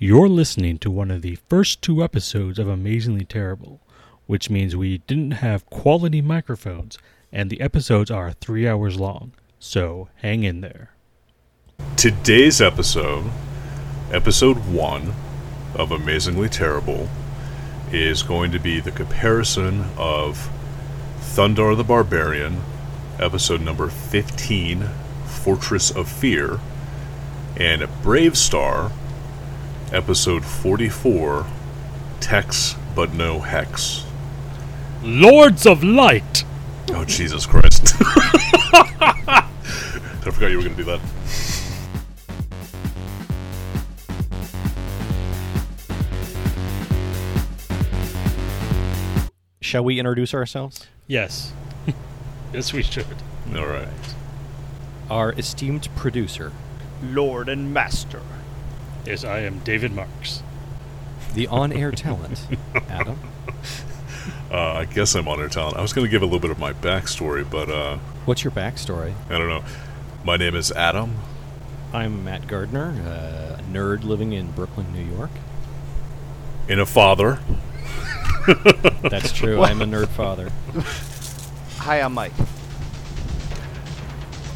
You're listening to one of the first two episodes of Amazingly Terrible, which means we didn't have quality microphones, and the episodes are three hours long. So hang in there. Today's episode, episode one of Amazingly Terrible, is going to be the comparison of Thundar the Barbarian, episode number 15, Fortress of Fear, and Brave Star, episode 44, Tex but no Hex. Lords of Light! Oh, Jesus Christ. I forgot you were going to do that. Shall we introduce ourselves? Yes. yes, we should. All right. Our esteemed producer, Lord and Master. Yes, I am David Marks. the on-air talent, Adam. Uh, I guess I'm on air talent. I was going to give a little bit of my backstory, but uh, What's your backstory? I don't know. My name is Adam. I'm Matt Gardner, a nerd living in Brooklyn, New York. In a father. That's true. I'm a nerd father. Hi, I'm Mike.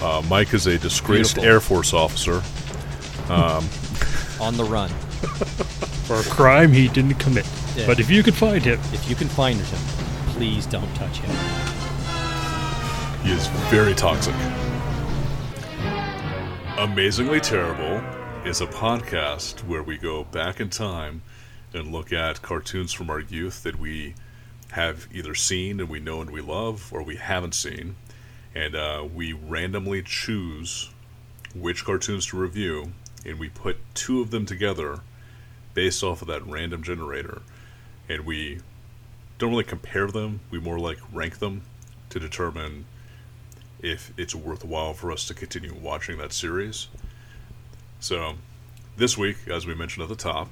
Uh, Mike is a disgraced Beautiful. Air Force officer. Um, On the run. For a crime he didn't commit. Yeah. But if you could find him, If you can find him, please don't touch him. he is very toxic. Amazingly Terrible is a podcast where we go back in time and look at cartoons from our youth that we have either seen and we know and we love, or we haven't seen. And uh, we randomly choose which cartoons to review, and we put two of them together based off of that random generator. And we don't really compare them, we more like rank them to determine if it's worthwhile for us to continue watching that series. So, this week, as we mentioned at the top,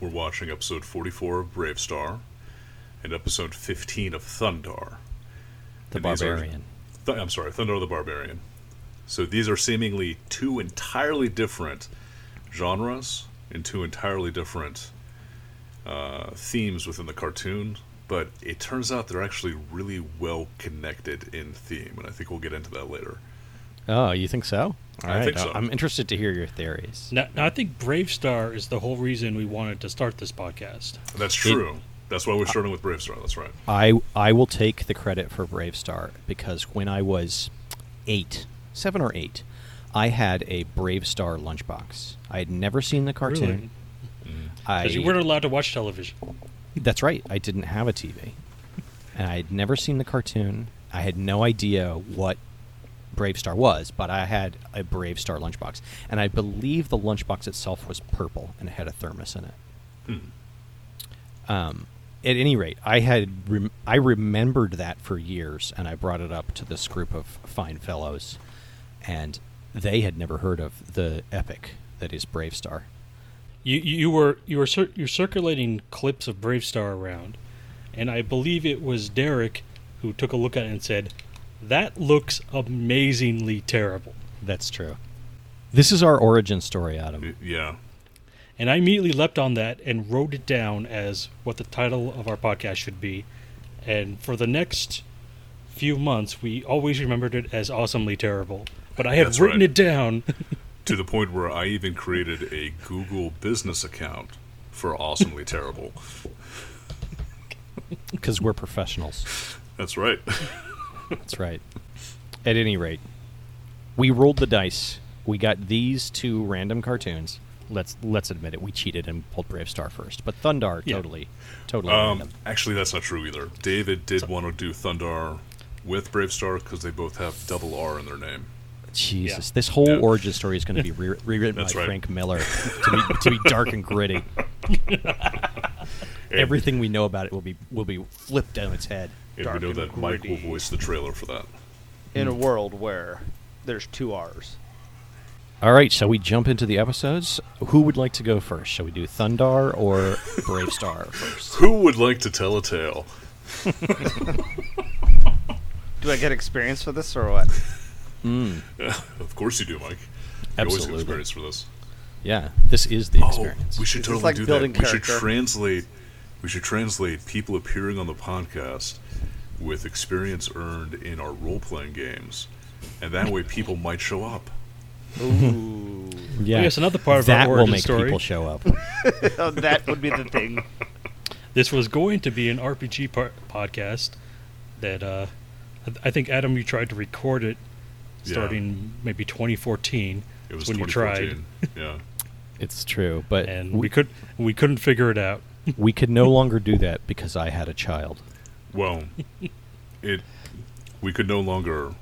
we're watching episode 44 of Brave Star and episode 15 of Thundar. The And are- barbarian. Th- I'm sorry, Thunder the Barbarian. So these are seemingly two entirely different genres and two entirely different uh, themes within the cartoon, but it turns out they're actually really well connected in theme, and I think we'll get into that later. Oh, you think so? All I right. think so. I'm interested to hear your theories. now, now I think Brave Star is the whole reason we wanted to start this podcast. That's true. That's why we're starting with Brave Star. That's right. I I will take the credit for Brave Star because when I was eight, seven or eight, I had a Brave Star lunchbox. I had never seen the cartoon. I Because you weren't allowed to watch television. That's right. I didn't have a TV, and I had never seen the cartoon. I had no idea what Brave Star was, but I had a Brave Star lunchbox, and I believe the lunchbox itself was purple and it had a thermos in it. Um, at any rate, I had rem- I remembered that for years, and I brought it up to this group of fine fellows, and they had never heard of the epic that is Brave Star. You you were you were cir- you're circulating clips of Brave Star around, and I believe it was Derek who took a look at it and said, "That looks amazingly terrible." That's true. This is our origin story, Adam. Yeah. And I immediately leapt on that and wrote it down as what the title of our podcast should be. And for the next few months, we always remembered it as awesomely terrible. But I have That's written right. it down. To the point where I even created a Google business account for Awesomely Terrible. Because we're professionals. That's right. That's right. At any rate, we rolled the dice. We got these two random cartoons. Let's let's admit it. We cheated and pulled Brave Star first, but Thundar Yeah. totally, totally Um, actually, that's not true either. David did want to do Thundar with Brave Star because they both have double R in their name. Jesus, yeah. this whole Yeah. origin story is going to be re- rewritten by right. Frank Miller to be to be dark and gritty. Everything we know about it will be will be flipped on its head. and we know and that Mike will voice the trailer for that. In a world where there's two R's. All right, shall we jump into the episodes? Who would like to go first? Shall we do Thundar or Brave Star first? Who would like to tell a tale? Do I get experience for this or what? Mm. of course you do, Mike. You always get Absolutely. experience for this. Yeah, this is the Oh, experience. we should This totally like do building that. We should character. translate. We should translate people appearing on the podcast with experience earned in our role playing games, and that way people might show up. Ooh, yeah, Yes, another part of that our will make story. people show up. Oh, that would be the thing. This was going to be an RPG par- podcast that uh, I think Adam, you tried to record it Yeah. starting maybe 2014. It was when you tried, yeah. it's true, but and we, we could we couldn't figure it out. we could no longer do that because I had a child. Well, it we could no longer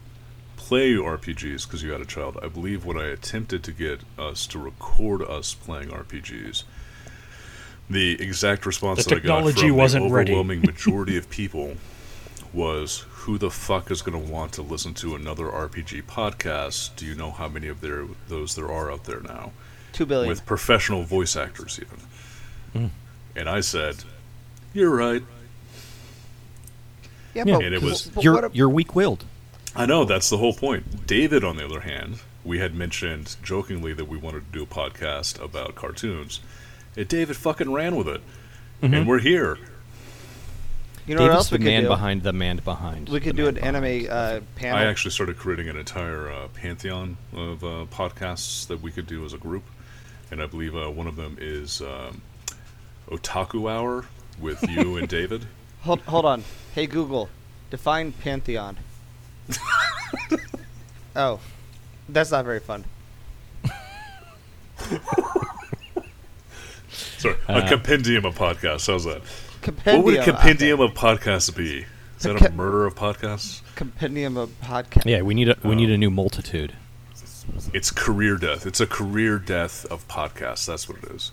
play RPGs because you had a child. I believe when I attempted to get us to record us playing RPGs, the exact response The that I got from wasn't the ready. overwhelming majority of people was, "Who the fuck is going to want to listen to another RPG podcast? Do you know how many of there those there are out there now?" Two billion. with professional voice actors even. Hmm. And I said, "You're right." yeah, Yeah. but, And it was- but you're a- you're weak-willed. I know that's the whole point. David, on the other hand, we had mentioned jokingly that we wanted to do a podcast about cartoons, and David fucking ran with it, mm-hmm. and we're here. You know what David's else the we could man do? behind the man behind. we could do an anime uh, panel. I actually started creating an entire uh, pantheon of uh, podcasts that we could do as a group, and I believe uh, one of them is um, Otaku Hour with you and David. hold, hold on. Hey Google, define pantheon. oh, that's not very fun. Sorry, Uh, a compendium of podcasts. How's that? Compendium. What would a compendium of podcasts be? Is that a murder of podcasts? Compendium of podcasts. Yeah, we need a we need Oh. a new multitude. It's career death. It's a career death of podcasts. That's what it is.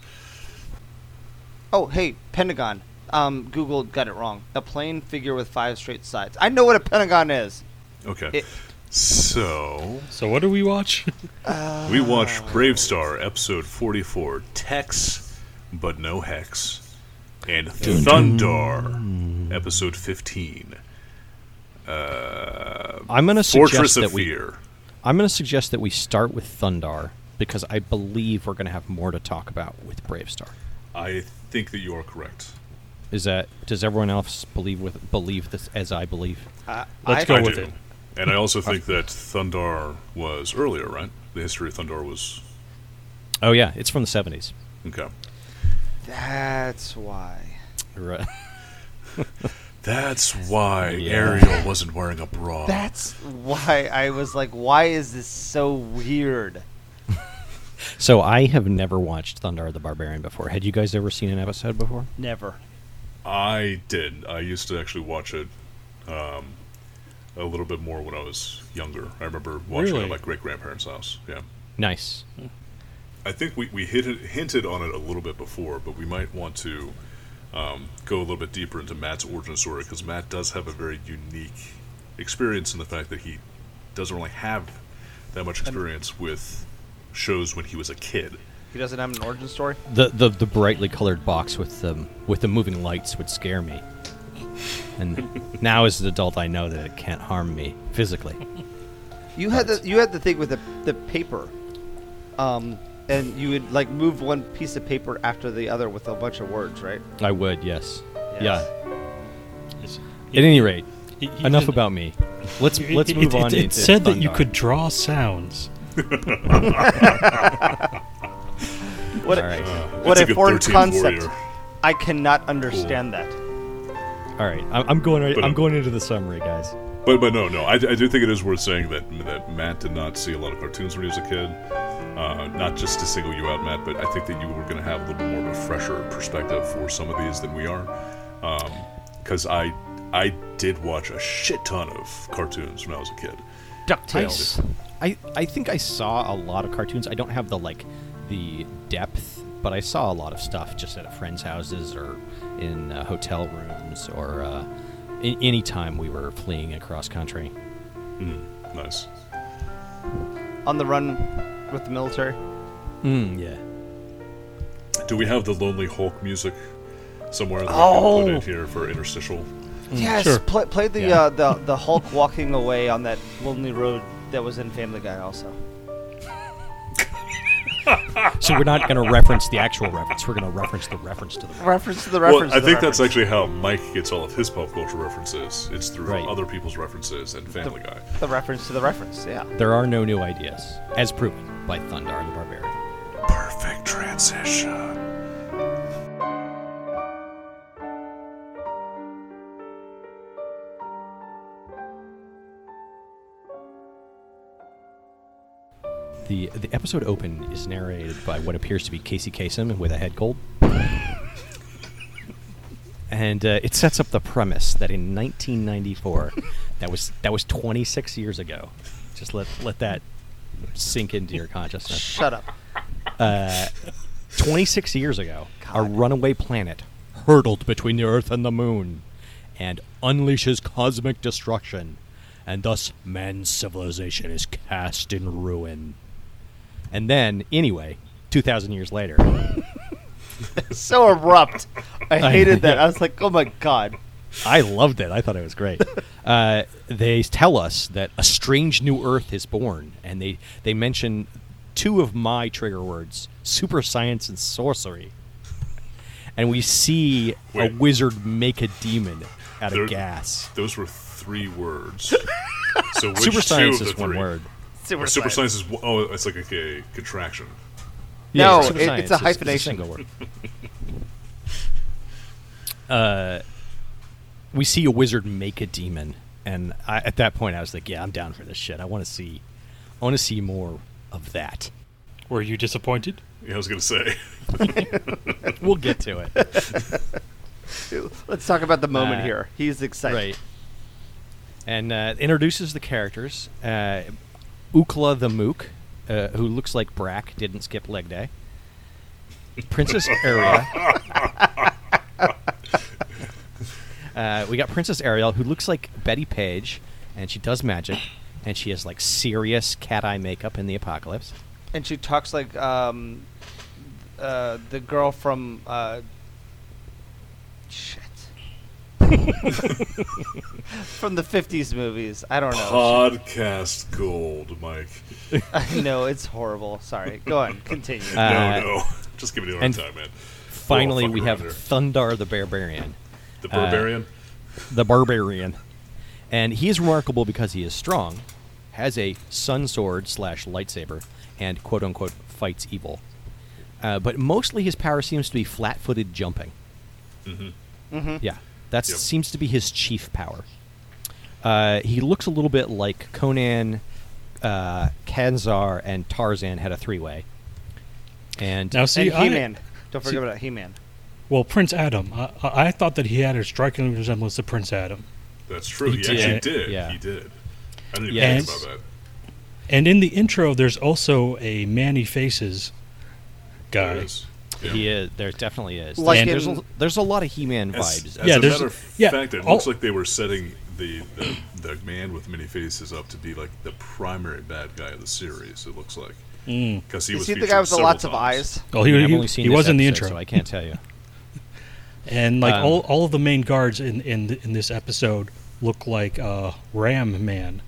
Oh, hey, Pentagon. Um, Google got it wrong. A plane figure with five straight sides. I know what a pentagon is. Okay. It- so So what do we watch? we watch Brave Star episode forty-four, Tex, but no hex, and Thundar episode fifteen. Uh, I'm going to Fortress suggest of that we Fear. I'm going to suggest that we start with Thundar because I believe we're going to have more to talk about with Brave Star. I think that you are correct. Is that does everyone else believe with believe this as I believe? Uh, Let's I, go I with do. it. And I also think that Thundar was earlier, right? The history of Thundar was Oh yeah, it's from the 70s. okay. That's why. Right. That's why Yeah. Ariel wasn't wearing a bra. That's why I was like, why is this so weird? So I have never watched Thunder the Barbarian before. Had you guys ever seen an episode before? Never. I did. I used to actually watch it um, a little bit more when I was younger. I remember watching it at my great grandparents' house. Yeah. Nice. I think we, we hit hinted on it a little bit before, but we might want to um, go a little bit deeper into Matt's origin story because Matt does have a very unique experience in the fact that he doesn't really have that much experience with shows when he was a kid. He doesn't have an origin story. The the, the brightly colored box with the with the moving lights would scare me. And now as an adult I know that it can't harm me physically. You had the you had the thing with the the paper, um, and you would like move one piece of paper after the other with a bunch of words, right? I would, yes. Yes. Yeah. It's- At any rate, y- y- enough it- about me. Let's let's it- move it, on. It, into said that you could draw sounds. What a, right. what That's a foreign concept! warrior. I cannot understand that. All right, I'm, I'm going. Right, I'm um, going into the summary, guys. But but no no I, I do think it is worth saying that that Matt did not see a lot of cartoons when he was a kid. Uh, not just to single you out, Matt, but I think that you were going to have a little bit more of a fresher perspective for some of these than we are. Because I I did watch a shit ton of cartoons when I was a kid. DuckTales. I, Ducktales. s- I, I think I saw a lot of cartoons. I don't have the like the depth, but I saw a lot of stuff just at friends' houses or in uh, hotel rooms or uh, a- any time we were fleeing across country. Mm, nice. On the run with the military. Mm, yeah. Do we have the Lonely Hulk music somewhere that we Oh. can put in here for interstitial? Yes, sure. play, play the Yeah. uh, the the Hulk walking away on that lonely road that was in Family Guy also. so we're not going to reference the actual reference. We're going to reference the reference to the reference. Reference to the Well, reference. I to the think that's reference. actually how Mike gets all of his pop culture references. It's through Right. other people's references and Family Guy. the reference to the reference. Yeah. There are no new ideas, as proven by Thundar the Barbarian. Perfect transition. The the episode open is narrated by what appears to be Casey Kasem with a head cold. and uh, it sets up the premise that in 1994, that was that was 26 years ago. Just let let that sink into your consciousness. Shut up. Uh, 26 years ago, a runaway planet hurtled between the Earth and the Moon and unleashes cosmic destruction, and thus man's civilization is cast in ruin. And then, anyway, 2,000 years later, So abrupt. I I- hated that. I was like, oh my god. I loved it. I thought it was great. uh, they tell us that a strange new Earth is born, and they, they mention two of my trigger words super science and sorcery. And we see Wait. a wizard make a demon out There- of gas. Those were three words. So which Super science of the is one three? word. Super, Or super science. science is oh, it's like a, a contraction. No, super it- it's a is- hyphenation. single word. uh, we see a wizard make a demon, and I, at that point, I was like, "Yeah, I'm down for this shit. I want to see, I want to see more of that." Were you disappointed? Yeah, I was gonna say. We'll get to it. Let's talk about the moment Uh, here. He's excited. right. And uh, introduces the characters. Uh, Ukla the Mok, uh, who looks like Brack, didn't skip leg day. Princess Aria. uh, we got Princess Ariel, who looks like Bettie Page, and she does magic, and she has like serious cat eye makeup in the apocalypse. And she talks like um, uh, the girl from uh, shit. from the 50s movies. I don't know. Podcast gold, Mike. I know, it's horrible. Sorry. Go on. Continue. Uh, no, no. Just give me the hard and time, man. Finally, fuck we have here. Thundar the Barbarian. The barbarian. the barbarian, and he is remarkable because he is strong, has a sun sword slash lightsaber, and quote unquote fights evil. Uh, but mostly his power seems to be flat-footed jumping. mm-hmm. Yeah, that Yep. seems to be his chief power. Uh, he looks a little bit like Conan, uh, Ka-Zar, and Tarzan had a three-way. And Now, see, and I- He-Man. Don't forget see- about He-Man. well, Prince Adam. I, I I thought that he had a striking resemblance to Prince Adam. That's true. he He, did. actually did. Yeah. He did. I didn't even Yes. think about that. And in the intro, there's also a Man-E-Faces There guy. it is. Yeah. he is, there definitely is. Like and in- there's, a, there's a lot of He-Man As, vibes. as Yeah, a there's- matter of yeah, fact, it all- looks like they were setting the, the the man with many faces up to be like the primary bad guy of the series. It looks like Mm. because he Is was he the guy with the several lots of eyes? Well, he, I've he, only seen he this was in the intro, so I can't tell you. and like Um, all all of the main guards in in in this episode look like uh, Ram Man.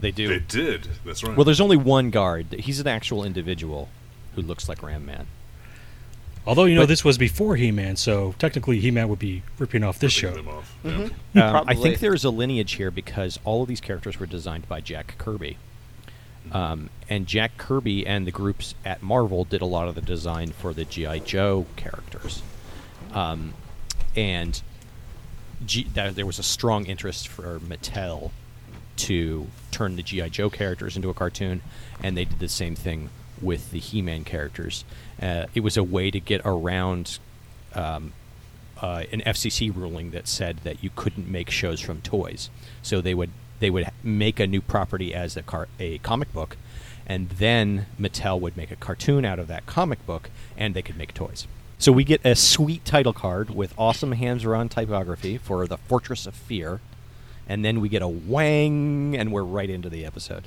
They do. They did. That's right. Well, there's only one guard. He's an actual individual who looks like Ram Man. Although you know But- this was before He Man, so technically He Man would be ripping off this Ripping show. them off. Mhm. Yeah. Um, I think there's a lineage here because all of these characters were designed by Jack Kirby. Um, and Jack Kirby and the groups at Marvel did a lot of the design for the G.I. Joe characters. Um, and G- that, there was a strong interest for Mattel to turn the G.I. Joe characters into a cartoon, and they did the same thing with the He Man characters. Uh, it was a way to get around um, uh, an FCC ruling that said that you couldn't make shows from toys. So they would they would make a new property as a car- a comic book, and then Mattel would make a cartoon out of that comic book, and they could make toys. So we get a sweet title card with awesome hands-on typography for the Fortress of Fear, and then we get a wang, and we're right into the episode.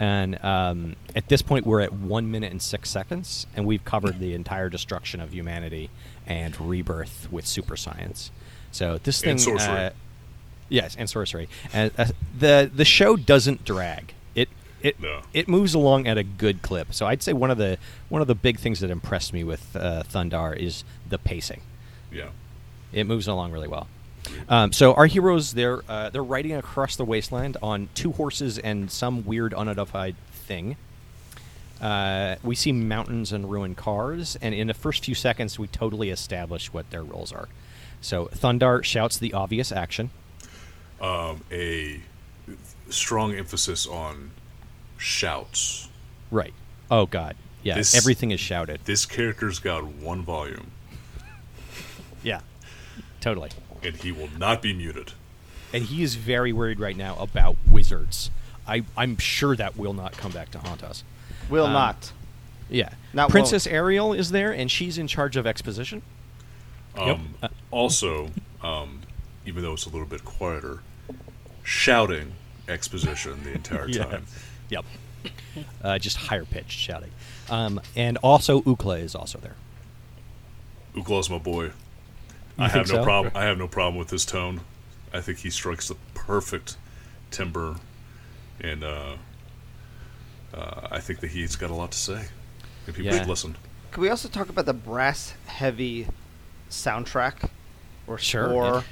And um, at this point, we're at one minute and six seconds, and we've covered the entire destruction of humanity and rebirth with super science. So this thing, And sorcery. uh, yes, and sorcery. And uh, the the show doesn't drag. It it No. it moves along at a good clip. So I'd say one of the one of the big things that impressed me with uh, Thundar is the pacing. Yeah. It moves along really well. Um, so our heroes they're uh, they're riding across the wasteland on two horses and some weird unidentified thing. Uh, we see mountains and ruined cars, and in the first few seconds, we totally establish what their roles are. So Thundar shouts the obvious action. Um, a strong emphasis on shouts. Right. Oh God. Yeah. This- everything is shouted. This character's got one volume, Yeah. Totally. And he will not be muted. And he is very worried right now about wizards. I, I'm sure that will not come back to haunt us. Will Um, not. Yeah. Not Princess Ariel is there, and she's in charge of exposition. Um, also, um, even though it's a little bit quieter, shouting exposition the entire time. Yep. Uh, just higher pitched shouting. Um, and also Ukla is also there. Ukla's my boy. You I have no so? problem. I have no problem with his tone. I think he strikes the perfect timbre, and uh, uh, I think that he's got a lot to say, and people Yeah. should listen. Can we also talk about the brass heavy soundtrack or Sure, score?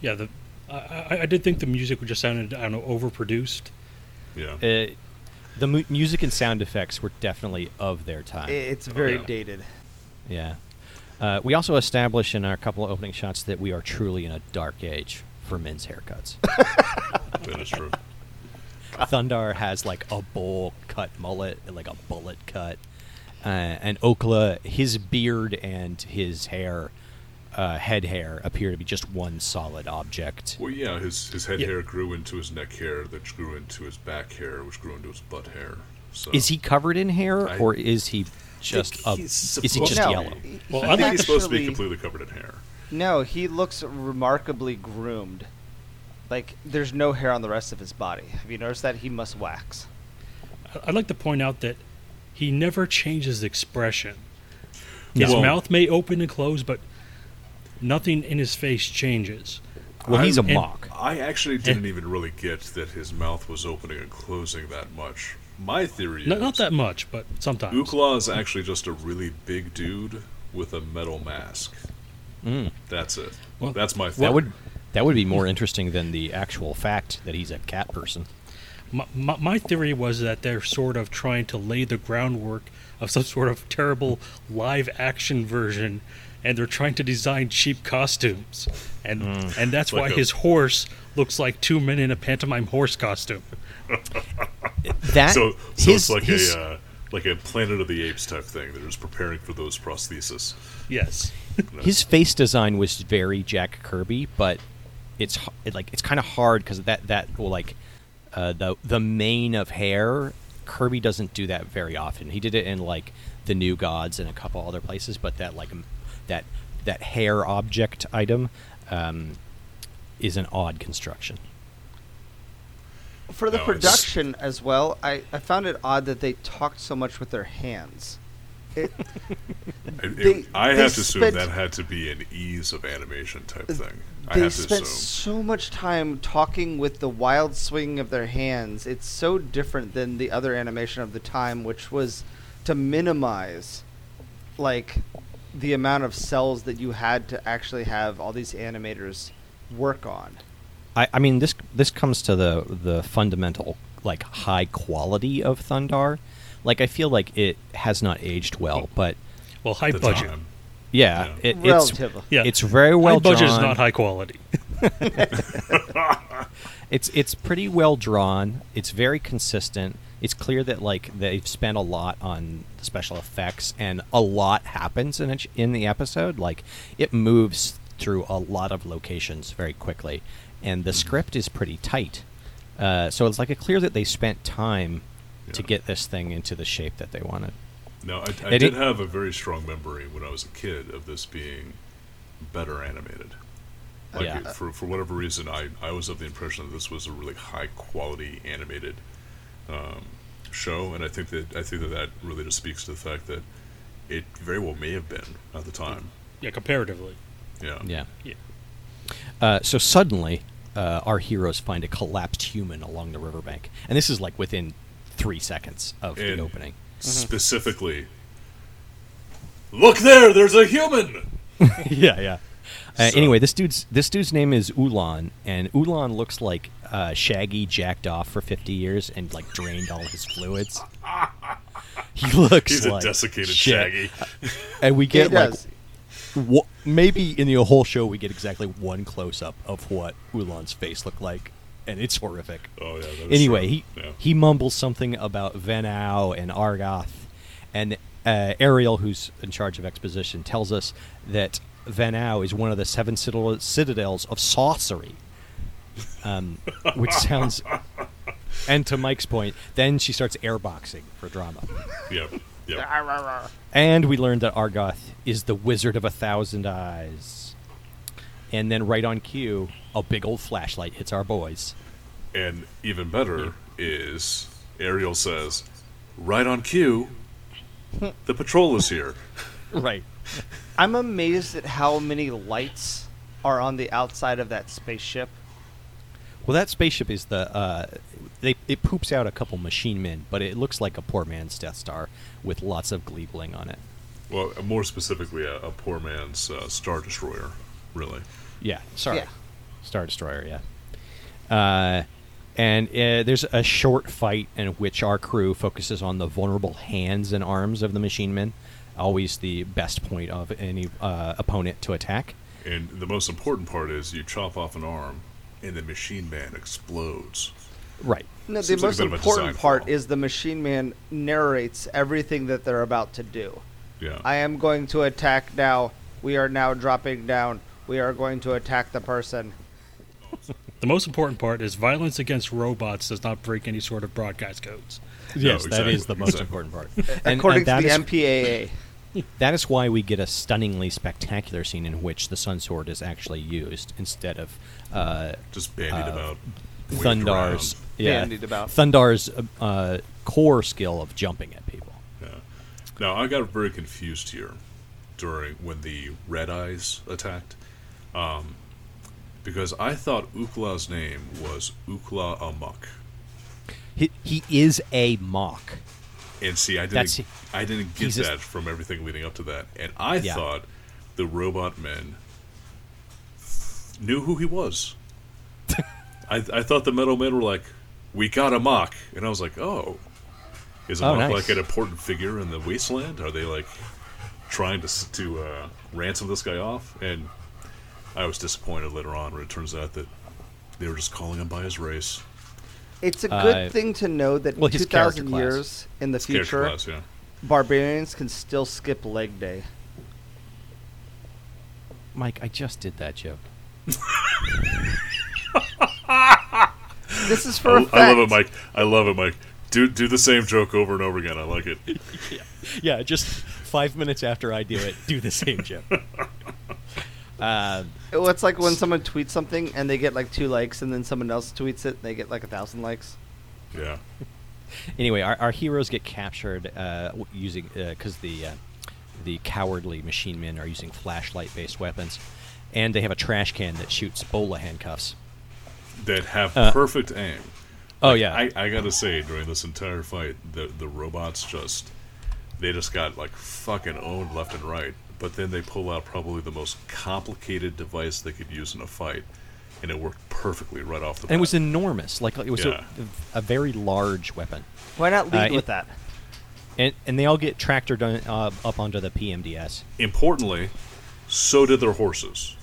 Yeah, the I, I, I did think the music just sounded I don't know overproduced. Yeah, Uh, the mu- music and sound effects were definitely of their time. It's very yeah. dated. Yeah. Uh, we also establish in our couple of opening shots that we are truly in a dark age for men's haircuts. that is true. Thundar has like a bowl cut mullet, like a bullet cut. Uh, and Ukla, his beard and his hair, uh, head hair, appear to be just one solid object. Well, yeah, his his head Yeah. hair grew into his neck hair, that grew into his back hair, which grew into his butt hair. So Is he covered in hair, I or is he just a, he's is he just no, yellow? Well, I I think he's supposed to be completely covered in hair. No, he looks remarkably groomed. Like there's no hair on the rest of his body. Have you noticed that? He must wax. I- I'd like to point out that he never changes expression. His Well- mouth may open and close, but nothing in his face changes. Well, he's a mock. I actually didn't even really get that his mouth was opening and closing that much. My theory Not, is not that much, but sometimes. Ukla is actually just a really big dude with a metal mask. Mm. That's it. Well, That's my theory. That would that would be more interesting than the actual fact that he's a cat person. My, my, my theory was that they're sort of trying to lay the groundwork of some sort of terrible live action version, and they're trying to design cheap costumes, and and that's Like why a- his horse looks like two men in a pantomime horse costume. That so, so his, it's like his- a uh, like a Planet of the Apes type thing. They're just preparing for those prosthesis. Yes, his face design was very Jack Kirby, but it's it, like it's kind of hard because that that well, like uh, the the mane of hair. Kirby doesn't do that very often. He did it in like the New Gods and a couple other places, but that like that that hair object item um, is an odd construction. For the No, it's- production as well, I, I found it odd that they talked so much with their hands. It, It- They- it- I have to assume that had to be an ease of animation type thing. I they have to spent assume. so much time talking with the wild swinging of their hands. It's so different than the other animation of the time, which was to minimize, like, the amount of cells that you had to actually have all these animators work on. I, I mean this this comes to the the fundamental like high quality of Thundar. Like I feel like it has not aged well, but well, high budget. time. yeah, Yeah. It, it's Yeah, it's very well high budget is not high quality. It's it's pretty well drawn. It's very consistent. It's clear that like they've spent a lot on the special effects, and a lot happens in it, in the episode. Like it moves through a lot of locations very quickly, and the script is pretty tight. Uh, so it's like a clear that they spent time to get this thing into the shape that they wanted. No, I, I did did- have a very strong memory when I was a kid of this being better animated. Like Yeah. it- for for whatever reason, I, I was of the impression that this was a really high quality animated um, show, and I think that I think that that really just speaks to the fact that it very well may have been at the time. Yeah, comparatively. Yeah. Yeah. Yeah. Uh, so suddenly, uh, our heroes find a collapsed human along the riverbank, and this is like within three seconds of And- the opening. Specifically, look there. There's a human. yeah, yeah. Uh, So- Anyway, this dude's this dude's name is Ulan, and Ulan looks like uh, Shaggy jacked off for fifty years and like drained all his fluids. He looks He's like a desiccated shit. Shaggy. and we He get like wha- maybe in the whole show we get exactly one close up of what Ulan's face looked like, and it's horrific. Oh yeah. Anyway, true. he Yeah. he mumbles something about Venau and Argoth, and uh, Ariel, who's in charge of exposition, tells us that Venau is one of the seven citadel- citadels of sorcery, um, which sounds. And to Mike's point, then she starts airboxing for drama. Yep. Yep. And we learned that Argoth is the wizard of a thousand eyes. And then right on cue, a big old flashlight hits our boys. And even better is Ariel says, right on cue, the patrol is here. Right. I'm amazed at how many lights are on the outside of that spaceship. Well, that spaceship is the uh, they it poops out a couple machine men, but it looks like a poor man's Death Star with lots of greebling on it. Well, more specifically, a, a poor man's uh, Star Destroyer, really. Yeah, sorry, Yeah. Star Destroyer. Yeah, uh, and uh, there's a short fight in which our crew focuses on the vulnerable hands and arms of the machine men. Always the best point of any uh, opponent to attack. And the most important part is you chop off an arm, and the machine man explodes. Right. No, the Seems like a most bit of a important design part flaw. is the machine man narrates everything that they're about to do. Yeah. I am going to attack now. We are now dropping down. We are going to attack the person. The most important part is violence against robots does not break any sort of broadcast codes. Yes, that is exactly, the most exactly. important part. And, According and that to the is- MPAA. That is why we get a stunningly spectacular scene in which the Sun Sword is actually used instead of uh, Just bandied uh, about. waved Thundar's around. Yeah, Bandied about. Thundar's uh, uh, core skill of jumping at people. Yeah. Now I got very confused here during when the Red Eyes attacked, um, because I thought Ukla's name was Ukla Amok, He, he is a mock. and see, I didn't, That's- I didn't get he's a- that from everything leading up to that, and I Yeah. thought the robot men knew who he was. I, I thought the metal men were like, "We got a mock," and I was like, "Oh, is a Oh, mock nice. like an important figure in the wasteland? Are they like trying to to uh, ransom this guy off?" And I was disappointed later on when it turns out that they were just calling him by his race. It's a good Uh, thing to know that well, 2,000 years in the It's future, class, yeah. barbarians can still skip leg day. Mike, I just did that joke. This is for I, a fact. I love it, Mike. I love it, Mike. Do do the same joke over and over again. I like it. Yeah, yeah, just five minutes after I do it, do the same joke. uh, Well, it's like when someone tweets something and they get like two likes, and then someone else tweets it and they get like a thousand likes. Yeah. anyway, our, our heroes get captured uh, using because the uh, the cowardly machine men are using flashlight-based weapons, and they have a trash can that shoots bola handcuffs. That have Uh, perfect aim. Oh Like, yeah, I, I gotta say, during this entire fight, the the robots just they just got like fucking owned left and right. But then they pull out probably the most complicated device they could use in a fight, and it worked perfectly right off the bat. and it was enormous. Like it was Yeah. a, a very large weapon, Why not lead Uh, with it- that? and and they all get tractored on, uh, up onto the PMDS. Importantly, so did their horses.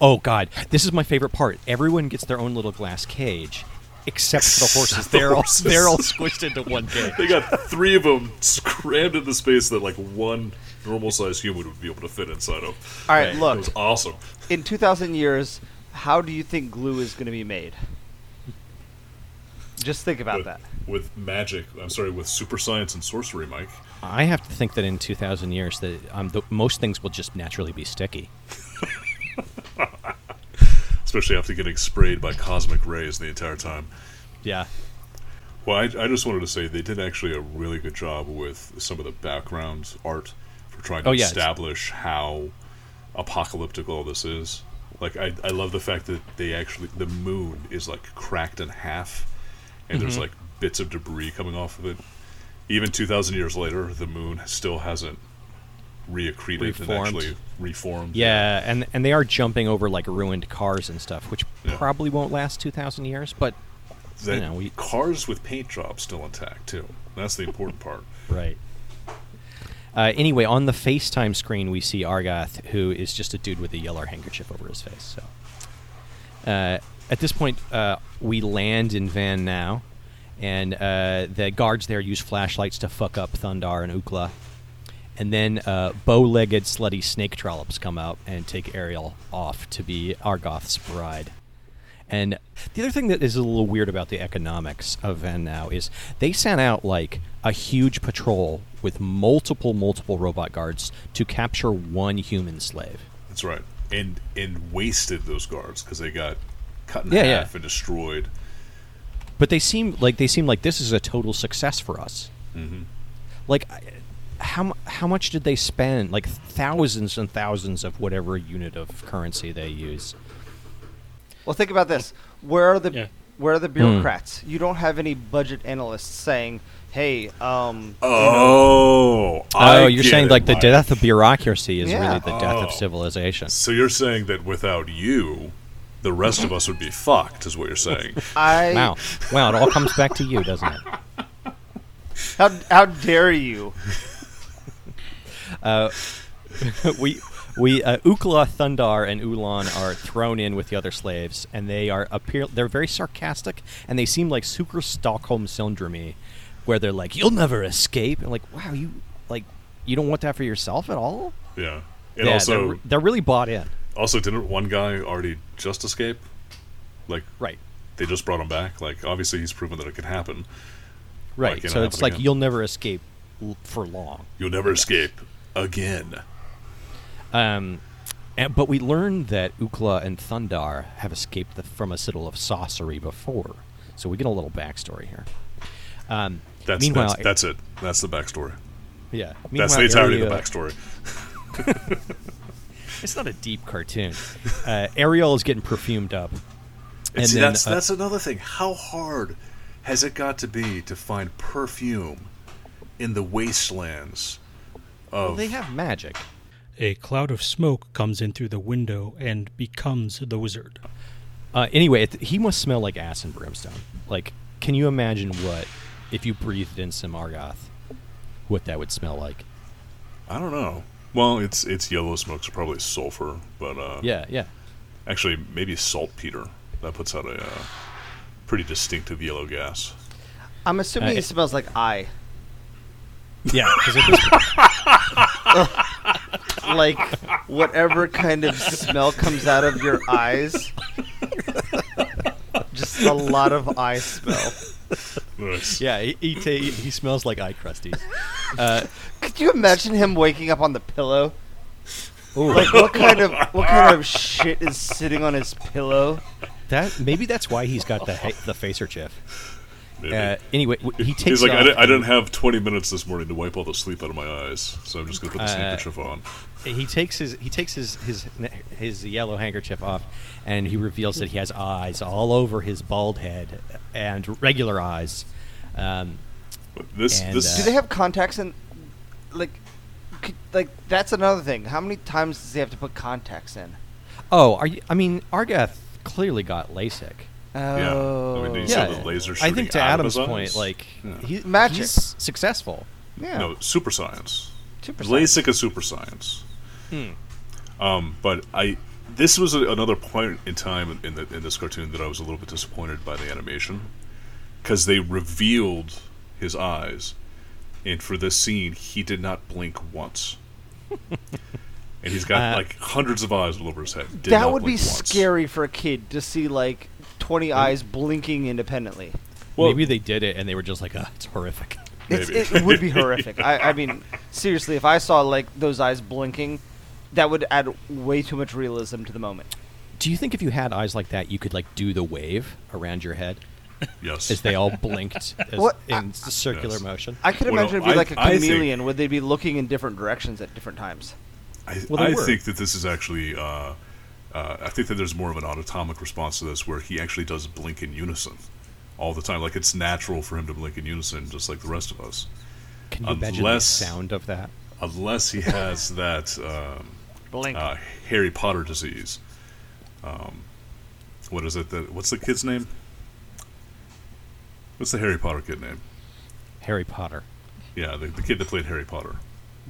Oh God, this is my favorite part. Everyone gets their own little glass cage, except for the horses. the they're all they're all squished into one cage. They got three of them crammed into the space that like one normal sized human would be able to fit inside of. All right, Right. It look. was awesome. In 2,000 years, how do you think glue is going to be made? Just think about with, that. with magic. I'm sorry, with super science and sorcery, Mike. I have to think that in 2,000 years, that um, the, most things will just naturally be sticky. Especially after getting sprayed by cosmic rays the entire time. Yeah. Well, I, I just wanted to say they did actually a really good job with some of the background art for trying to Oh, yeah, establish how apocalyptic all this is. Like, I, I love the fact that they actually, the moon is like cracked in half, and there's Mm-hmm. like bits of debris coming off of it. Even 2,000 years later, the moon still hasn't reaccreted and Reformed. actually reformed. Yeah, and and they are jumping over like ruined cars and stuff, which Yeah. probably won't last two thousand years. But That you know, we- cars with paint jobs still intact too. That's the important part. right. Uh, anyway, on the FaceTime screen, we see Argoth, who is just a dude with a yellow handkerchief over his face. So, uh, at this point, uh, we land in Venau, and uh, the guards there use flashlights to fuck up Thundar and Ukla. And then uh, bow-legged, slutty snake trollops come out and take Ariel off to be Argoth's bride. And the other thing that is a little weird about the economics of Venau is they sent out like a huge patrol with multiple, multiple robot guards to capture one human slave. That's right. And and wasted those guards because they got cut in Yeah, yeah. half and destroyed. But they seem like they seem like this is a total success for us. hmm Like, I- how how much did they spend? Like thousands and thousands of whatever unit of currency they use. Well, think about this. Where are the Yeah. where are the bureaucrats? You don't have any budget analysts saying, "Hey, um, Oh, I oh, you're saying it, like the death of bureaucracy is Yeah. really the death Oh. of civilization. So you're saying that without you, the rest of us would be fucked, is what you're saying. I Wow, wow! It all comes back to you, doesn't it? how how dare you?" Uh, we we uh, Ukla, Thundar, and Ulan are thrown in with the other slaves, and they are appear. They're very sarcastic, and they seem like super Stockholm syndrome, where they're like, "You'll never escape," and like, "Wow, you like you don't want that for yourself at all." Yeah. And yeah, also, they're, they're really bought in. also, didn't one guy already just escape? Like Right, they just brought him back. Like obviously, he's proven that it can happen. right. it so it's like again? you'll never escape l- for long. You'll never escape again. Um, and, but we learned that Ukla and Thundar have escaped the, from a citadel of sorcery before, so we get a little backstory here. Um, That's meanwhile, that's, that's it. That's the backstory. yeah. That's the entirety of the backstory. It's not a deep cartoon. Uh, Ariel is getting perfumed up, And see, then, that's uh, that's another thing. How hard has it got to be to find perfume in the wastelands of? well, they have magic. A cloud of smoke comes in through the window and becomes the wizard. Uh, anyway, it, he must smell like ass and brimstone. Like, can you imagine what if you breathed in some Argoth? What that would smell like? I don't know. Well, it's it's yellow smoke, so probably sulfur, but uh, Yeah, yeah. actually maybe saltpeter. That puts out a uh, pretty distinctive yellow gas. I'm assuming Uh, it smells like eye, Yeah, because at this like whatever kind of smell comes out of your eyes. Just a lot of eye smell. Nice. Yeah, he he, ta- he smells like eye crusties. Uh, Could you imagine him waking up on the pillow? ooh, Like what kind of what kind of shit is sitting on his pillow? that maybe that's why he's got the ha- the facer chip. Maybe. Uh, anyway, he takes. He's like, I off- didn't, I didn't have 20 minutes this morning to wipe all the sleep out of my eyes, so I'm just gonna put this Uh, handkerchief on. he takes his he takes his his his yellow handkerchief off, and he reveals that he has eyes all over his bald head and regular eyes. Um, this and, this uh, Do they have contacts in like could, like that's another thing. How many times does he have to put contacts in? oh, are you? I mean, Argoth clearly got LASIK. Oh. I mean, did you Yeah, see the laser I think to out Adam's point, like Yeah. he, Magic. he's successful. yeah. no super science. 2%. LASIK is super science. Hmm. Um, but I this was a, another point in time in the, in this cartoon that I was a little bit disappointed by the animation because they revealed his eyes, and for this scene he did not blink once. and he's got Uh, like hundreds of eyes all over his head. Did that would be once. scary for a kid to see like 20 eyes blinking independently. Well- Maybe they did it and they were just like, ah, it's horrific. It's, it would be horrific. I, I mean, seriously, if I saw like those eyes blinking, that would add way too much realism to the moment. Do you think if you had eyes like that, you could like do the wave around your head Yes. as they all blinked as, What? in circular Yes. motion? I could Well, imagine it'd be I- like a I think- chameleon. Would they be looking in different directions at different times? I, Well, I think that this is actually. Uh, uh, I think that there's more of an autonomic response to this, where he actually does blink in unison all the time. Like it's natural for him to blink in unison, just like the rest of us, Can you imagine the Unless- sound of that? unless he has that um, Blink. uh, Harry Potter disease. Um, what is it? That what's the kid's name? What's the Harry Potter kid name? Harry Potter. Yeah, the, the kid that played Harry Potter,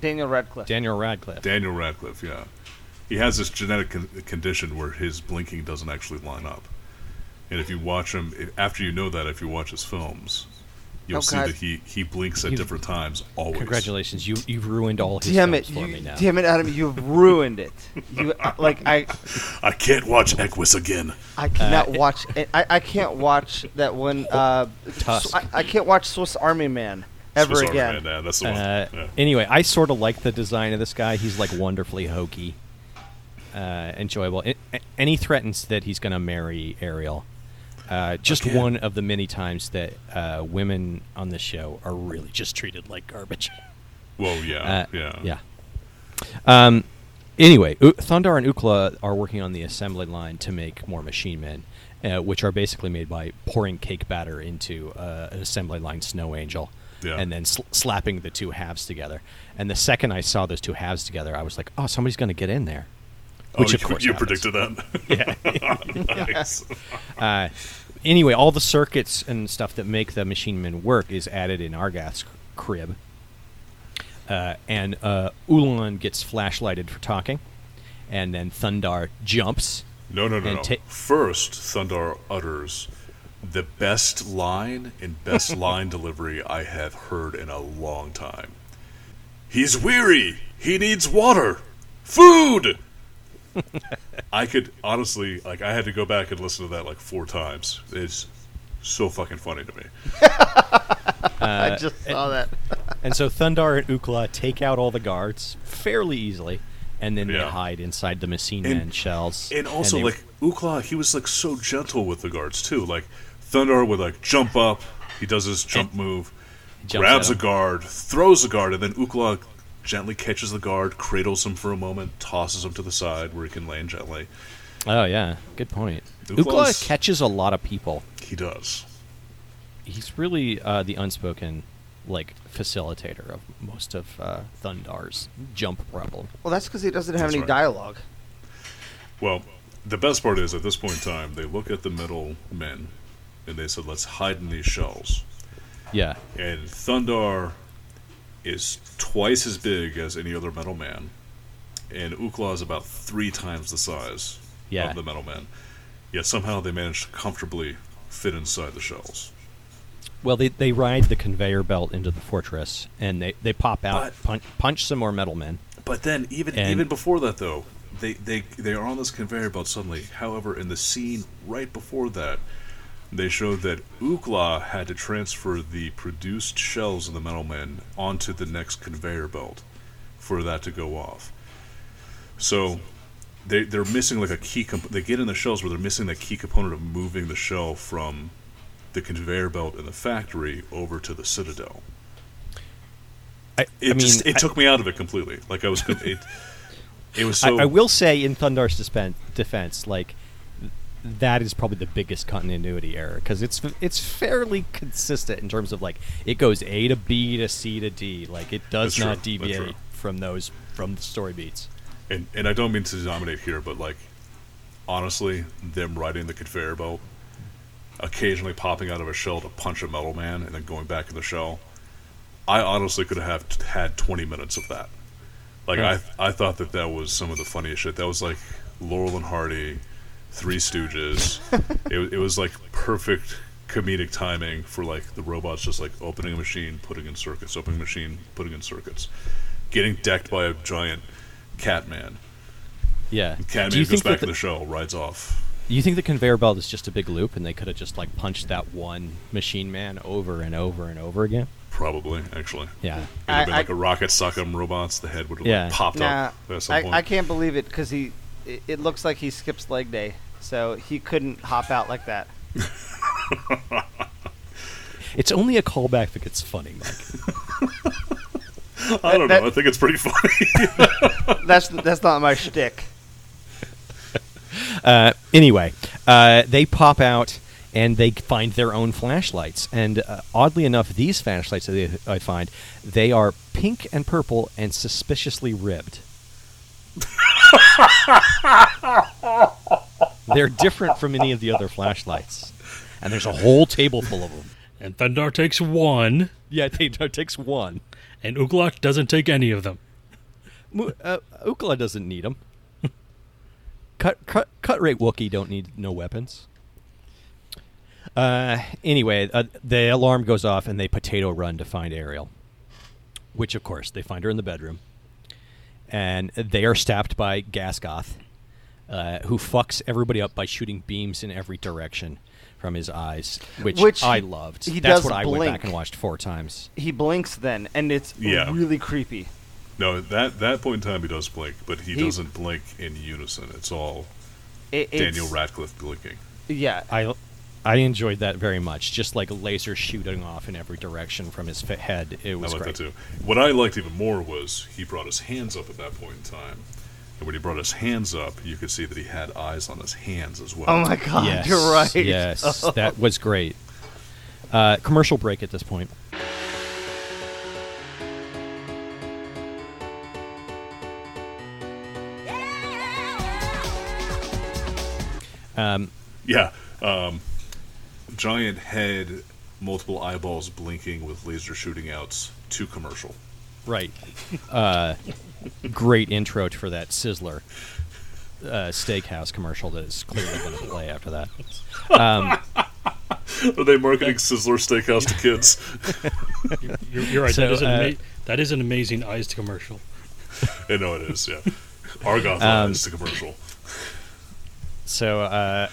Daniel Radcliffe. Daniel Radcliffe. Daniel Radcliffe. Yeah, he has this genetic con- condition where his blinking doesn't actually line up. And if you watch him, if, after you know that, if you watch his films, you'll Oh, see God. that he, he blinks at You've- different times. Always. Congratulations, you you've ruined all his Damn films it! for You, me now. damn it, Adam! You've ruined it. You uh, like I I can't watch Equus again. I cannot Uh, watch. I, I can't watch that one. Uh, Tusk. I, I can't watch Swiss Army Man ever Swiss Army again. Man, yeah, that's the one. Uh, yeah. Anyway, I sort of like the design of this guy. He's like wonderfully hokey, uh, enjoyable, A- a- and he threatens that he's going to marry Ariel. Uh, just Again. one of the many times that uh, women on this show are really just treated like garbage. Well, yeah, Uh, yeah, yeah. Um, anyway, U- Thundar and Ukla are working on the assembly line to make more machine men, uh, which are basically made by pouring cake batter into uh, an assembly line snow angel, Yeah. and then sl- slapping the two halves together. And the second I saw those two halves together, I was like, "Oh, somebody's going to get in there." Which oh, of you, course you happens. predicted that. Yeah. nice. Uh, anyway, all the circuits and stuff that make the machine men work is added in Argoth's crib. Uh, and uh, Ulan gets flashlighted for talking, and then Thundar jumps. No, no, no, And no. ta- First, Thundar utters the best line and best line delivery I have heard in a long time. He's weary. He needs water. Food. I could honestly, like, I had to go back and listen to that like four times. It's so fucking funny to me. I uh, just saw that. And so Thundar and Ukla take out all the guards fairly easily, and then they hide inside the machine And- man shells. And also, they- like Ukla, he was like so gentle with the guards too. Like Thundar would like jump up, he does his jump move, jumps grabs a guard, throws a guard, and then Ukla gently catches the guard, cradles him for a moment, tosses him to the side where he can land gently. oh yeah, good point. Ukla's- Ukla catches a lot of people. He does. He's really uh, the unspoken like facilitator of most of uh, Thundar's jump problem. Well, that's because he doesn't have That's any right. dialogue. Well, the best part is at this point in time, they look at the metal men and they said, "Let's hide in these shells." Yeah, And Thundar is twice as big as any other metal man, and Ukla is about three times the size Yeah. of the metal man. Yet somehow they managed to comfortably fit inside the shells. Well, they, they ride the conveyor belt into the fortress, and they, they pop out, But- punch, punch some more metal men. But then, even And- even before that, though, they, they they are on this conveyor belt suddenly. However, in the scene right before that, they showed that Ukla had to transfer the produced shells of the metal men onto the next conveyor belt for that to go off. So they they're missing like a key. Comp- they get in the shells where they're missing that key component of moving the shell from the conveyor belt in the factory over to the citadel. I, It I mean, just it I- took me out of it completely. Like I was it. It was I, so. I will say in Thundar's dispen- defense, like that is probably the biggest continuity error because it's it's fairly consistent in terms of like it goes A to B to C to D. Like it does That's not That's deviate from those from the story beats. and and I don't mean to dominate here, but like honestly, them riding the conveyor belt, occasionally popping out of a shell to punch a metal man, and then going back in the shell. I honestly could have had twenty minutes of that. Like Yeah. I I thought that that was some of the funniest shit. That was like Laurel and Hardy, Three Stooges. it it was like perfect comedic timing for like the robots just like opening a machine, putting in circuits, opening a machine, putting in circuits, getting decked by a giant cat man. Yeah. Cat man you goes back that in the, the show, rides off. you think the conveyor belt is just a big loop and they could have just like punched that one machine man over and over and over again? Probably, actually. Yeah. It'd have been I- like a Rock 'Em Sock 'Em robots. The head would have Yeah. like, popped Nah, up at some I, point. I can't believe it because he. It, it looks like he skips leg day, so he couldn't hop out like that. It's only a callback if it gets funny, Mike. I don't that- know. I think it's pretty funny. That's that's not my shtick. Uh, anyway, uh, they pop out and they find their own flashlights. And uh, oddly enough, these flashlights that they, I find they are pink and purple and suspiciously ribbed. They're different from any of the other flashlights, and there's a whole table full of them. And Thundar takes one, Yeah, it takes one. and Uglok doesn't take any of them. Uh, Ukla doesn't need them. cut, cut, cut rate Wookie don't need no weapons. Uh, anyway, uh, the alarm goes off and they potato run to find Ariel, which of course they find her in the bedroom, and they are stabbed by Gasgoth, uh, who fucks everybody up by shooting beams in every direction from his eyes, which, Which I loved. he That's does what I went back and watched four times. He blinks then, and it's Yeah. really creepy. No, that that point in time he does blink, but he, He- doesn't blink in unison. It's all It, it's, Daniel Radcliffe blinking. Yeah, I I enjoyed that very much. Just like laser shooting off in every direction from his head. It I was like great. that too. What I liked even more was he brought his hands up at that point in time. And when he brought his hands up, you could see that he had eyes on his hands as well. Oh my god, yes, you're right. Yes, that was great. Uh, commercial break at this point. Um, Yeah. Um, giant head, multiple eyeballs blinking with laser shooting outs. To commercial. right. Uh, great intro for that Sizzler uh, steakhouse commercial that is clearly going to play after that. Um, Are they marketing Sizzler Steakhouse to kids? You're, you're right. So, that, is an uh, ama- that is an amazing eyes to commercial. I know it is. Yeah. Argoth Um, eyes to commercial. So uh,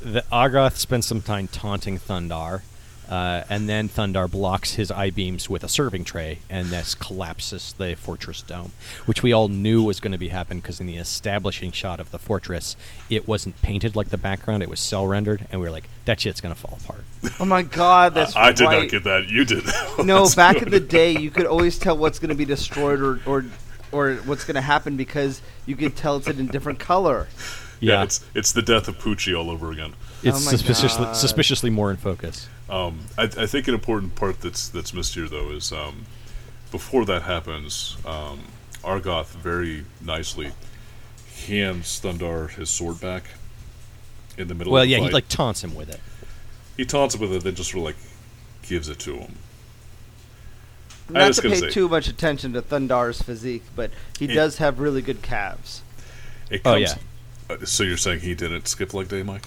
the Argoth spends some time taunting Thundar, uh, and then Thundar blocks his eye beams with a serving tray, and this collapses the fortress dome, which we all knew was going to be happen because in the establishing shot of the fortress, it wasn't painted like the background; it was cell rendered, and we were like, "That shit's going to fall apart." Oh my god, that's I did right. not get that. You did. No, back go. in the day, you could always tell what's going to be destroyed or, or or what's going to happen because you could tell it's in a different color. Yeah, it's it's the death of Poochie all over again. it's Oh suspiciously God. suspiciously more in focus. Um, I, I think an important part that's that's missed here though is um, before that happens, um, Argoth very nicely hands Thundar his sword back in the middle. Well, of the yeah, he like taunts him with it. he taunts him with it, then just sort of like gives it to him. I Not was to gonna pay say- too much attention to Thundar's physique, but he It- does have really good calves. It Oh, comes, uh, So you're saying he didn't skip leg day, Mike?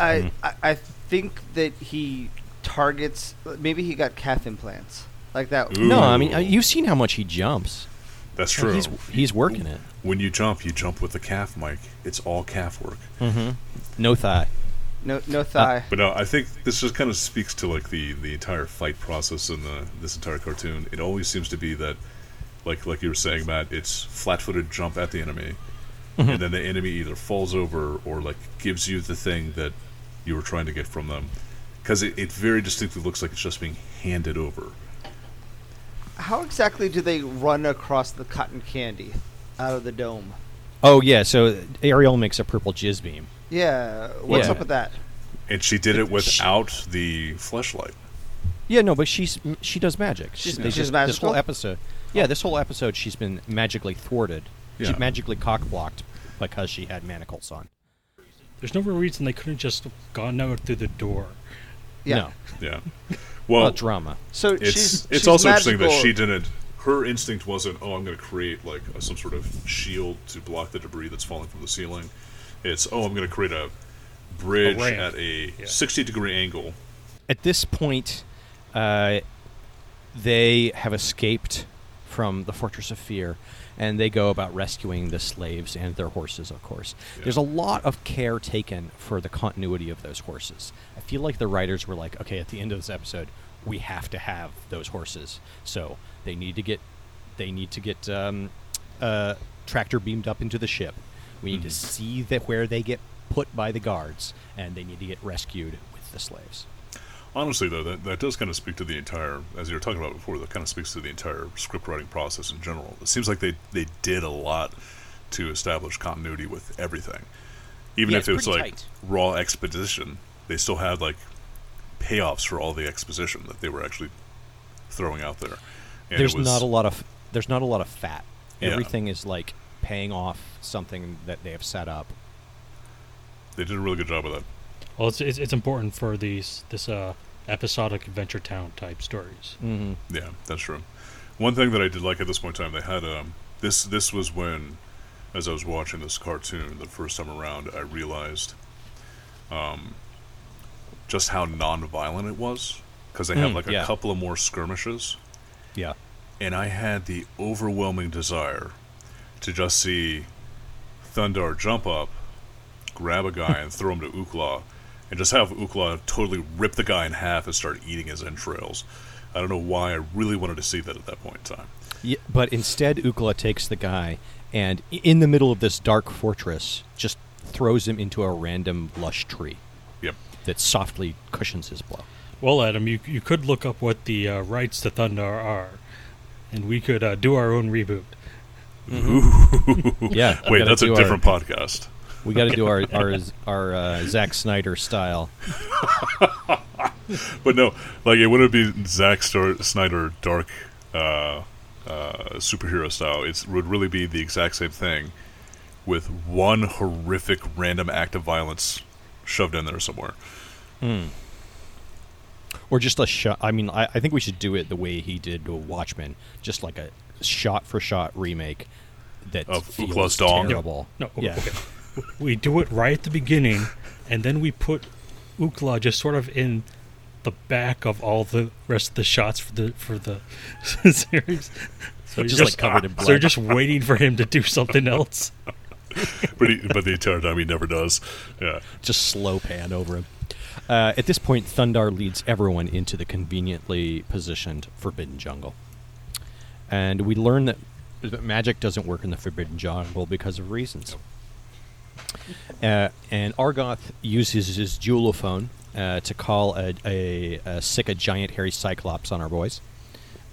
I, Mm-hmm. I I think that he targets. Maybe he got calf implants like that. Ooh. No, I mean uh, you've seen how much he jumps. That's true. He's he's working it. when you jump, you jump with the calf, Mike. It's all calf work. Mm-hmm. No thigh. No no thigh. But no, I think this just kind of speaks to like the the entire fight process in the this entire cartoon. It always seems to be that, like like you were saying, Matt. It's flat-footed jump at the enemy, and then the enemy either falls over or like gives you the thing that you were trying to get from them, because it, it very distinctly looks like it's just being handed over. How exactly do they run across the cotton candy out of the dome? Oh yeah, so Ariel makes a purple jizz beam. Yeah, what's Yeah. up with that? And she did it She- without the fleshlight. Yeah, no, but she's she does magic. She's- she's just- This whole episode, yeah, this whole episode, she's been magically thwarted. Yeah. She's magically cock blocked because she had manacles on. There's no real reason they couldn't just gone out through the door. Yeah. No, Yeah. well, Well, drama. So it's she's it's she's also interesting that she didn't. Her instinct wasn't, oh, I'm going to create like a, some sort of shield to block the debris that's falling from the ceiling. It's, oh, I'm going to create a bridge ramp. at a Yeah. 60 degree angle. At this point, uh, they have escaped from the Fortress of Fear, and they go about rescuing the slaves and their horses, of course. Yeah. There's a lot of care taken for the continuity of those horses. I feel like the writers were like, okay, at the end of this episode, we have to have those horses, so they need to get they need to get um, uh, tractor beamed up into the ship. We need to see that where they get put by the guards, and they need to get rescued with the slaves. Honestly, though, that, that does kind of speak to the entire, as you were talking about before, that kind of speaks to the entire script writing process in general. It seems like they, they did a lot to establish continuity with everything. Even Yeah, if it was like tight. raw exposition, they still had like payoffs for all the exposition that they were actually throwing out there. And there's was, not a lot of there's not a lot of fat. Yeah. Everything is like paying off something that they have set up. They did a really good job with that. Well, it's it's, it's important for these this uh, episodic Adventure Town type stories. Mm-hmm. Yeah, that's true. One thing that I did like at this point in time, they had um this this was when, as I was watching this cartoon the first time around, I realized, um, just how non-violent it was because they have Mm, like a yeah. couple of more skirmishes, Yeah. and I had the overwhelming desire to just see Thundar jump up, grab a guy, and throw him to Ukla, and just have Ukla totally rip the guy in half and start eating his entrails. I don't know why I really wanted to see that at that point in time. Yeah, but instead, Ukla takes the guy and, in the middle of this dark fortress, just throws him into a random lush tree Yep. that softly cushions his blow. Well, Adam, you you could look up what the uh, rights to Thundar are, and we could uh, do our own reboot. Yeah. Wait, that's a do our- different podcast. We got to do our our our uh, Zack Snyder style. But no, like it wouldn't be Zack Star- Snyder dark uh, uh, superhero style. It would really be the exact same thing with one horrific random act of violence shoved in there somewhere. Or just a shot. I mean, I, I think we should do it the way he did to Watchmen, just like a shot for shot remake that Of feels Ukla's dong? terrible. No, yeah, okay. We do it right at the beginning, and then we put Ukla just sort of in the back of all the rest of the shots for the for the series. So you're just, like, covered in So you're just waiting for him to do something else. But he, but the entire time he never does. Yeah. just slow pan over him. Uh, at this point, Thundar leads everyone into the conveniently positioned Forbidden Jungle, and we learn that that magic doesn't work in the Forbidden Jungle because of reasons. Uh, and Argoth uses his jewelophone uh, to call a, a, a sick a giant hairy cyclops on our boys.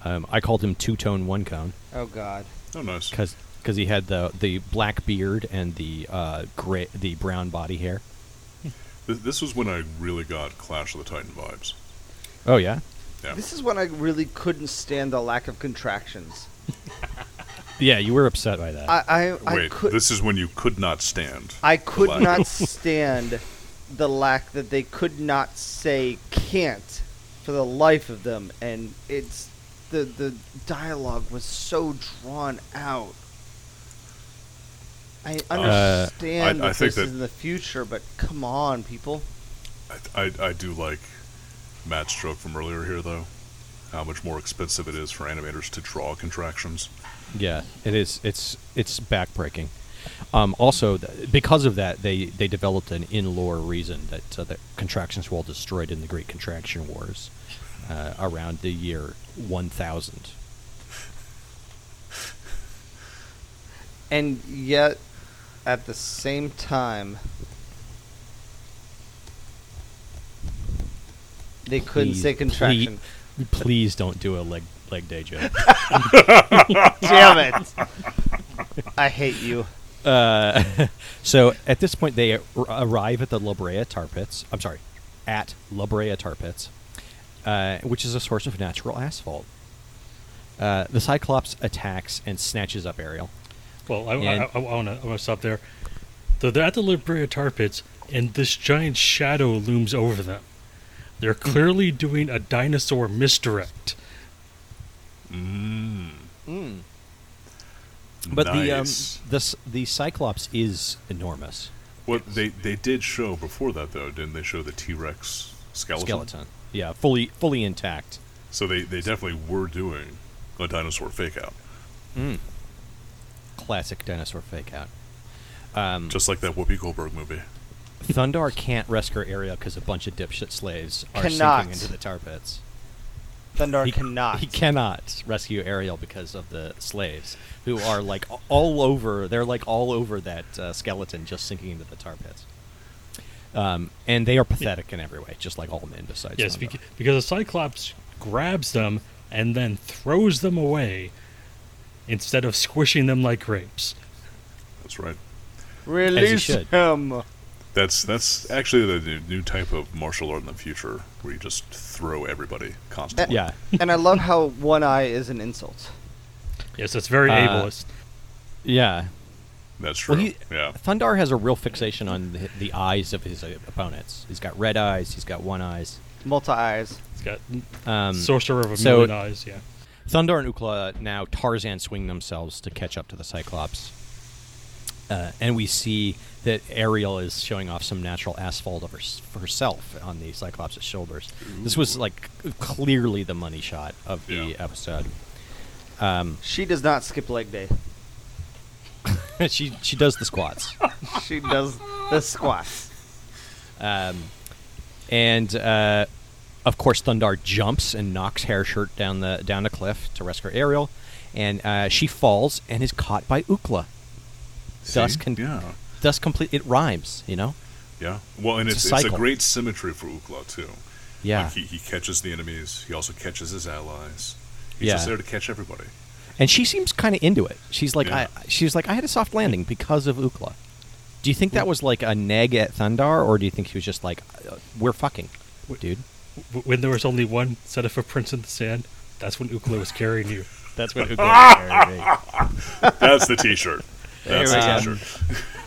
Um, I called him two tone one cone Oh God. Oh, nice. because he had the the black beard and the uh, gray the brown body hair. Th- This was when I really got Clash of the Titan vibes. Oh yeah, Yeah. This is when I really couldn't stand the lack of contractions. yeah. You were upset by that. I I, I Wait, could this is when you could not stand. I could not stand the lack that they could not say can't for the life of them, and it's the the dialogue was so drawn out. I uh, understand I- I think this that- is in the future, but come on, people. I, I, I do like Matt's stroke from earlier here, though. How much more expensive it is for animators to draw contractions. Yeah, it is. It's it's backbreaking. Um, also, th- because of that, they, they developed an in-lore reason that uh, the contractions were all destroyed in the Great Contraction Wars uh, around the year 1000. And yet, at the same time, they couldn't Please- say contraction. Please, please don't do a leg leg day joke. Damn it! I hate you. Uh, so at this point, they ar- arrive at the La Brea tar pits. I'm sorry, at La Brea tar pits, uh, which is a source of natural asphalt. Uh, the Cyclops attacks and snatches up Ariel. Well, I, And- I, I, want to I want to stop there. So they're at the La Brea tar pits, and this giant shadow looms over them. They're clearly doing a dinosaur misdirect. Mmm. But the um, the the Cyclops is enormous What they they did show before that though, didn't they? Show the T Rex skeleton. skeleton. Yeah, fully fully intact. So they they definitely were doing a dinosaur fake out, Classic dinosaur fake out. Um, just like that Whoopi Goldberg movie. Thundar can't rescue Ariel because a bunch of dipshit slaves are Cannot. sinking into the tar pits. Thundar he cannot. He cannot rescue Ariel because of the slaves, who are like all over. They're like all over that uh, skeleton, just sinking into the tar pits. Um, and they are pathetic in every way, just like all men besides. Yes, beca- because the Cyclops grabs them and then throws them away instead of squishing them like grapes. That's right. Release him. That's that's actually the new- new type of martial art in the future, where you just throw everybody constantly. Yeah. and I love how one eye is an insult. Yes, it's very Uh, ableist. Yeah. That's true. Well, he, yeah, Thundar has a real fixation on the, the eyes of his uh, opponents. He's got red eyes. He's got one eyes. Multi eyes. He's got Um, sorcerer of a so- million eyes. Yeah. Thundar and Ukla now Tarzan swing themselves to catch up to the Cyclops. Uh, and we see that Ariel is showing off some natural asphalt of her, for herself on the Cyclops' shoulders. This was like clearly the money shot of the Yeah. episode. Um, She does not skip leg day. she she does the squats. She does the squats. Um, and uh, of course, Thundar jumps and knocks Hairshirt down the down the cliff to rescue Ariel, and uh, she falls and is caught by Ukla. Thus, See? con- yeah, thus complete. It rhymes, you know. yeah. Well, and It's it's a it's a great symmetry for Ukla too. Yeah, Like he, he catches the enemies. He also catches his allies. He's Yeah. just there to catch everybody. and she seems kind of into it. She's like, Yeah. I, she's like, I had a soft landing because of Ukla. Do you think that was like a neg at Thundar, or do you think she was just like, uh, we're fucking, dude? When there was only one set of footprints in the sand, that's when Ukla was carrying you. That's what Ukla. That's the T-shirt. That's we the. T-shirt.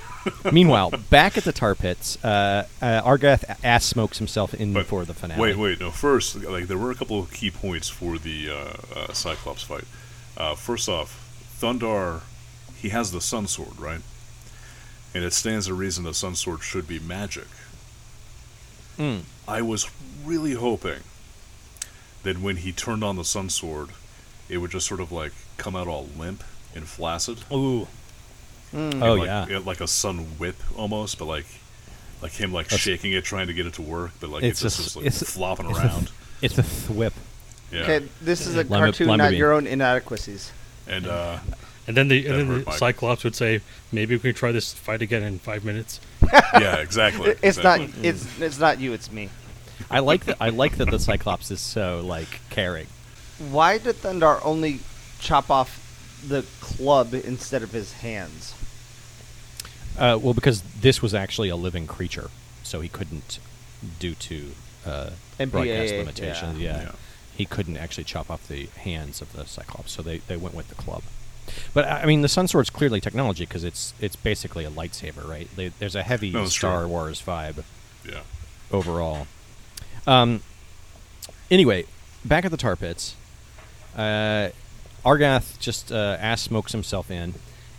Meanwhile, back at the tar pits, uh, uh, Argoth ass smokes himself in But for the finale. Wait, wait. No, first, like there were a couple of key points for the uh, uh, Cyclops fight. Uh, first off, Thundar, he has the Sun Sword, right? And it stands to reason the Sun Sword should be magic. Mm. I was really hoping that when he turned on the Sun Sword, it would just sort of like come out all limp and flaccid. Ooh. Mm. Oh like, yeah. it- like a sun whip almost, but like like him like That's- shaking it, trying to get it to work, but like It's it's, a just, like it's flopping it's a- around. It's a thwip. yeah, Okay, this is a Lima- cartoon, Lima not bean. your own inadequacies. and uh, And then the and then the Cyclops would say, "Maybe we can try this fight again in five minutes." yeah, exactly. It- It's not. It's it's not you. It's me. I like that. I like that the Cyclops is so like caring. Why did Thundar only chop off the club instead of his hands? Uh, well, because this was actually a living creature, so he couldn't, due to uh, MPAA, broadcast limitations. yeah. Yeah. Yeah. he couldn't actually chop off the hands of the Cyclops, so they, they went with the club. But I I mean, the Sun Sword's clearly technology because it's it's basically a lightsaber, right? They, there's a heavy No, Star true. Wars vibe yeah. overall. Um. Anyway, back at the tar pits, uh, Argoth just uh, ass smokes himself in,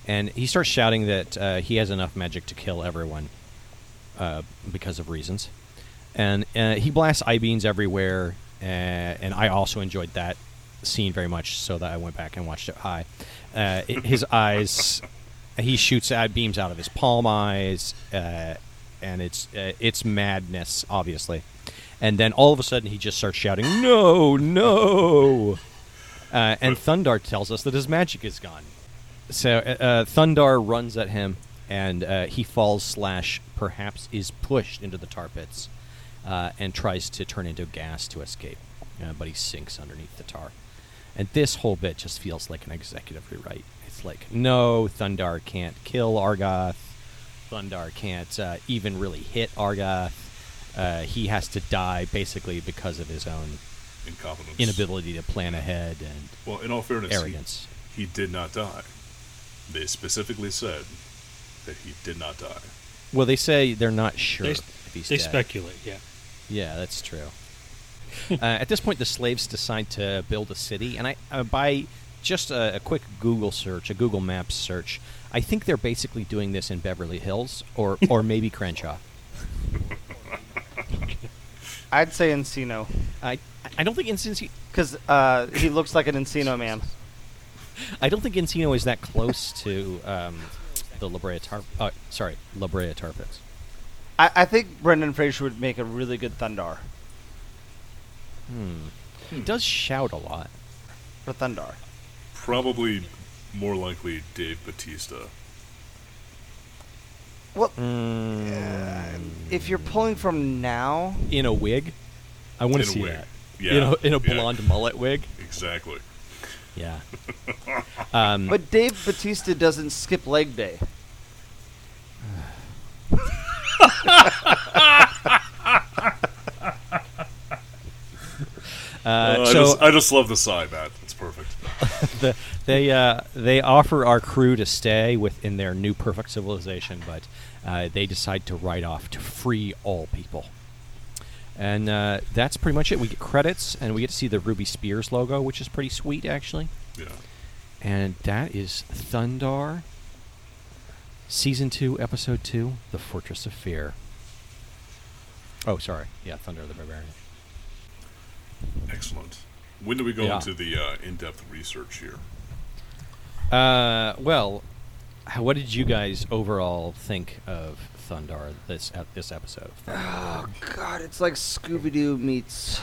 and he starts shouting that uh, he has enough magic to kill everyone uh, because of reasons. And uh, he blasts eye beams everywhere, uh, and I also enjoyed that scene very much, so that I went back and watched it high. Uh, his eyes, he shoots eye beams out of his palm eyes, uh, and it's it's madness, obviously. And then all of a sudden, he just starts shouting, "No, no!" And Thundar tells us that his magic is gone. So uh, uh, Thundar runs at him, and uh, he falls slash perhaps is pushed into the tar pits, uh, and tries to turn into gas to escape, uh, but he sinks underneath the tar. And this whole bit just feels like an executive rewrite. It's like, no, Thundar can't kill Argoth. Thundar can't uh, even really hit Argoth. Uh, he has to die basically because of his own Incompetence. inability to plan ahead and Well, in all fairness, he- arrogance. He, did not die. They specifically said that he did not die. Well, they say they're not sure They, if he's they dead. speculate. Yeah. Yeah, that's true. uh, at this point, the slaves decide to build a city, and I, uh, by just a, a quick Google search, a Google Maps search, I think they're basically doing this in Beverly Hills or or maybe Crenshaw. I'd say Encino I I don't think Encino, because uh, he looks like an Encino man. I don't think Encino is that close to um, the La Brea Tar. Uh, sorry, La Brea Tar Pits. I, I think Brendan Fraser would make a really good Thundar Hmm. He does shout a lot. for Thundar. Probably more likely Dave Batista. Well, Mm. if you're pulling from now, in a wig, I want In to see wig. that. Yeah. In a, in a yeah. blonde mullet wig. Exactly. Yeah. Um, but Dave Batista doesn't skip leg day. Uh, so I just, I just, love the side that it's perfect. the, they uh, they offer our crew to stay within their new perfect civilization, but uh, they decide to write off to free all people. And uh, that's pretty much it. We get credits, and we get to see the Ruby Spears logo, which is pretty sweet, actually. Yeah. And that is Thundar, season two, episode two, The Fortress of Fear. Oh, sorry. Yeah, Thunder of the Barbarian. Excellent. When do we go Yeah. into the uh, in-depth research here? Uh, well, how, what did you guys overall think of Thundar this ep- this episode? of Oh God, it's like Scooby Doo meets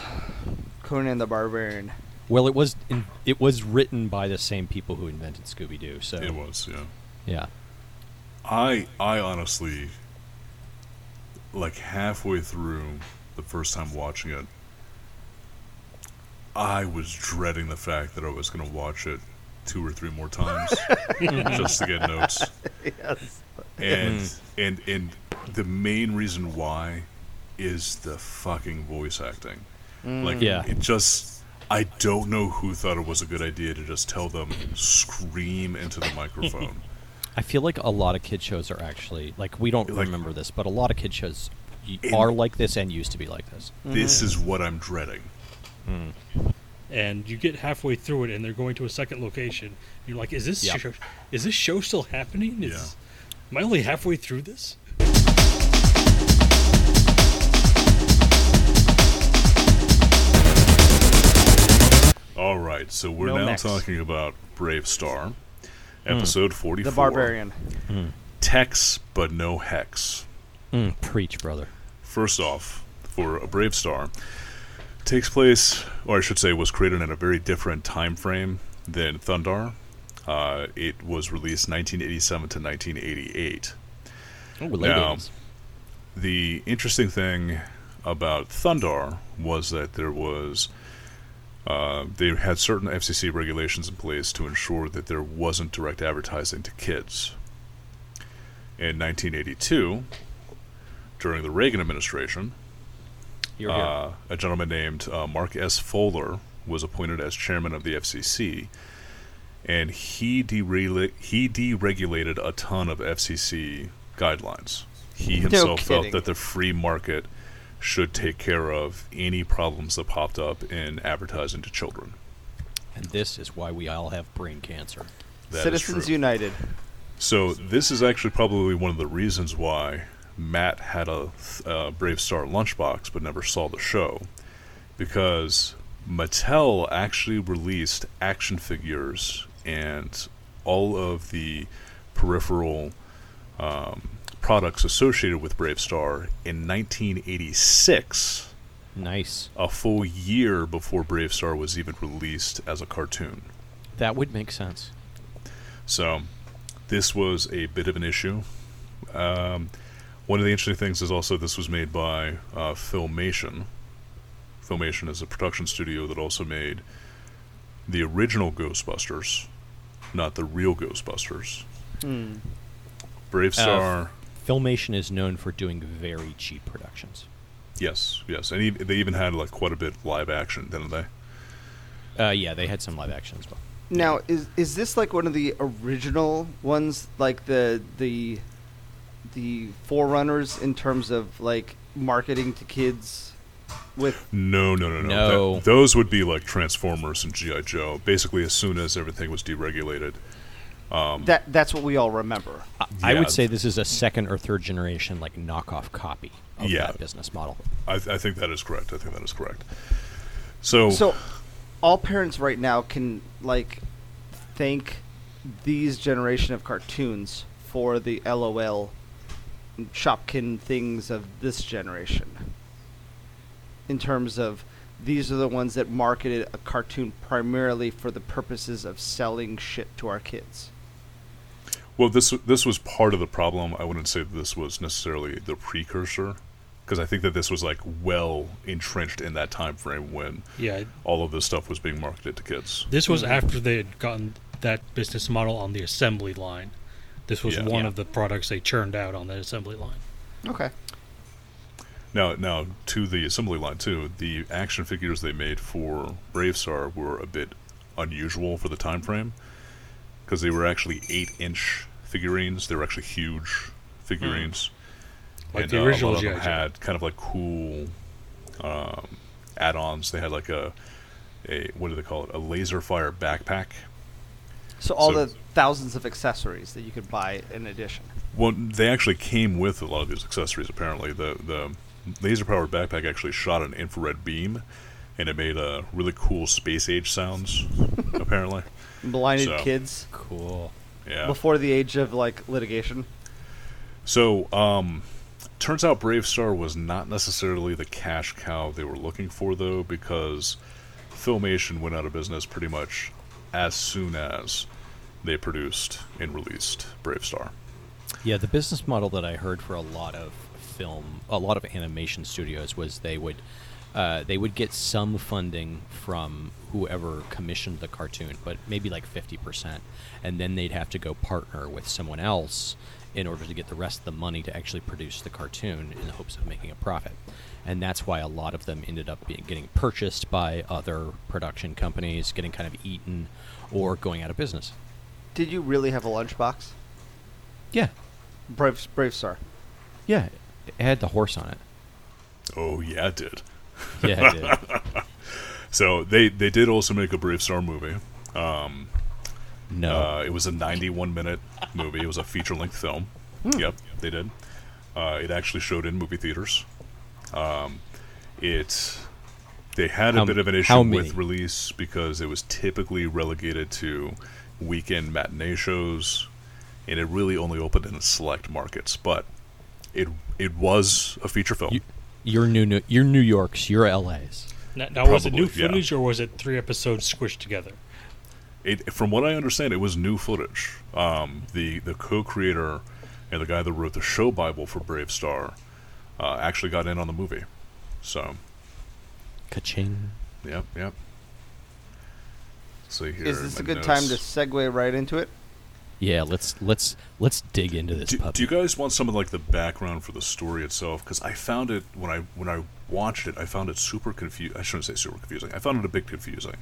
Conan the Barbarian. Well, it was in, it was written by the same people who invented Scooby Doo. So It was, yeah. yeah. I I honestly like halfway through the first time watching it I was dreading the fact that I was going to watch it two or three more times just to get notes. yes. And mm. and and the main reason why is the fucking voice acting. Mm. Like Yeah. it just I don't know who thought it was a good idea to just tell them scream into the microphone. I feel like a lot of kid shows are actually like we don't Like- remember this, but a lot of kid shows are like this and used to be like this. This mm-hmm. is what I'm dreading. Mm. and you get halfway through it, and they're going to a second location. You're like, "Is this Yep. show, is this show still happening? Is, Am I only halfway through this?" All right, so we're No now mechs. talking about Brave Star, episode 44. The Barbarian. Tex, but no hex. Mm, preach, brother. First off, for a Brave Star, takes place, or I should say, was created in a very different time frame than Thundar. Uh, it was released 1987 to 1988. Oh, Now, The interesting thing about Thundar was that there was uh, they had certain FCC regulations in place to ensure that there wasn't direct advertising to kids. In 1982, during the Reagan administration, uh, a gentleman named uh, Mark S. Fowler was appointed as chairman of the FCC, and he derela- he deregulated a ton of FCC guidelines. He himself felt that the free market should take care of any problems that popped up in advertising to children. and this is why we all have brain cancer. That is Citizens true. United. So this is actually probably one of the reasons why Matt had a uh, Brave Star lunchbox but never saw the show, because Mattel actually released action figures and all of the peripheral um, products associated with Brave Star in 1986, Nice. a full year before Brave Star was even released as a cartoon. That would make sense. So, this was a bit of an issue. Um, one of the interesting things is also this was made by uh, Filmation. Filmation is a production studio that also made the original Ghostbusters, not the real Ghostbusters. Hmm. Brave Uh, Star, Filmation is known for doing very cheap productions. yes, yes, and ev- they even had like quite a bit of live action, didn't they? Uh, yeah, they had some live action as well. Now, is is this like one of the original ones, like the the the forerunners in terms of like marketing to kids? With No, no, no, no. No. That- those would be like Transformers and GI Joe. Basically, as soon as everything was deregulated, um, that, that's what we all remember. I, I would say this is a second or third generation like knockoff copy of Yeah. that business model. I, I think that is correct. I think that is correct. So, So, all parents right now can like thank these generation of cartoons for the LOL Shopkin things of this generation. In terms of these are the ones that marketed a cartoon primarily for the purposes of selling shit to our kids. well, this this was part of the problem. I wouldn't say this was necessarily the precursor, because I think that this was like well entrenched in that time frame when Yeah, all of this stuff was being marketed to kids. this was mm-hmm. after they had gotten that business model on the assembly line. This was Yeah. one Yeah. of the products they churned out on the assembly line. Okay. Now, now to the assembly line too. The action figures they made for Bravestar were a bit unusual for the time frame because they were actually eight-inch figurines. They were actually huge figurines. Like and, the uh, original a lot of them had kind of like cool um, add-ons. They had like a a what do they call it? A laser fire backpack. So all So- the thousands of accessories that you could buy in addition. Well, they actually came with a lot of these accessories. Apparently, the the laser powered backpack actually shot an infrared beam, and it made uh, really cool space age sounds. apparently, Blinded So- kids Cool. yeah. before the age of like litigation. So, um, turns out Bravestar was not necessarily the cash cow they were looking for, though, because Filmation went out of business pretty much as soon as they produced and released Bravestar. Yeah, the business model that I heard for a lot of film, a lot of animation studios was they would uh, they would get some funding from whoever commissioned the cartoon, but maybe like fifty percent, and then they'd have to go partner with someone else in order to get the rest of the money to actually produce the cartoon in the hopes of making a profit. And that's why a lot of them ended up being, getting purchased by other production companies, getting kind of eaten, or going out of business. Did you really have a lunchbox? Yeah, Brave Brave Star. yeah, it had the horse on it. Oh yeah, it did. Yeah, it did. So they they did also make a Brave Star movie. Um, No. Uh, it was a 91 minute movie. It was a feature length film. Yep, they did. Uh, it actually showed in movie theaters. Um, it they had a How- bit of an issue with release because it was typically relegated to weekend matinee shows, and it really only opened in select markets. But it it was a feature film. You, you're New, New, you're New York's, you're LA's. Now, now was it new Probably, yeah. footage or was it three episodes squished together? It, from what I understand, it was new footage. Um, the the co-creator and the guy that wrote the show bible for Brave Star uh, actually got in on the movie. So, Ka-ching. yep, yep. See here. Is this a good notes. time to segue right into it? Yeah, let's let's let's dig into this Do, puppy. do you guys want some of like the background for the story itself? Because I found it when I when I watched it, I found it super confusing. I shouldn't say super confusing. I found it a bit confusing.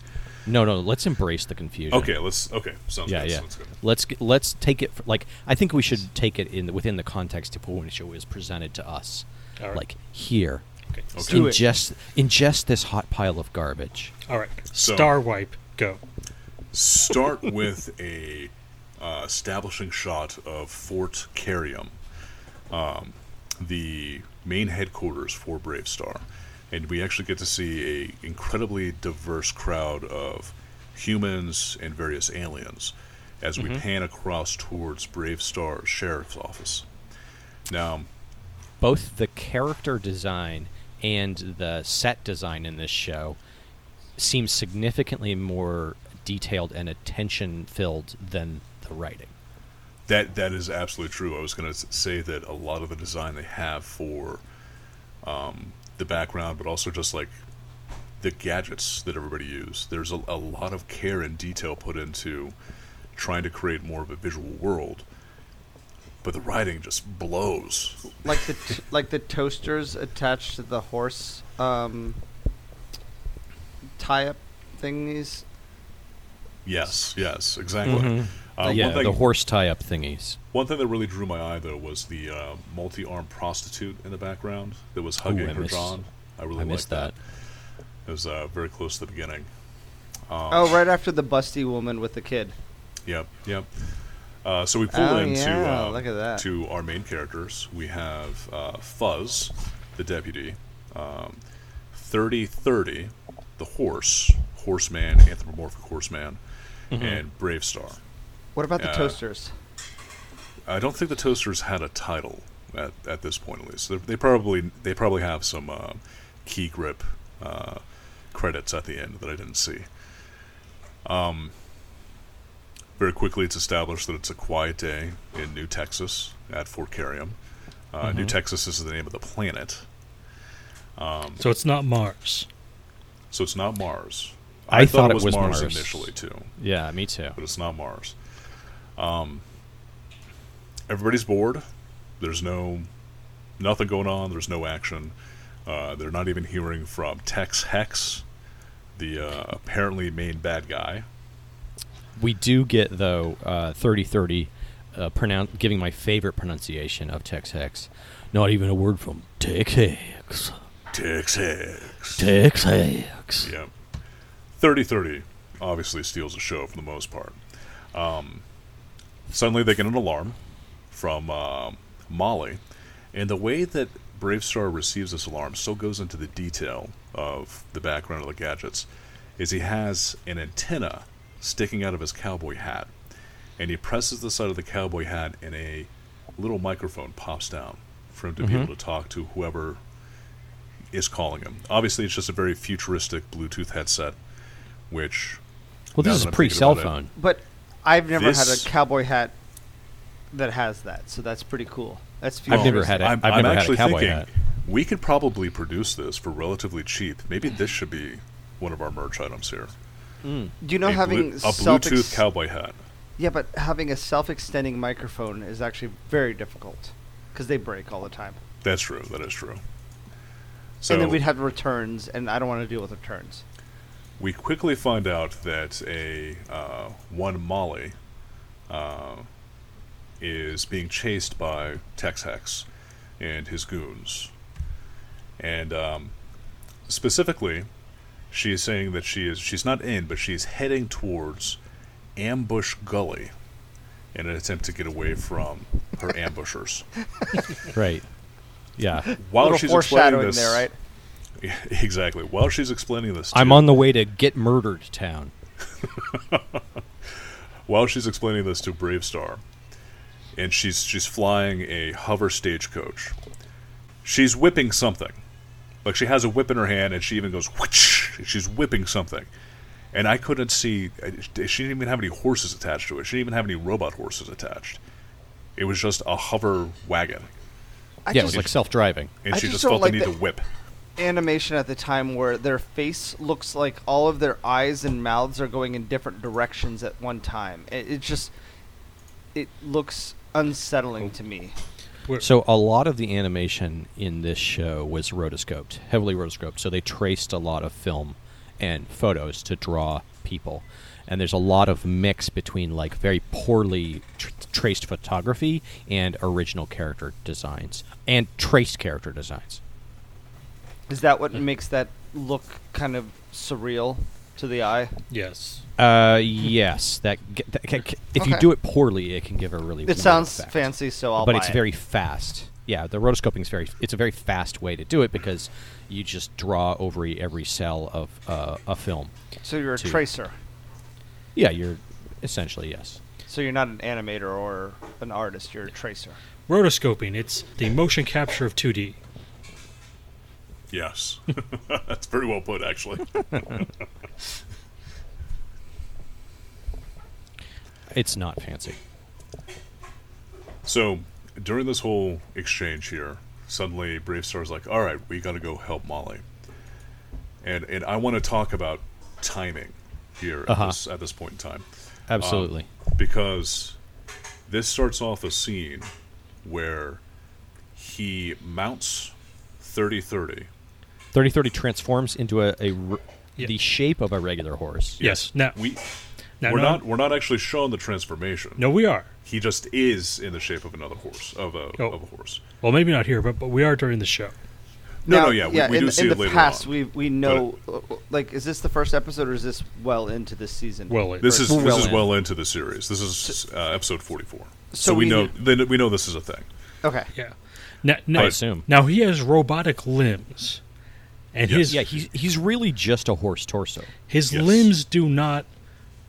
no, no, let's embrace the confusion. Okay, let's. Okay, sounds Yeah, good. yeah. Sounds good. Let's let's take it f like I think we should take it in within the context of when the show is presented to us. All right. Like here, Okay. Okay. Ingest ingest this hot pile of garbage. All right. So- Star wipe. Go. start with a uh, establishing shot of Fort Kerium, um, the main headquarters for Brave Star, and we actually get to see a incredibly diverse crowd of humans and various aliens as we pan across towards Brave Star's sheriff's office. Now, Both the character design and the set design in this show seems significantly more detailed and attention filled than the writing. That that is absolutely true. I was going to say that a lot of the design they have for um, the background, but also just like the gadgets that everybody use. There's a, a lot of care and detail put into trying to create more of a visual world. But the writing just blows. Like the t- like the toasters attached to the horse um, tie-up thingies. Yes, yes, exactly. Mhm. Uh, yeah, one, thing, the horse tie up thingies. one thing that really drew my eye though was the uh, multi-armed prostitute in the background that was hugging I her missed- John. I really I missed liked that. It was uh, very close to the beginning. Oh, right after the busty woman with the kid. Yep, yep. Uh, so we pull Oh, into yeah, uh, look at that. to our main characters. We have uh, Fuzz, the deputy, um, thirty thirty, the horse, horseman, anthropomorphic horseman, Mm-hmm. and Brave Star. What about the toasters? I don't think the Toasters had a title at, at this point, at least. They, they probably they probably have some uh, key grip uh, credits at the end that I didn't see. Um, very quickly, it's established that it's a quiet day in New Texas at Fort Kerium. Uh, New Texas is the name of the planet, So it's not Mars. so it's not Mars. I thought it was, was Mars, Mars. initially too. Yeah, me too. but it's not Mars. Um, everybody's bored. There's no nothing going on. There's no action. Uh, they're not even hearing from Tex Hex, the uh, apparently main bad guy. We do get though uh, thirty thirty, uh, pronoun- giving my favorite pronunciation of Tex Hex. Not even a word from Tex Hex. Tex Hex. Tex Hex. Yeah. 3030 obviously steals the show for the most part. Um, suddenly they get an alarm from um Molly, and the way that BraveStarr receives this alarm still goes into the detail of the background of the gadgets, is he has an antenna sticking out of his cowboy hat, and he presses the side of the cowboy hat, and a little microphone pops down for him to be Mhm. able to talk to whoever is calling him. Obviously, it's just a very futuristic Bluetooth headset, which Well, this is that I'm pre thinking cell about it- phone. But I've never This- had a cowboy hat that has that, so that's pretty cool. That's I've never had it. I'm, I've I'm never had a actually cowboy thinking hat. we could probably produce this for relatively cheap. Maybe this should be one of our merch items here. Hmm. Do you know a, having Blu- a self Bluetooth cowboy hat. Yeah, but having a self-extending microphone is actually very difficult because they break all the time. That's true. That is true. So and then we'd have returns, and I don't want to deal with returns. We quickly find out that a uh, one Molly uh, is being chased by Tex Hex and his goons, and um, specifically, she is saying that she is she's not in, but she's heading towards Ambush Gully in an attempt to get away from her ambushers. Right. Yeah. While Little she's foreshadowing explaining this, there, right? exactly. While she's explaining this, I'm to- on the way to get murdered town. while she's explaining this to BraveStarr, and she's she's flying a hover stagecoach. She's whipping something, like she has a whip in her hand, and she even goes whoosh. She's whipping something, and I couldn't see. uh, She didn't even have any horses attached to it. She didn't even have any robot horses attached. It was just a hover wagon, I yeah, it was like self driving. and I she just just felt like the need that- to whip. Animation at the time where their face looks like all of their eyes and mouths are going in different directions at one time. It, it just it looks unsettling to me. So a lot of the animation in this show was rotoscoped, heavily rotoscoped. So they traced a lot of film and photos to draw people, and there's a lot of mix between like very poorly tr- traced photography and original character designs and traced character designs. Is that what makes that look kind of surreal to the eye? yes. Uh, yes, that, g- that ca- ca- if you Okay. do it poorly, it can give a really. It weird sounds effect. fancy, so I'll but buy it's it. very fast. Yeah, the rotoscoping is very. It's a very fast way to do it because you just draw over e- every cell of uh, a film. so you're a to- tracer. Yeah, you're essentially yes. So you're not an animator or an artist. You're a tracer. Rotoscoping, it's the motion capture of 2D. Yes, that's very well put, actually. It's not fancy. So during this whole exchange here, suddenly BraveStarr's like, "All right, we got to go help Molly," and and I want to talk about timing here Uh-huh. at, this, at this point in time Absolutely. because this starts off a scene where he mounts 3030 Thirty thirty transforms into a, a r- Yeah. the shape of a regular horse. Yes. Now, we now we're no, not we're not actually shown the transformation No, we are. he just is in the shape of another horse of a Oh. of a horse Well, maybe not here, but, but we are during the show. no Now, no yeah we, we in, do see it in it the later past, on. we we know. uh, like, is this the first episode, or is this well into this season? Well, it- This is We're this well is in. well into the series. This is uh, episode forty four. So, so we, we know then we know this is a thing. okay. Yeah. Now, now, I assume. Now he has robotic limbs, and Yes. his Yeah, he's he's really just a horse torso. his Yes. limbs do not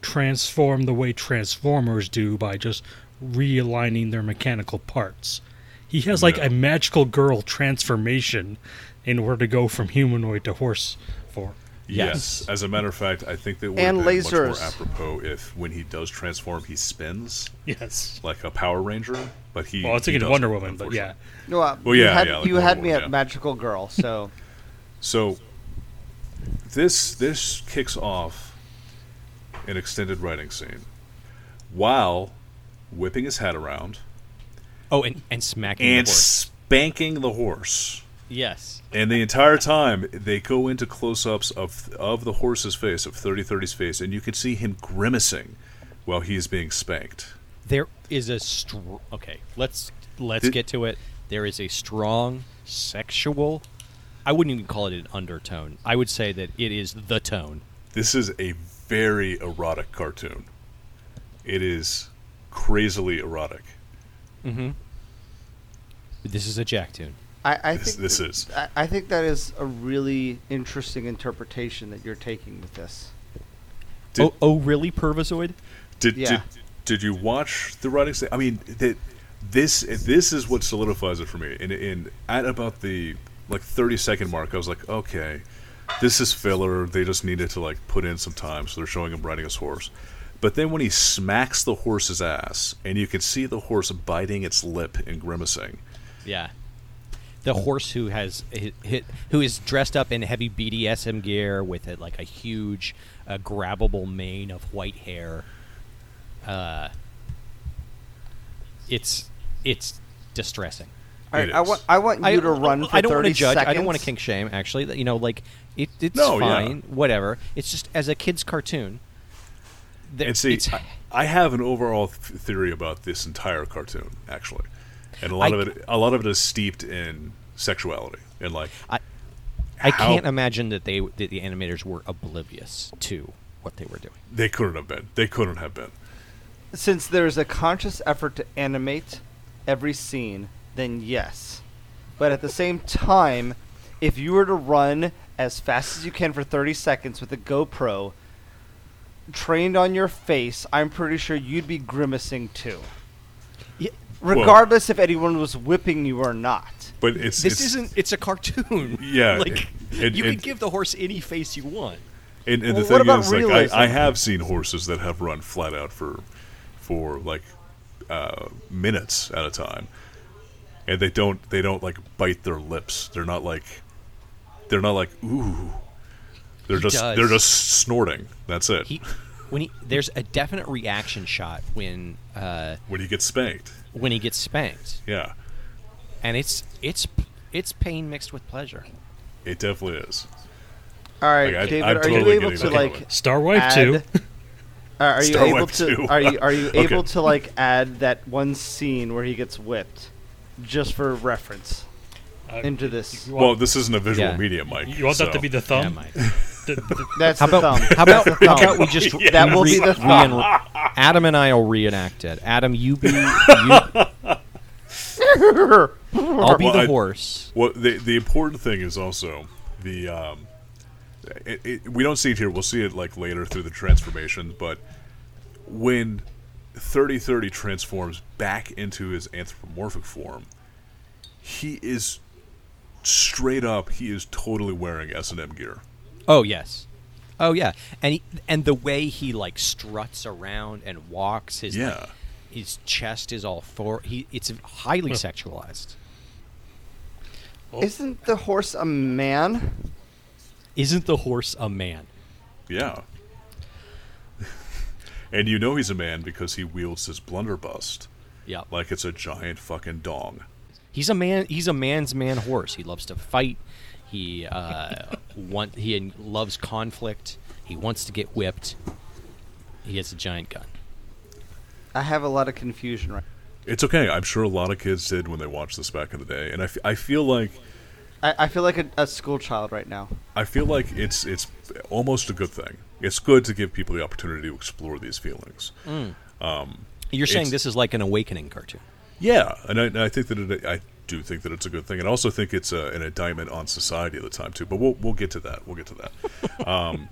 transform the way Transformers do by just realigning their mechanical parts. He has like No. a magical girl transformation in order to go from humanoid to horse form. Yes. Yes. As a matter of fact, I think that would And have been much more apropos if when he does transform, he spins Yes. like a Power Ranger. But he. Well, I was he thinking Wonder Woman, but yeah. unfortunately. No, uh, Well, you yeah, had, yeah, like you had Wonder me Woman, at yeah. magical girl. So So this this kicks off an extended writing scene while whipping his head around Oh, and and smacking and the horse. spanking the horse Yes. And the entire time they go into close-ups of of the horse's face, of 3030's face, and you can see him grimacing while he is being spanked. There is a str- okay. Let's let's Did- get to it. There is a strong sexual. I wouldn't even call it an undertone. I would say that it is the tone. This is a very erotic cartoon. It is crazily erotic. Mm-hmm. This is a Jack tune. I, I This- think this that- is. I, I think that is a really interesting interpretation that you're taking with this. Did- oh, oh, really, Pervisoid? Did Yeah. did, did you watch the writing? sta- I mean, that this this is what solidifies it for me. In in at about the like thirty second mark, I was like, okay, this is filler. They just needed to like put in some time, so they're showing him riding his horse. But then when he smacks the horse's ass, and you can see the horse biting its lip and grimacing, Yeah. The horse who has hit, hit who is dressed up in heavy BDSM gear with a, like a huge, uh, grabbable mane of white hair. Uh, it's it's distressing. All right, I want I want you I, to run for I don't want to judge. seconds. I don't want to kink shame. Actually, you know, like it, it's No, yeah. fine. Whatever. It's just as a kid's cartoon. there- and see, it's- I, I have an overall th- theory about this entire cartoon, actually, and a lot I- of it, a lot of it is steeped in sexuality and like I, I how- can't imagine that they that the animators were oblivious to what they were doing. they couldn't have been. They couldn't have been. Since there's a conscious effort to animate every scene, then yes. But at the same time, if you were to run as fast as you can for 30 seconds with a GoPro trained on your face, I'm pretty sure you'd be grimacing too. Yeah, Regardless if anyone was whipping you or not. But it's this it's, isn't. It's a cartoon. Yeah, like and- you and- can give the horse any face you want. And, and Well, the what thing is, like. I, I have seen horses that have run flat out for, for like, uh, minutes at a time, and they don't they don't like bite their lips. They're not like, they're not like ooh. They're He just does. they're just snorting. That's it. He when he there's a definite reaction shot when uh, when he gets spanked, when he gets spanked, yeah, and it's it's it's pain mixed with pleasure. it definitely is. All right, Like, David, I'm are totally you able to like part. Star Wipe add, too. Are, are you Star able Wife to? 2. Are you are you Okay. able to like add that one scene where he gets whipped, just for reference Uh, into this? you Well, this isn't a visual Yeah. medium, Mike. you want that to be the Yeah, thumb? Mike. The- the- That's How the about thumb. how about the how thumb. about we just That will be the thumb. re- Adam and I will reenact it. Adam, you be you, I'll be Well, the I- horse. Well, the the important thing is also the um, it, it, we don't see it here. We'll see it like later through the transformation. But when thirty thirty transforms back into his anthropomorphic form, he is straight up. He is totally wearing S and M gear. Oh yes. Oh yeah, and he, and the way he like struts around and walks, his like, Yeah. his chest is all for he. It's highly Huh. sexualized. Oh. Isn't the horse a man? Isn't the horse a man? Yeah. And you know he's a man because he wields his blunderbuss. Yeah, like it's a giant fucking dong. he's a man. He's a man's man horse. He loves to fight. He uh, want he loves conflict. He wants to get whipped. He has a giant gun. I have a lot of confusion right. It's okay. I'm sure a lot of kids did when they watched this back in the day, and I, f- I feel like I, I feel like a, a school child right now. I feel like it's it's almost a good thing. It's good to give people the opportunity to explore these feelings. You're saying this is like an awakening cartoon. Yeah, and I, and I think that it, I do think that it's a good thing, and I also think it's a, an indictment on society at the time too. But we'll we'll get to that. We'll get to that. um,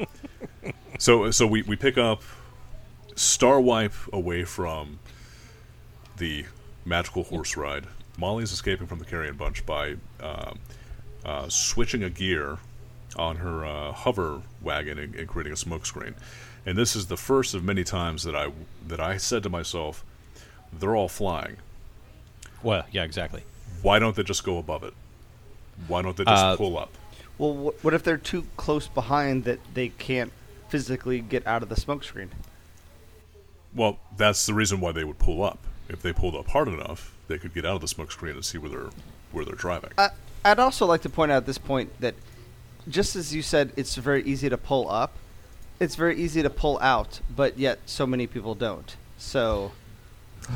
so so we, we pick up Star Wipe away from the magical horse ride. Molly's escaping from the carrion bunch by um, uh, switching a gear on her uh, hover wagon and, and creating a smokescreen. And this is the first of many times that I that I said to myself, "They're all flying. Well, yeah, exactly. Why don't they just go above it? Why don't they just Uh, pull up?" Well, wh- what if they're too close behind that they can't physically get out of the smokescreen? Well, that's the reason why they would pull up. If they pulled up hard enough, they could get out of the smoke screen and see where they're where they're driving. I, I'd also like to point out at this point that just as you said, it's very easy to pull up. It's very easy to pull out, but yet so many people don't. So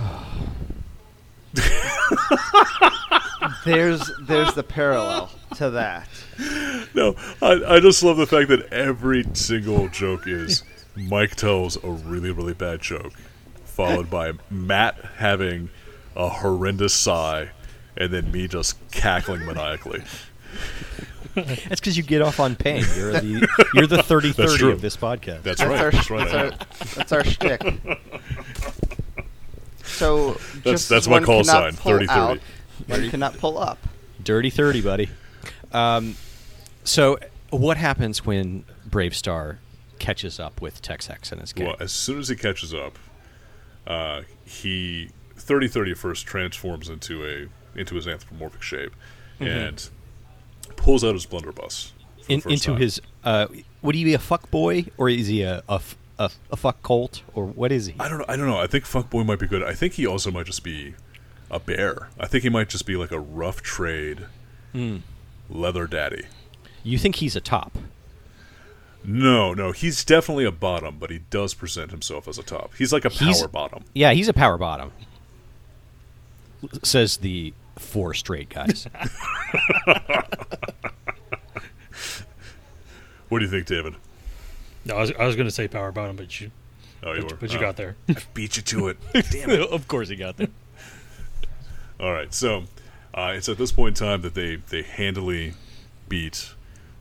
there's there's the parallel to that. no, I, I just love the fact that every single joke is Mike tells a really really bad joke, followed by Matt having a horrendous sigh, and then me just cackling maniacally. That's because you get off on pain. You're the you're the 30-30 of this podcast. That's, That's right. our that's right. our that's our shtick. So That's- just that's my call sign, pull 30-30. out, cannot pull up. Dirty 30, buddy. Um, so, what happens when BraveStarr catches up with Tex Hex and his gang? Well, as soon as he catches up, uh, he 30 30 first transforms into a into his anthropomorphic shape and pulls out his blunderbuss In, into time. his. Uh, would he be a fuck boy or is he a a fuck colt or what is he? I don't know. I don't know. I think fuckboy might be good. I think he also might just be a bear. I think he might just be like a rough trade Hmm. leather daddy. You think he's a top? No, no, he's definitely a bottom, but he does present himself as a top. He's like a power He's- bottom. Yeah, he's a power bottom. Says the four straight guys. What do you think, David? No, I was, I was going to say power bottom, but you, Oh, you but, were. but you Oh, got there. I beat you to it. Damn it. of course he got there. All right, so uh, it's at this point in time that they, they handily beat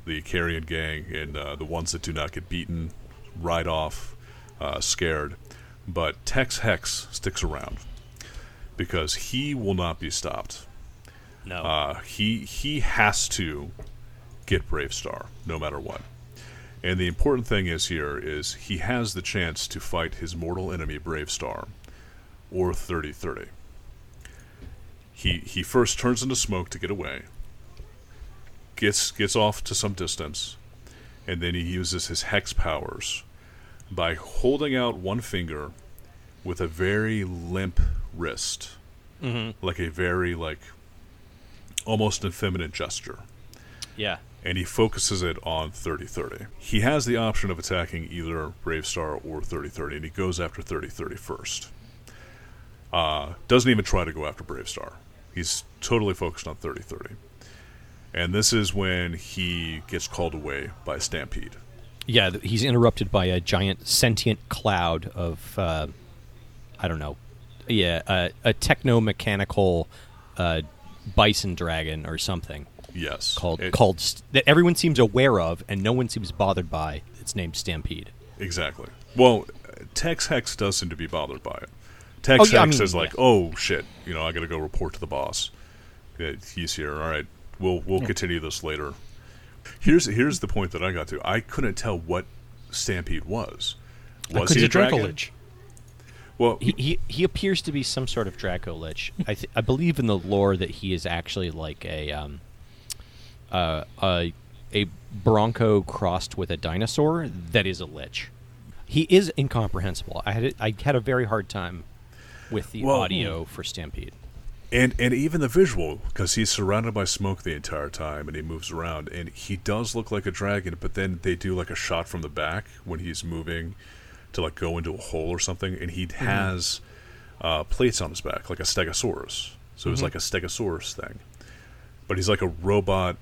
the carrion gang and uh, the ones that do not get beaten ride off uh, scared. But Tex Hex sticks around because he will not be stopped. No. Uh, he he has to get BraveStarr no matter what. And the important thing is here is he has the chance to fight his mortal enemy BraveStarr or 3030. He he first turns into smoke to get away. Gets gets off to some distance and then he uses his hex powers by holding out one finger with a very limp wrist. Like a very like almost effeminate gesture yeah. and he focuses it on 3030. He has the option of attacking either BraveStarr or 3030, and he goes after 3030 first. Uh, doesn't even try to go after BraveStarr. He's totally focused on 3030. And this is when he gets called away by Stampede. Yeah, he's interrupted by a giant sentient cloud of, uh, I don't know, yeah, uh, a techno mechanical uh, bison dragon or something Yes. called It- called st- that everyone seems aware of and no one seems bothered by. It's named Stampede. Exactly. Well, Tex Hex does seem to be bothered by it. Tex Oh, yeah, I Hex mean, is like, yeah. "Oh shit, you know, I got to go report to the boss. He's here. All right, we'll we'll continue this later." Here's here's the point that I got to. I couldn't tell what Stampede was. Was he a dragon? Well, He, he he appears to be some sort of Draco Lich. I th- I believe in the lore that he is actually like a um uh, a a bronco crossed with a dinosaur that is a lich. He is incomprehensible. I had I had a very hard time with the Well, audio for Stampede. and and even the visual because he's surrounded by smoke the entire time and he moves around and he does look like a dragon but then they do like a shot from the back when he's moving to like go into a hole or something and he has uh, plates on his back like a stegosaurus. So it's like a stegosaurus thing. But he's like a robot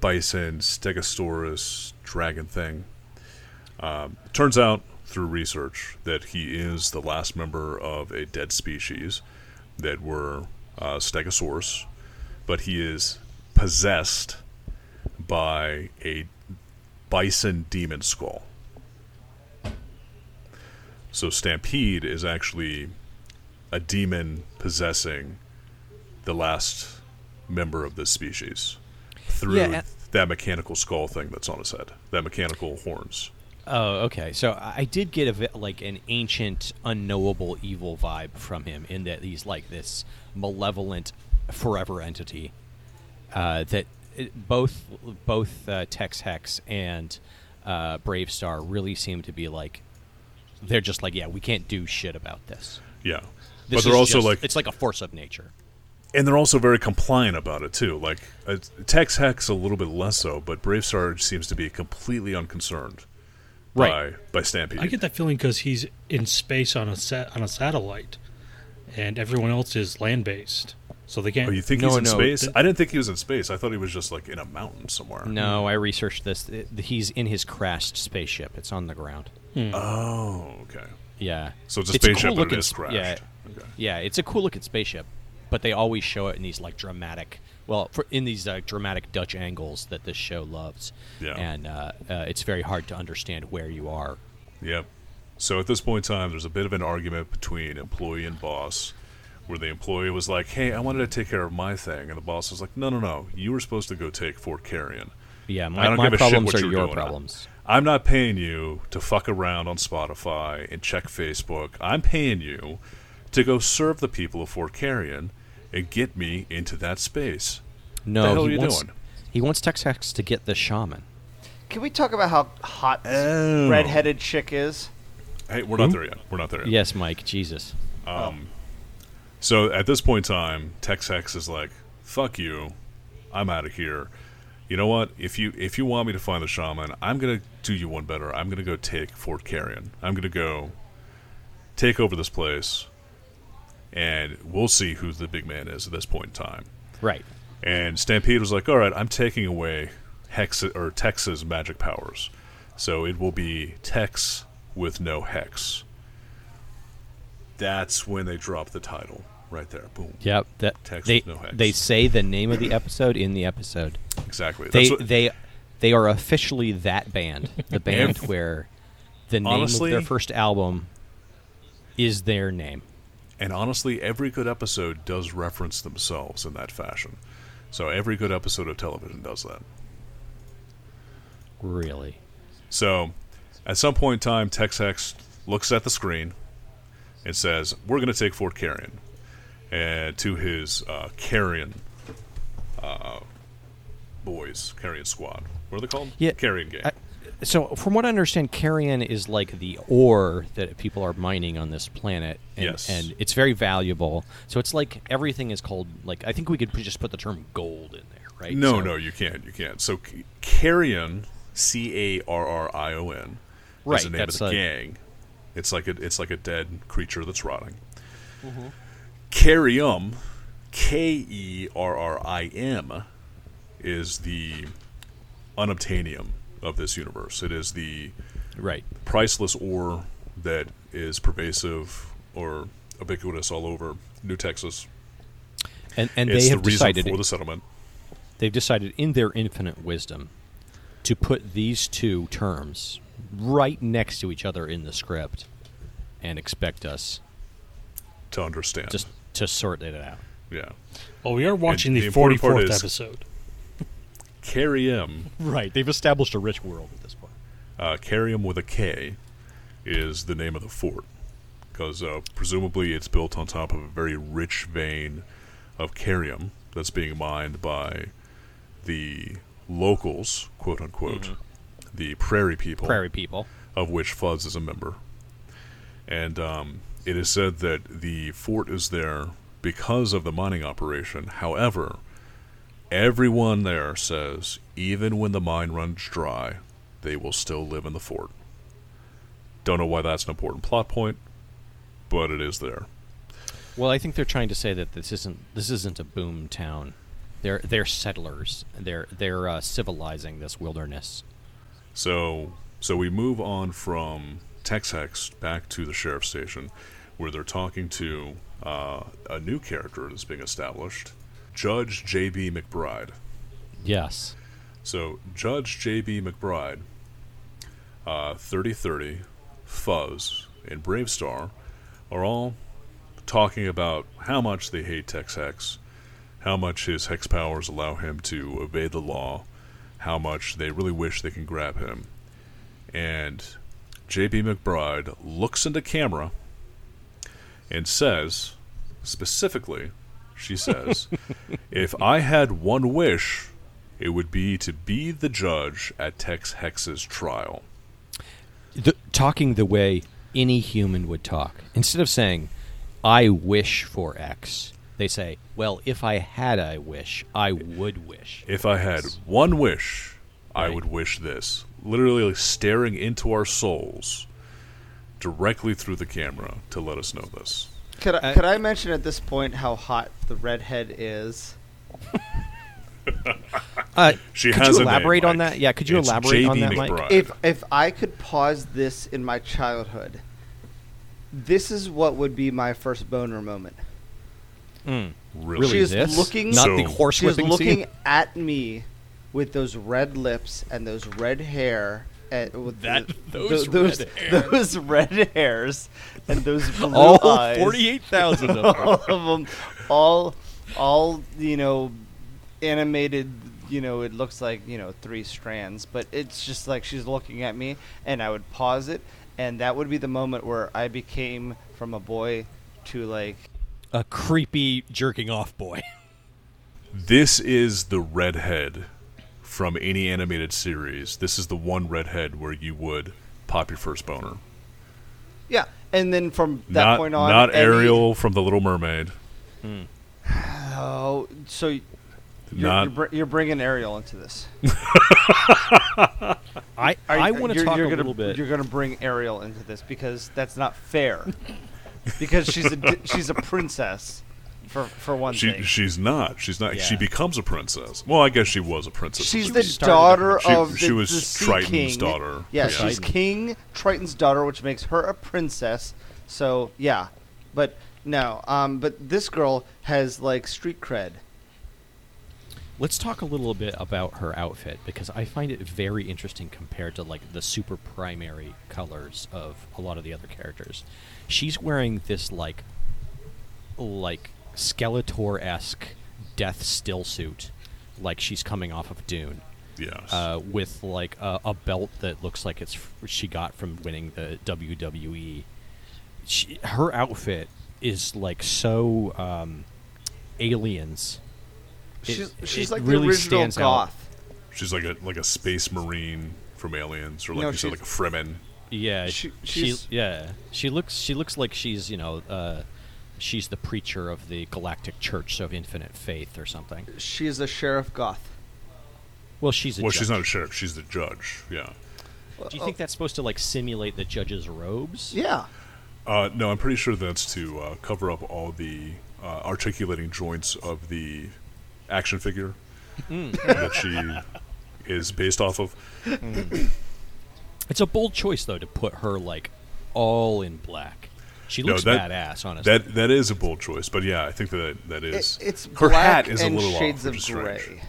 bison stegosaurus dragon thing. Um, turns out through research that he is the last member of a dead species that were uh, Stegosaurus, but he is possessed by a bison demon skull. So Stampede is actually a demon possessing the last member of this species through Yeah, and- that mechanical skull thing that's on his head, that mechanical horns. Oh, okay. So I did get a vi- like an ancient, unknowable evil vibe from him in that he's like this malevolent, forever entity. Uh, that it, both both uh, Tex Hex and uh, BraveStarr really seem to be like they're just like yeah we can't do shit about this. Yeah, This but they're also just- like it's like a force of nature. and they're also very compliant about it too. Like uh, Tex Hex a little bit less so, but BraveStarr seems to be completely unconcerned Right. by by Stampede. I get that feeling because he's in space on a sat on a satellite, and everyone else is land based, so they can't. Oh, you think No, he's in no, space? th- I didn't think he was in space. I thought he was just like in a mountain somewhere. No, I researched this. It- he's in his crashed spaceship. It's on the ground. Hmm. Oh, okay. Yeah. So it's a a spaceship, cool but it looking is sp- crashed. Yeah, Okay. yeah. It's a cool looking spaceship, but they always show it in these like dramatic. Well, for, in these uh, dramatic Dutch angles that this show loves. Yeah. And uh, uh, it's very hard to understand where you are. Yep. So at this point in time, there's a bit of an argument between employee and boss, where the employee was like, "Hey, I wanted to take care of my thing," and the boss was like, "No, no, no. You were supposed to go take Fort Kerium. Yeah, I my, don't my give a shit problems what are you're your doing. problems. I'm not paying you to fuck around on Spotify and check Facebook. I'm paying you to go serve the people of Fort Kerium and get me into that space." No, The hell he are you wants, doing? He wants Tex Hex to get the shaman. Can we talk about how hot this Oh. redheaded chick is? Hey, we're not Who? there yet. We're not there yet. Yes, Mike. Jesus. Um, So at this point in time, Tex Hex is like, "Fuck you, I'm out of here." You know what? If you if you want me to find the shaman, I'm gonna do you one better. I'm gonna go take Fort Kerium. I'm gonna go take over this place, and we'll see who the big man is at this point in time. Right. And Stampede was like, "All right, I'm taking away Hex or Tex's magic powers, so it will be Tex with no Hex." That's when they drop the title right there. Boom. Yep. That Tex they no hex. they say the name of the episode in the episode. Exactly. They what, they they are officially that band, the band where the name Honestly- of their first album is their name. and honestly, every good episode does reference themselves in that fashion. So every good episode of television does that. Really. So at some point in time, Tex Hex looks at the screen and says, "We're going to take Fort Kerium," and to his uh, Carrion uh, boys, Carrion Squad. What are they called? Yeah, Carrion Gang. I- so, from what I understand, carrion is like the ore that people are mining on this planet, and, Yes. and it's very valuable. So it's like everything is called like I think we could just put the term gold in there, right? No, So- no, you can't. You can't. So Carrion, C A R R I O N, Right, is the name of the a- gang. It's like a it's like a dead creature that's rotting. Mm-hmm. Kerium, K E R R I M, is the unobtainium of this universe. It is the right. priceless ore that is pervasive or ubiquitous all over New Texas. And and it's they the have reason decided for the settlement. they've decided in their infinite wisdom to put these two terms right next to each other in the script and expect us To understand, just to sort it out. yeah. Well, we are watching the the 44th is- episode. Kerium Right. They've established a rich world at this point. uh, Kerium with a K is the name of the fort because uh, presumably it's built on top of a very rich vein of kerium that's being mined by the locals, quote unquote, the prairie people, Prairie people. of which Fuzz is a member. And um, it is said that the fort is there because of the mining operation. However, everyone there says even when the mine runs dry, they will still live in the fort. Don't know why that's an important plot point, but it is there. Well, I think they're trying to say that this isn't this isn't a boom town. They're they're settlers. They're they're uh, civilizing this wilderness. So, so we move on from Tex Hex back to the sheriff's station, where they're talking to uh, a new character that's being established, Judge J.B. McBride. Yes. So, Judge J.B. McBride, uh, 3030, Fuzz, and BraveStarr are all talking about how much they hate Tex Hex, how much his hex powers allow him to evade the law, how much they really wish they can grab him. And J.B. McBride looks into camera and says, specifically, she says, if I had one wish, it would be to be the judge at Tex Hex's trial. The, talking the way any human would talk. Instead of saying, "I wish for X," They say, "Well, if I had a wish, I would wish." If I had one wish, I would wish this. Literally like staring into our souls directly through the camera to let us know this. Could I, Uh, could I mention at this point how hot the redhead is? Uh, She could has you a name, elaborate on Mike. that? Yeah, could you It's elaborate on J.B. that, Mike? If if I could pause this in my childhood, this is what would be my first boner moment. Mm. Really? She is this? looking- not So- the horse She is whipping looking scene. at me with those red lips and those red hair. And with That- the- those those, red hairs. those red hairs and those blue All eyes. forty-eight thousand of all them. of them, all, all you know, animated. You know, it looks like you know three strands, but it's just like she's looking at me, and I would pause it, and that would be the moment where I became from a boy to like A creepy jerking off boy. This is the redhead from any animated series. This is the one redhead where you would pop your first boner. yeah, and then from that not point on, not any- Ariel from The Little Mermaid. Oh, so you're, Not you're, br- you're bringing Ariel into this. I Are I want to talk you're a gonna, little bit. You're going to bring Ariel into this because that's not fair. because she's a she's a princess, for for one She thing. she's not. She's not. She becomes a princess. Well, I guess she was a princess. She's the some started daughter She- of the, she was the sea Triton's king. daughter. Yeah, Yeah. she's King Triton's daughter, which makes her a princess. So yeah, but no, um, but this girl has like street cred. Let's talk a little bit about her outfit because I find it very interesting compared to like the super primary colors of a lot of the other characters. She's wearing this like like Skeletor esque death still suit, like she's coming off of Dune, Yes. uh, with like a, a belt that looks like it's f- she got from winning the WWE. She, her outfit is like so um, aliens. It- She's she's it like really the original stands out. goth. she's like a like a space marine from Aliens, or like No, you said, like a Fremen. Yeah, She- she, yeah she looks she looks like she's you know uh, she's the preacher of the Galactic Church of Infinite Faith or something. She is a sheriff goth. Well, she's a Well, judge. she's not a sheriff. She's the judge. Yeah. Do you think that's supposed to like simulate the judge's robes? Yeah. Uh, no, I'm pretty sure that's to uh, cover up all the uh, articulating joints of the action figure Hmm. that she is based off of. It's a bold choice though to put her like all in black. She No, looks that- badass, honestly. That that is a bold choice, but yeah, I think that that is. It, it's her black hat is and a little shades off, of gray. strange.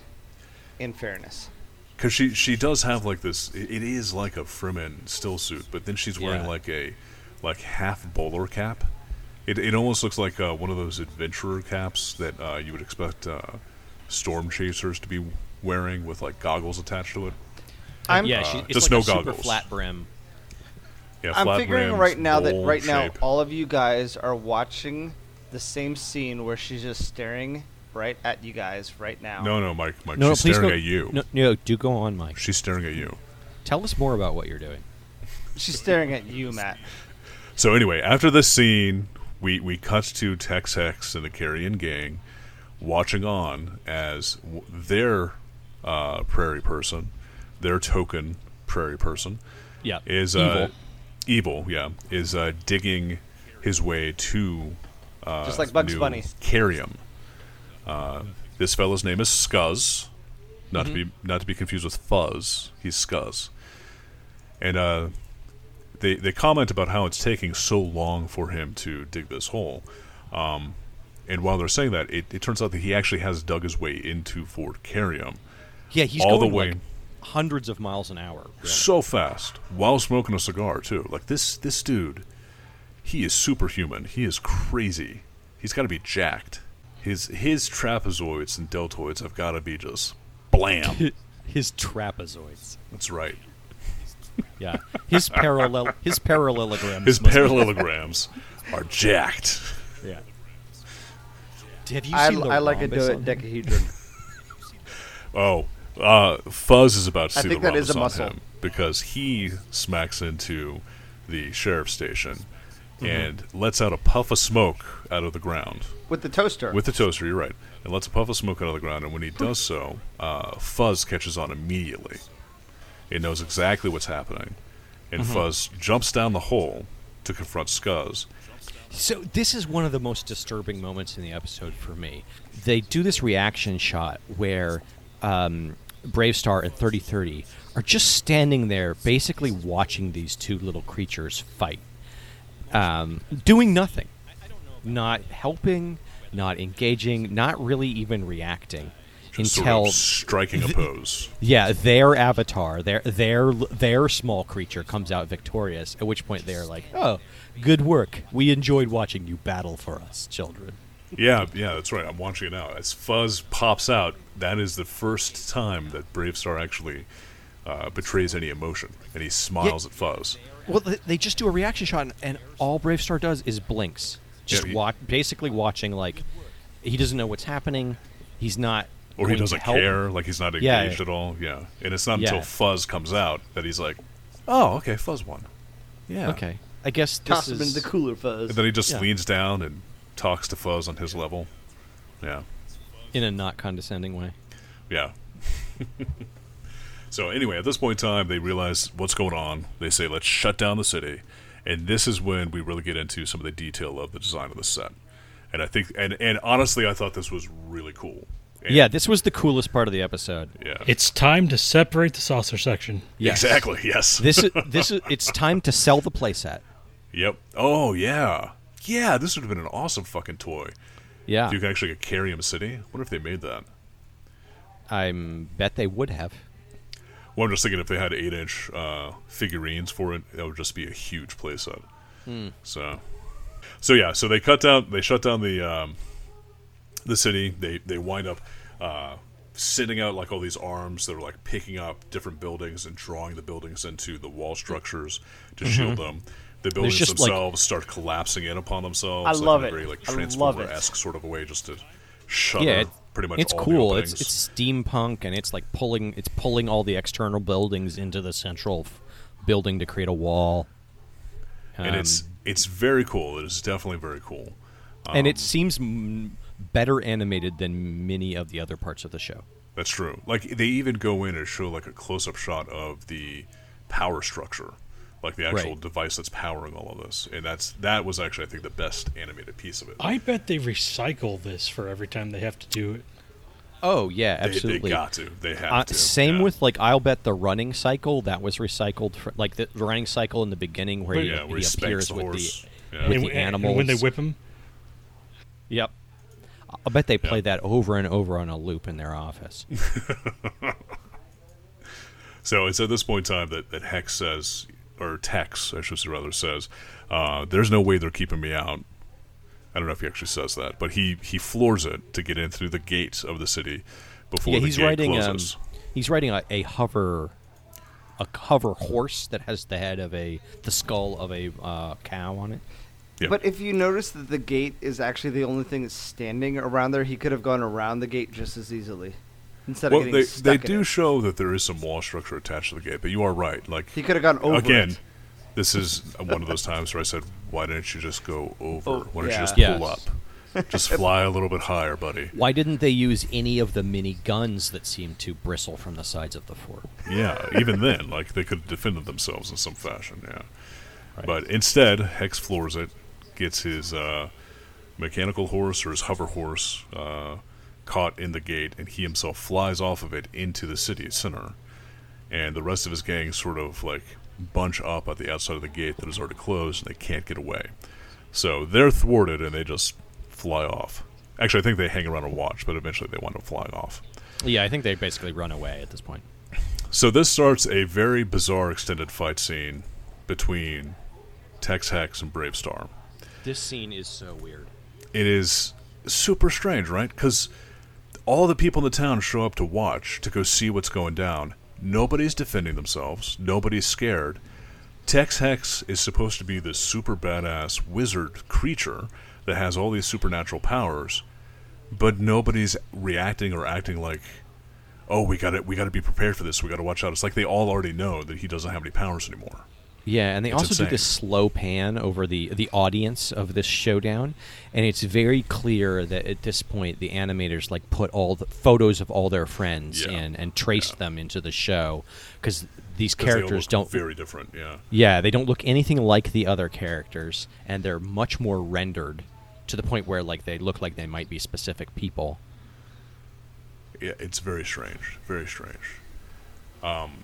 In fairness, Because she she does have like this. It, it is like a Fremen still suit, but then she's wearing Yeah. like a like half bowler cap. It it almost looks like uh, one of those adventurer caps that uh, you would expect uh, storm chasers to be wearing with like goggles attached to it. I'm yeah, she, it's just like no a super goggles. flat brim. Yeah, I'm figuring brims, right now that bowl right now all of you guys are watching the same scene where she's just staring right at you guys right now. No, no, Mike, Mike. No, no, she's please staring go. at you. No, no, do go on, Mike. She's staring at you. Tell us more about what you're doing. She's staring at you, Matt. So anyway, after this scene, we we cut to Tex Hex and the Carrion Gang watching on as w- their uh, prairie person, their token prairie person, Yeah, is evil. uh, evil. Yeah, is uh, digging his way to uh, Just like Bugs New Bunny. Kerium. Uh, this fellow's name is Scuzz, not Mm-hmm. to be not to be confused with Fuzz. He's Scuzz, and uh, they they comment about how it's taking so long for him to dig this hole. Um, and while they're saying that, it, it turns out that he actually has dug his way into Fort Kerium yeah, he's all the way like hundreds of miles an hour. Yeah. so fast while smoking a cigar too. Like this this dude, he is superhuman. He is crazy. He's got to be jacked. His his trapezoids and deltoids have got to be just blam. His trapezoids. That's right. Yeah, his parallel his parallelograms. His must be- parallelograms are jacked. Yeah. Have you I, seen the I like a do- decahedron. Oh, uh, Fuzz is about to I see think the that is a on muscle. him because he smacks into the sheriff's station, and lets out a puff of smoke out of the ground with the toaster. with the toaster. You're right, and lets a puff of smoke out of the ground. And when he does so, uh, Fuzz catches on immediately. It knows exactly what's happening, and Fuzz jumps down the hole to confront Scuzz. So this is one of the most disturbing moments in the episode for me. They do this reaction shot where um, BraveStarr and 3030 are just standing there, basically watching these two little creatures fight, um, doing nothing, not helping, not engaging, not really even reacting Just until sort of striking a pose. yeah, their avatar, their their their small creature comes out victorious. At which point they are like, "Oh, good work. We enjoyed watching you battle for us, children." Yeah, yeah, that's right. I'm watching it now. As Fuzz pops out, that is the first time that BraveStarr actually uh, betrays any emotion, and he smiles at Fuzz. Well, they- they just do a reaction shot, and, and all BraveStarr does is blinks, just Yeah, he- wa- basically watching like he doesn't know what's happening. He's not, Or he going to doesn't help. care, like he's not engaged yeah. at all. Yeah, and it's not Yeah. until Fuzz comes out that he's like, "Oh, okay, Fuzz won." Yeah. Okay, I guess this Toss him is in the cooler fuzz. And then he just Yeah. leans down and talks to Fuzz on his level. Yeah, in a not condescending way. yeah. so anyway, at this point in time, they realize what's going on. They say, "Let's shut down the city," and this is when we really get into some of the detail of the design of the set. And I think, and and honestly, I thought this was really cool. And- yeah, this was the coolest part of the episode. yeah, It's time to separate the saucer section. Yes. exactly. Yes. This is this is it's time to sell the playset. Yep. Oh yeah, yeah. This would have been an awesome fucking toy. Yeah, You can actually carry him city. What if they made that? I bet they would have. Well, I'm just thinking if they had eight inch uh, figurines for it, that would just be a huge playset. So, so yeah, so they cut down, they shut down the um, the city. They they wind up uh, sending out like all these arms that are like picking up different buildings and drawing the buildings into the wall structures to shield them. The buildings just, like- themselves start collapsing in upon themselves. I like love in a it. Very like it. Transformer esque sort of a way, just to shutter yeah, it- pretty much it's cool. It's it's steampunk and it's like pulling it's pulling all the external buildings into the central f- building to create a wall. and it's Um, it's very cool. It is definitely very cool. and Um, it seems m- better animated than many of the other parts of the show. That's true. Like they even go in and show like a close-up shot of the power structure, like the actual Right. device that's powering all of this, and that's that was actually I think the best animated piece of it. I bet they recycle this for every time they have to do it. Oh yeah, absolutely. they got to. They have Uh, to. same yeah. with like I'll bet the running cycle that was recycled for like the running cycle in the beginning where But- he, yeah, where he he appears the with horse. the Yeah. with and, the and- and when they whip him, Yep. I'll bet they play Yeah. that over and over on a loop in their office. So it's at this point in time that, that Hex says, or Tex, I should say rather, says, uh, "There's no way they're keeping me out." I don't know if he actually says that, but he he floors it to get in through the gates of the city before yeah, the he's gate riding um, he's riding a, a hover a hover horse that has the head of a the skull of a uh, cow on it. Yeah. But if you notice that the gate is actually the only thing that's standing around there, he could have gone around the gate just as easily instead well, of getting they stuck they in do it. show that there is some wall structure attached to the gate, but you are right. Like He could have gone over again, it. this is one of those times where I said, "Why didn't you just go over? Oh, Why don't yeah. you just Yes. pull up? Just fly a little bit higher, buddy." Why didn't they use any of the mini guns that seem to bristle from the sides of the fort? Yeah, even then, like they could have defended themselves in some fashion. Yeah, Right. but instead, Hex floors it, gets his uh, mechanical horse or his hover horse uh, caught in the gate, and he himself flies off of it into the city center. And the rest of his gang sort of like bunch up at the outside of the gate that is already closed, and they can't get away. So they're thwarted, and they just fly off. Actually, I think they hang around and watch, but eventually they wind up flying off. Yeah, I think they basically run away at this point. So this starts a very bizarre extended fight scene between Tex Hex and Brave Star. This scene is so weird. It is super strange, right? Because all the people in the town show up to watch, to go see what's going down. Nobody's defending themselves. Nobody's scared. Tex Hex is supposed to be this super badass wizard creature that has all these supernatural powers, but nobody's reacting or acting like, "Oh, we got to we got to be prepared for this. We got to watch out." It's like they all already know that he doesn't have any powers anymore. Yeah, and they It's also do this slow pan over the the audience of this showdown, and it's very clear that at this point the animators like put all the photos of all their friends Yeah. in and traced Yeah. them into the show because these 'Cause they all characters don't look very different. Yeah. yeah they don't look anything like the other characters, and they're much more rendered to the point where like they look like they might be specific people. Yeah, it's very strange, very strange. Um,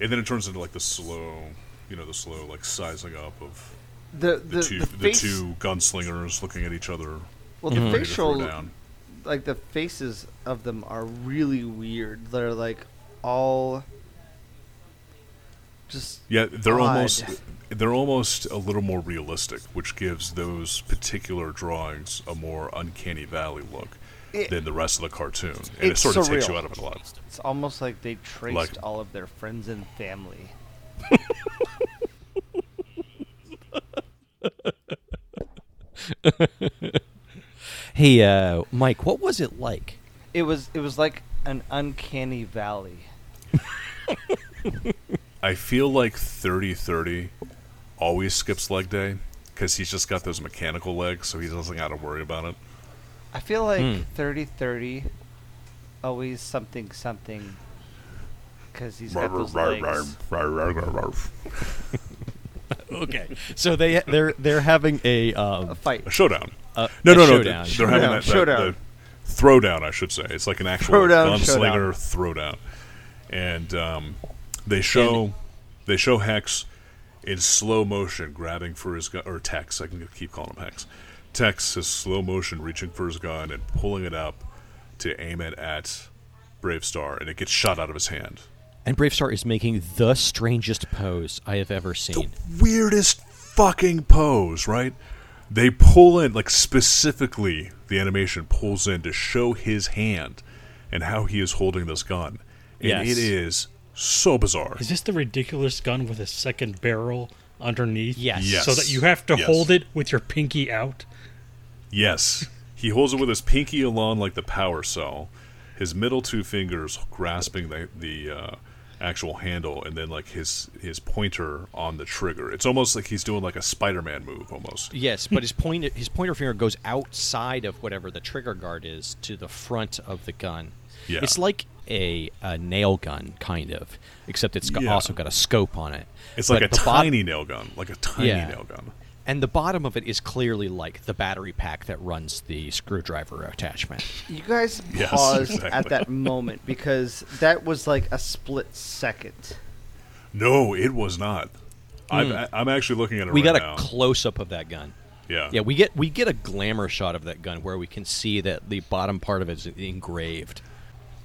and then it turns into like the slow, you know, the slow like sizing up of The the, the, two the, the, face, two gunslingers looking at each other, well, the mm-hmm. ready to facial, down. like the faces of them are really weird. They're like all just Yeah, they're odd. almost they're almost a little more realistic, which gives those particular drawings a more uncanny valley look It- than the rest of the cartoon, and it it's sort of takes you out of it a lot. It's almost like they traced Like- all of their friends and family. Hey, uh, Mike, what was it like? It was it was like an uncanny valley. I feel like 30-30 always skips leg day because he's just got those mechanical legs, so he doesn't got to worry about it. I feel like Hmm. thirty thirty, always something something, because he's got those legs. Okay, so they they're they're having a A um, fight. A showdown. a, No, a no, no. showdown. They're having Showdown, that, that, showdown. the throwdown, I should say. It's like an actual Throwdown, gunslinger throwdown, and um, they show they show Hex in slow motion grabbing for his gun, or Tex. I can keep calling him Hex. Tex is slow motion reaching for his gun and pulling it up to aim it at BraveStarr, and it gets shot out of his hand. And BraveStarr is making the strangest pose I have ever seen. the weirdest fucking pose, right? They pull in, like specifically, the animation pulls in to show his hand and how he is holding this gun. And Yes. it is so bizarre. Is this the ridiculous gun with a second barrel underneath? Yes. Yes. So that you have to Yes. hold it with your pinky out? Yes. He holds it with his pinky along like the power cell, his middle two fingers grasping the, the uh, actual handle, and then like his, his pointer on the trigger. It's almost like he's doing like a Spider Man move almost. Yes, but his point his pointer finger goes outside of whatever the trigger guard is to the front of the gun. Yeah. It's like a, a nail gun, kind of, except it's got, Yeah. also got a scope on it. It's like a tiny nail gun, like a tiny Yeah. nail gun. And the bottom of it is clearly like the battery pack that runs the screwdriver attachment. You guys Yes, paused exactly. at that moment because that was like a split second. No, it was not. I'm, I'm actually looking at it Hmm. we right got now. a close up of that gun. yeah. Yeah, we get we get a glamour shot of that gun where we can see that the bottom part of it is engraved.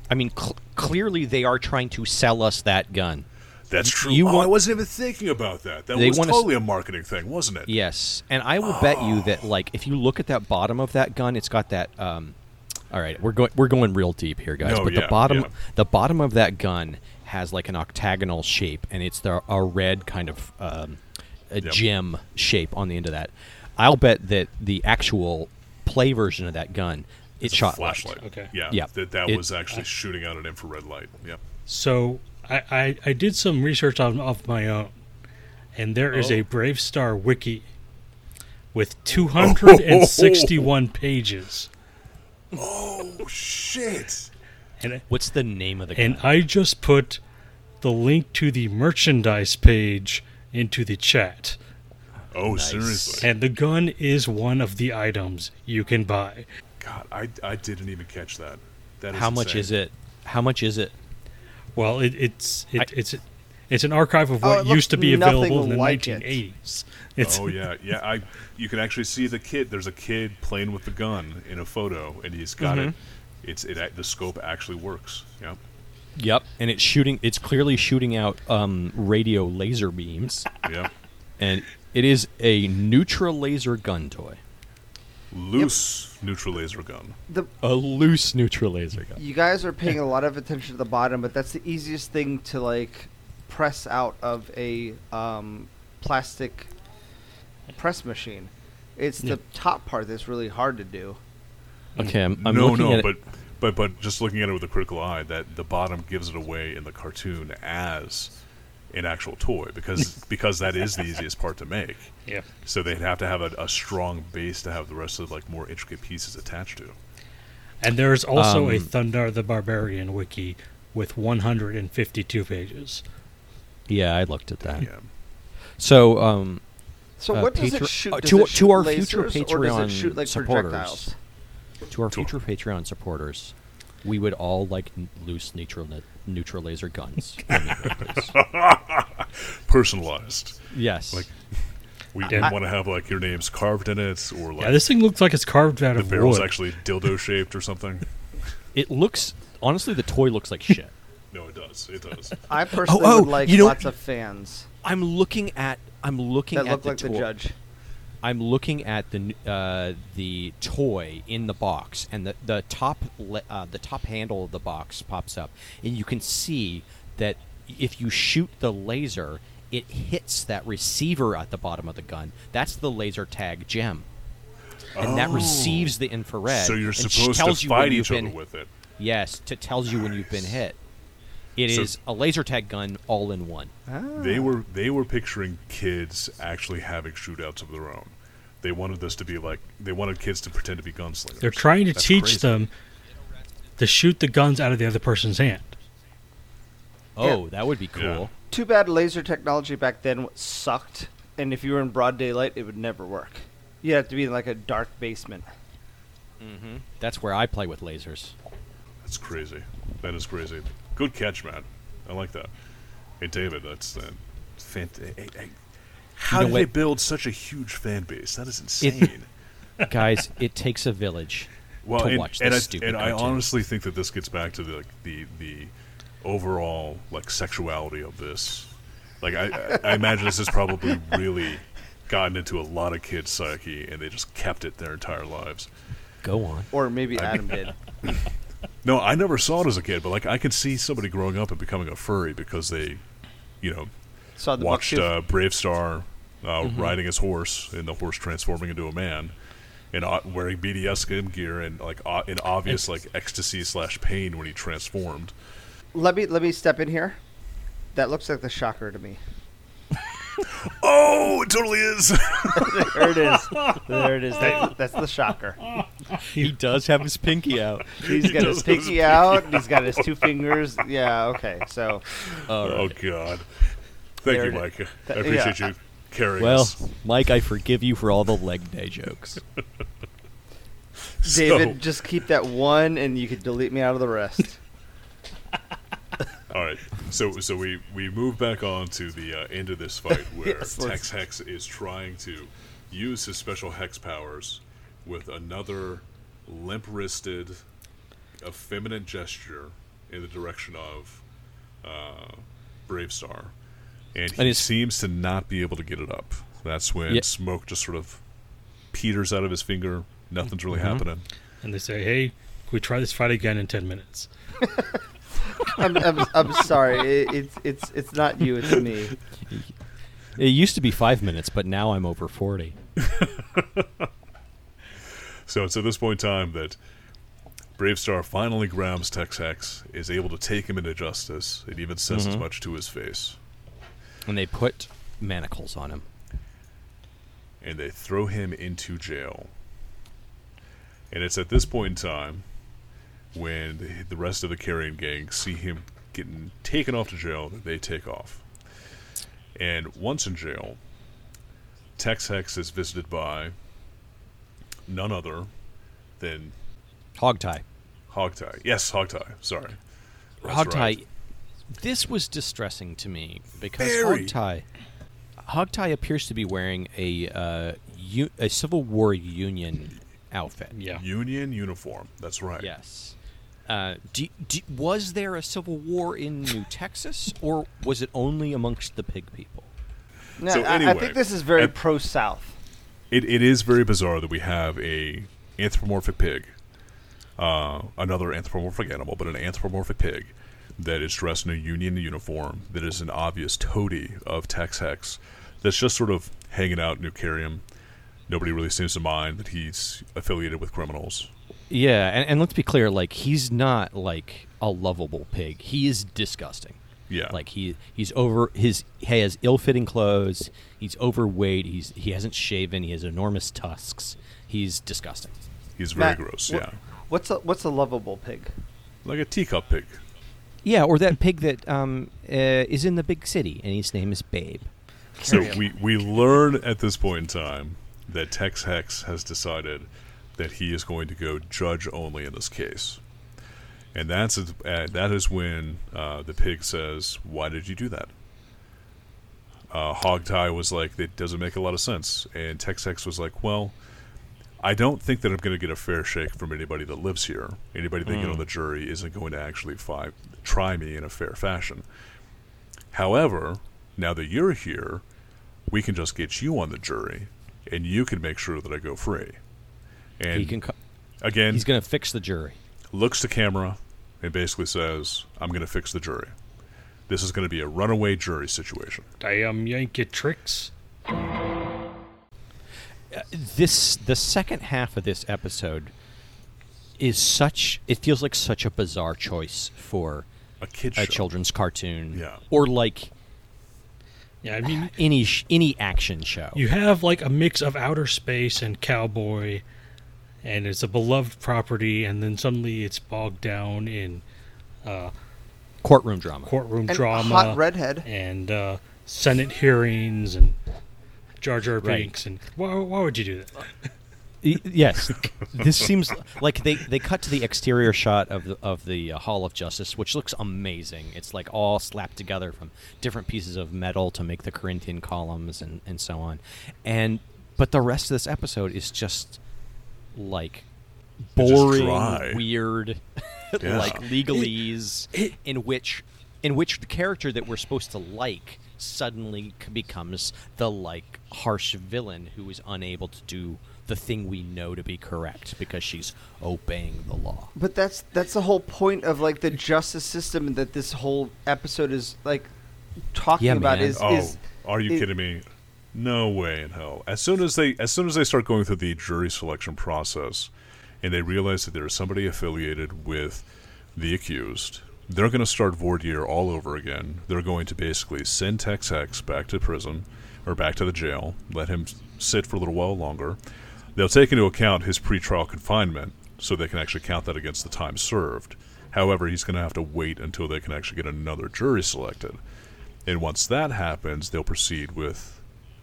I mean, cl- clearly they are trying to sell us that gun. That's true. you oh, I wasn't even thinking about that. That They was want us- totally a marketing thing, wasn't it? Yes, and I will bet you that like if you look at that bottom of that gun, it's got that. Um, all right, we're going we're going real deep here, guys. No, but yeah, the bottom yeah. the bottom of that gun has like an octagonal shape, and it's the a red kind of um, a Yep. gem shape on the end of that. I'll bet that the actual play version of that gun it It's a shot flashlight. light. Okay. Yeah. Yeah. That that It- was actually shooting out an infrared light. Yeah. So I, I, I did some research on of my own, and there is Oh. a BraveStarr wiki with 261 pages. Oh shit! And, What's the name of the gun? and I just put the link to the merchandise page into the chat. Oh Nice. seriously? And the gun is one of the items you can buy. God, I I didn't even catch that. That is How much is it? How much is it? Well, it, it's it, I- it's it's an archive of Oh, what it looks used to be available in the like 1980s. It's Oh yeah, yeah. I you can actually see the kid. There's a kid playing with the gun in a photo, and he's got it. Mm-hmm. It's it. The scope actually works. Yep. Yep, and it's shooting. It's clearly shooting out um, radio laser beams. Yeah. and it is a Neutra laser gun toy. Loose neutral laser gun. The A loose neutral laser gun. you guys are paying a lot of attention to the bottom, but that's the easiest thing to like press out of a um, plastic press machine. It's Yeah. the top part that's really hard to do. Okay, I'm, I'm no, looking no, at it. but but but just looking at it with a critical eye, that the bottom gives it away in the cartoon as an actual toy because because that is the easiest part to make. Yeah. So they'd have to have a, a strong base to have the rest of like more intricate pieces attached to. And there's also a Um, Thundarr the Barbarian wiki with 152 pages. Yeah, I looked at that. Yeah. So, um, So Uh, what does Patre- it shoot? uh, Does to- it to our future lasers, or does Patreon it shoot like supporters. to our Cool. future Patreon supporters, we would all like n- loose neutral ne- neutral laser guns. when we make these. Personalized. yes. Like we didn't I- want to have like your names carved in it, or like Yeah, this thing looks like it's carved out the of the barrel's wood. actually dildo shaped or something. it looks honestly, the toy looks like shit. No, it does. It does. I personally oh, oh would like you know- lots of fans I'm looking at. I'm looking that at look the like the judge. I'm looking at the uh, the toy in the box, and the the top le- uh, the top handle of the box pops up, and you can see that if you shoot the laser, it hits that receiver at the bottom of the gun. That's the laser tag gem, and that Oh. receives the infrared. so you're supposed tells to fight you've each other been- with it. Yes, to tells you when you've been hit. It is So- a laser tag gun all in one. Ah. They were they were picturing kids actually having shootouts of their own. They wanted this to be like they wanted kids to pretend to be gunslingers. They're trying to That's teach crazy. them to shoot the guns out of the other person's hand. Oh, Yeah. that would be cool. Yeah. Too bad laser technology back then sucked, and if you were in broad daylight, it would never work. You have to be in like a dark basement. hmm That's where I play with lasers. That's crazy. That is crazy. Good catch, man. I like that. Hey, David, that's uh, fant- hey, hey, How know did they build such a huge fan base? That is insane. Guys, it takes a village well, to and, watch and this I, stupid and I honestly think that this gets back to the like, the the overall like sexuality of this. Like I, I I imagine this has probably really gotten into a lot of kids' psyche, and they just kept it their entire lives. Go on. Or maybe Adam did. No, I never saw it as a kid, but like I could see somebody growing up and becoming a furry because they, you know, Saw the watched uh, BraveStarr uh, Mm-hmm. riding his horse and the horse transforming into a man, and uh, wearing BDSM gear and like uh, in obvious like ecstasy slash pain when he transformed. Let me let me step in here. That looks like the shocker to me. Oh, it totally is. There it is. There it is. That, that's the shocker. He does have his pinky out. He's got does his have his pinky out. and He's got his two fingers. Yeah. Okay. So oh God! Thank There you, it- Mike. I appreciate yeah. you carrying Well, us. Mike, I forgive you for all the leg day jokes. David, So- just keep that one, and you could delete me out of the rest. All right, so so we we move back on to the uh, end of this fight where Yes, Tex Hex is trying to use his special hex powers with another limp-wristed, effeminate gesture in the direction of uh, BraveStarr, and he And seems to not be able to get it up. That's when Yeah. smoke just sort of peters out of his finger. Nothing's really Mhm. happening. And they say, hey, can we try this fight again in 10 minutes? I'm, I'm, I'm sorry. It, it's it's it's not you. It's me. It used to be five minutes, but now I'm over 40. So it's at this point in time that BraveStarr finally grabs Tex Hex, is able to take him into justice, and even says as Mhm. much to his face. And they put manacles on him. And they throw him into jail. And it's at this point in time when the, the rest of the carrion gang see him getting taken off to jail that they take off. And once in jail, Tex Hex is visited by none other than Hogtie. Hogtie. Yes, Hogtie. Sorry. That's Hogtie. right. This was distressing to me because Very. Hogtie. Hogtie appears to be wearing a uh, u- a Civil War Union outfit. Yeah. Union uniform. That's right. Yes. Uh, do, do, was there a civil war in New Texas, or was it only amongst the pig people? No, So I, I think this is very pro South. It, it is very bizarre that we have a anthropomorphic pig, uh, another anthropomorphic animal, but an anthropomorphic pig that is dressed in a Union uniform that is an obvious toady of Tex Hex that's just sort of hanging out in New Kerium. Nobody really seems to mind that he's affiliated with criminals. Yeah, and, and let's be clear, like he's not like a lovable pig. He is disgusting. Yeah. Like he he's over his he has ill-fitting clothes. He's overweight. He's he hasn't shaven. He has enormous tusks. He's disgusting. He's very Matt, gross. wh- yeah, What's a what's a lovable pig? like a teacup pig. Yeah, or that pig that um, uh, is in the big city, and his name is Babe. So we we learn at this point in time that Tex Hex has decided that he is going to go judge only in this case, and that's uh, that is when uh, the pig says, "Why did you do that?" Uh, Hogtie was like, "It doesn't make a lot of sense," and Tex Hex was like, "Well." I don't think that I'm going to get a fair shake from anybody that lives here. Anybody that get on the jury isn't going to actually fi- try me in a fair fashion. However, now that you're here, we can just get you on the jury, and you can make sure that I go free. And he can co- again, he's going to fix the jury. looks to camera and basically says, "I'm going to fix the jury. This is going to be a runaway jury situation." Damn Yankee tricks. Uh, this the second half of this episode is such. It feels like such a bizarre choice for A kid a show. children's cartoon, Yeah. or like Yeah, I mean, any any action show. you have like a mix of outer space and cowboy, and it's a beloved property, and then suddenly it's bogged down in uh, Courtroom drama. courtroom And drama hot redhead. and uh, Senate hearings and Jar Jar Right. Binks. And why, why would you do that? Yes, this seems like they, they cut to the exterior shot of the of the uh, Hall of Justice, which looks amazing. It's like all slapped together from different pieces of metal to make the Corinthian columns and, and so on. And but the rest of this episode is just like boring, weird, Yeah. like legalese, It- in which in which the character that we're supposed to like suddenly becomes the like harsh villain who is unable to do the thing we know to be correct because she's obeying the law. But that's that's the whole point of like the justice system that this whole episode is like talking Yeah, about man. is Oh, is are you it- kidding me? No way in hell. As soon as they as soon as they start going through the jury selection process and they realize that there is somebody affiliated with the accused, they're going to start voir dire all over again. They're going to basically send Tex Hex back to prison or back to the jail, let him sit for a little while longer. They'll take into account his pretrial confinement so they can actually count that against the time served. However, he's going to have to wait until they can actually get another jury selected. And once that happens, they'll proceed with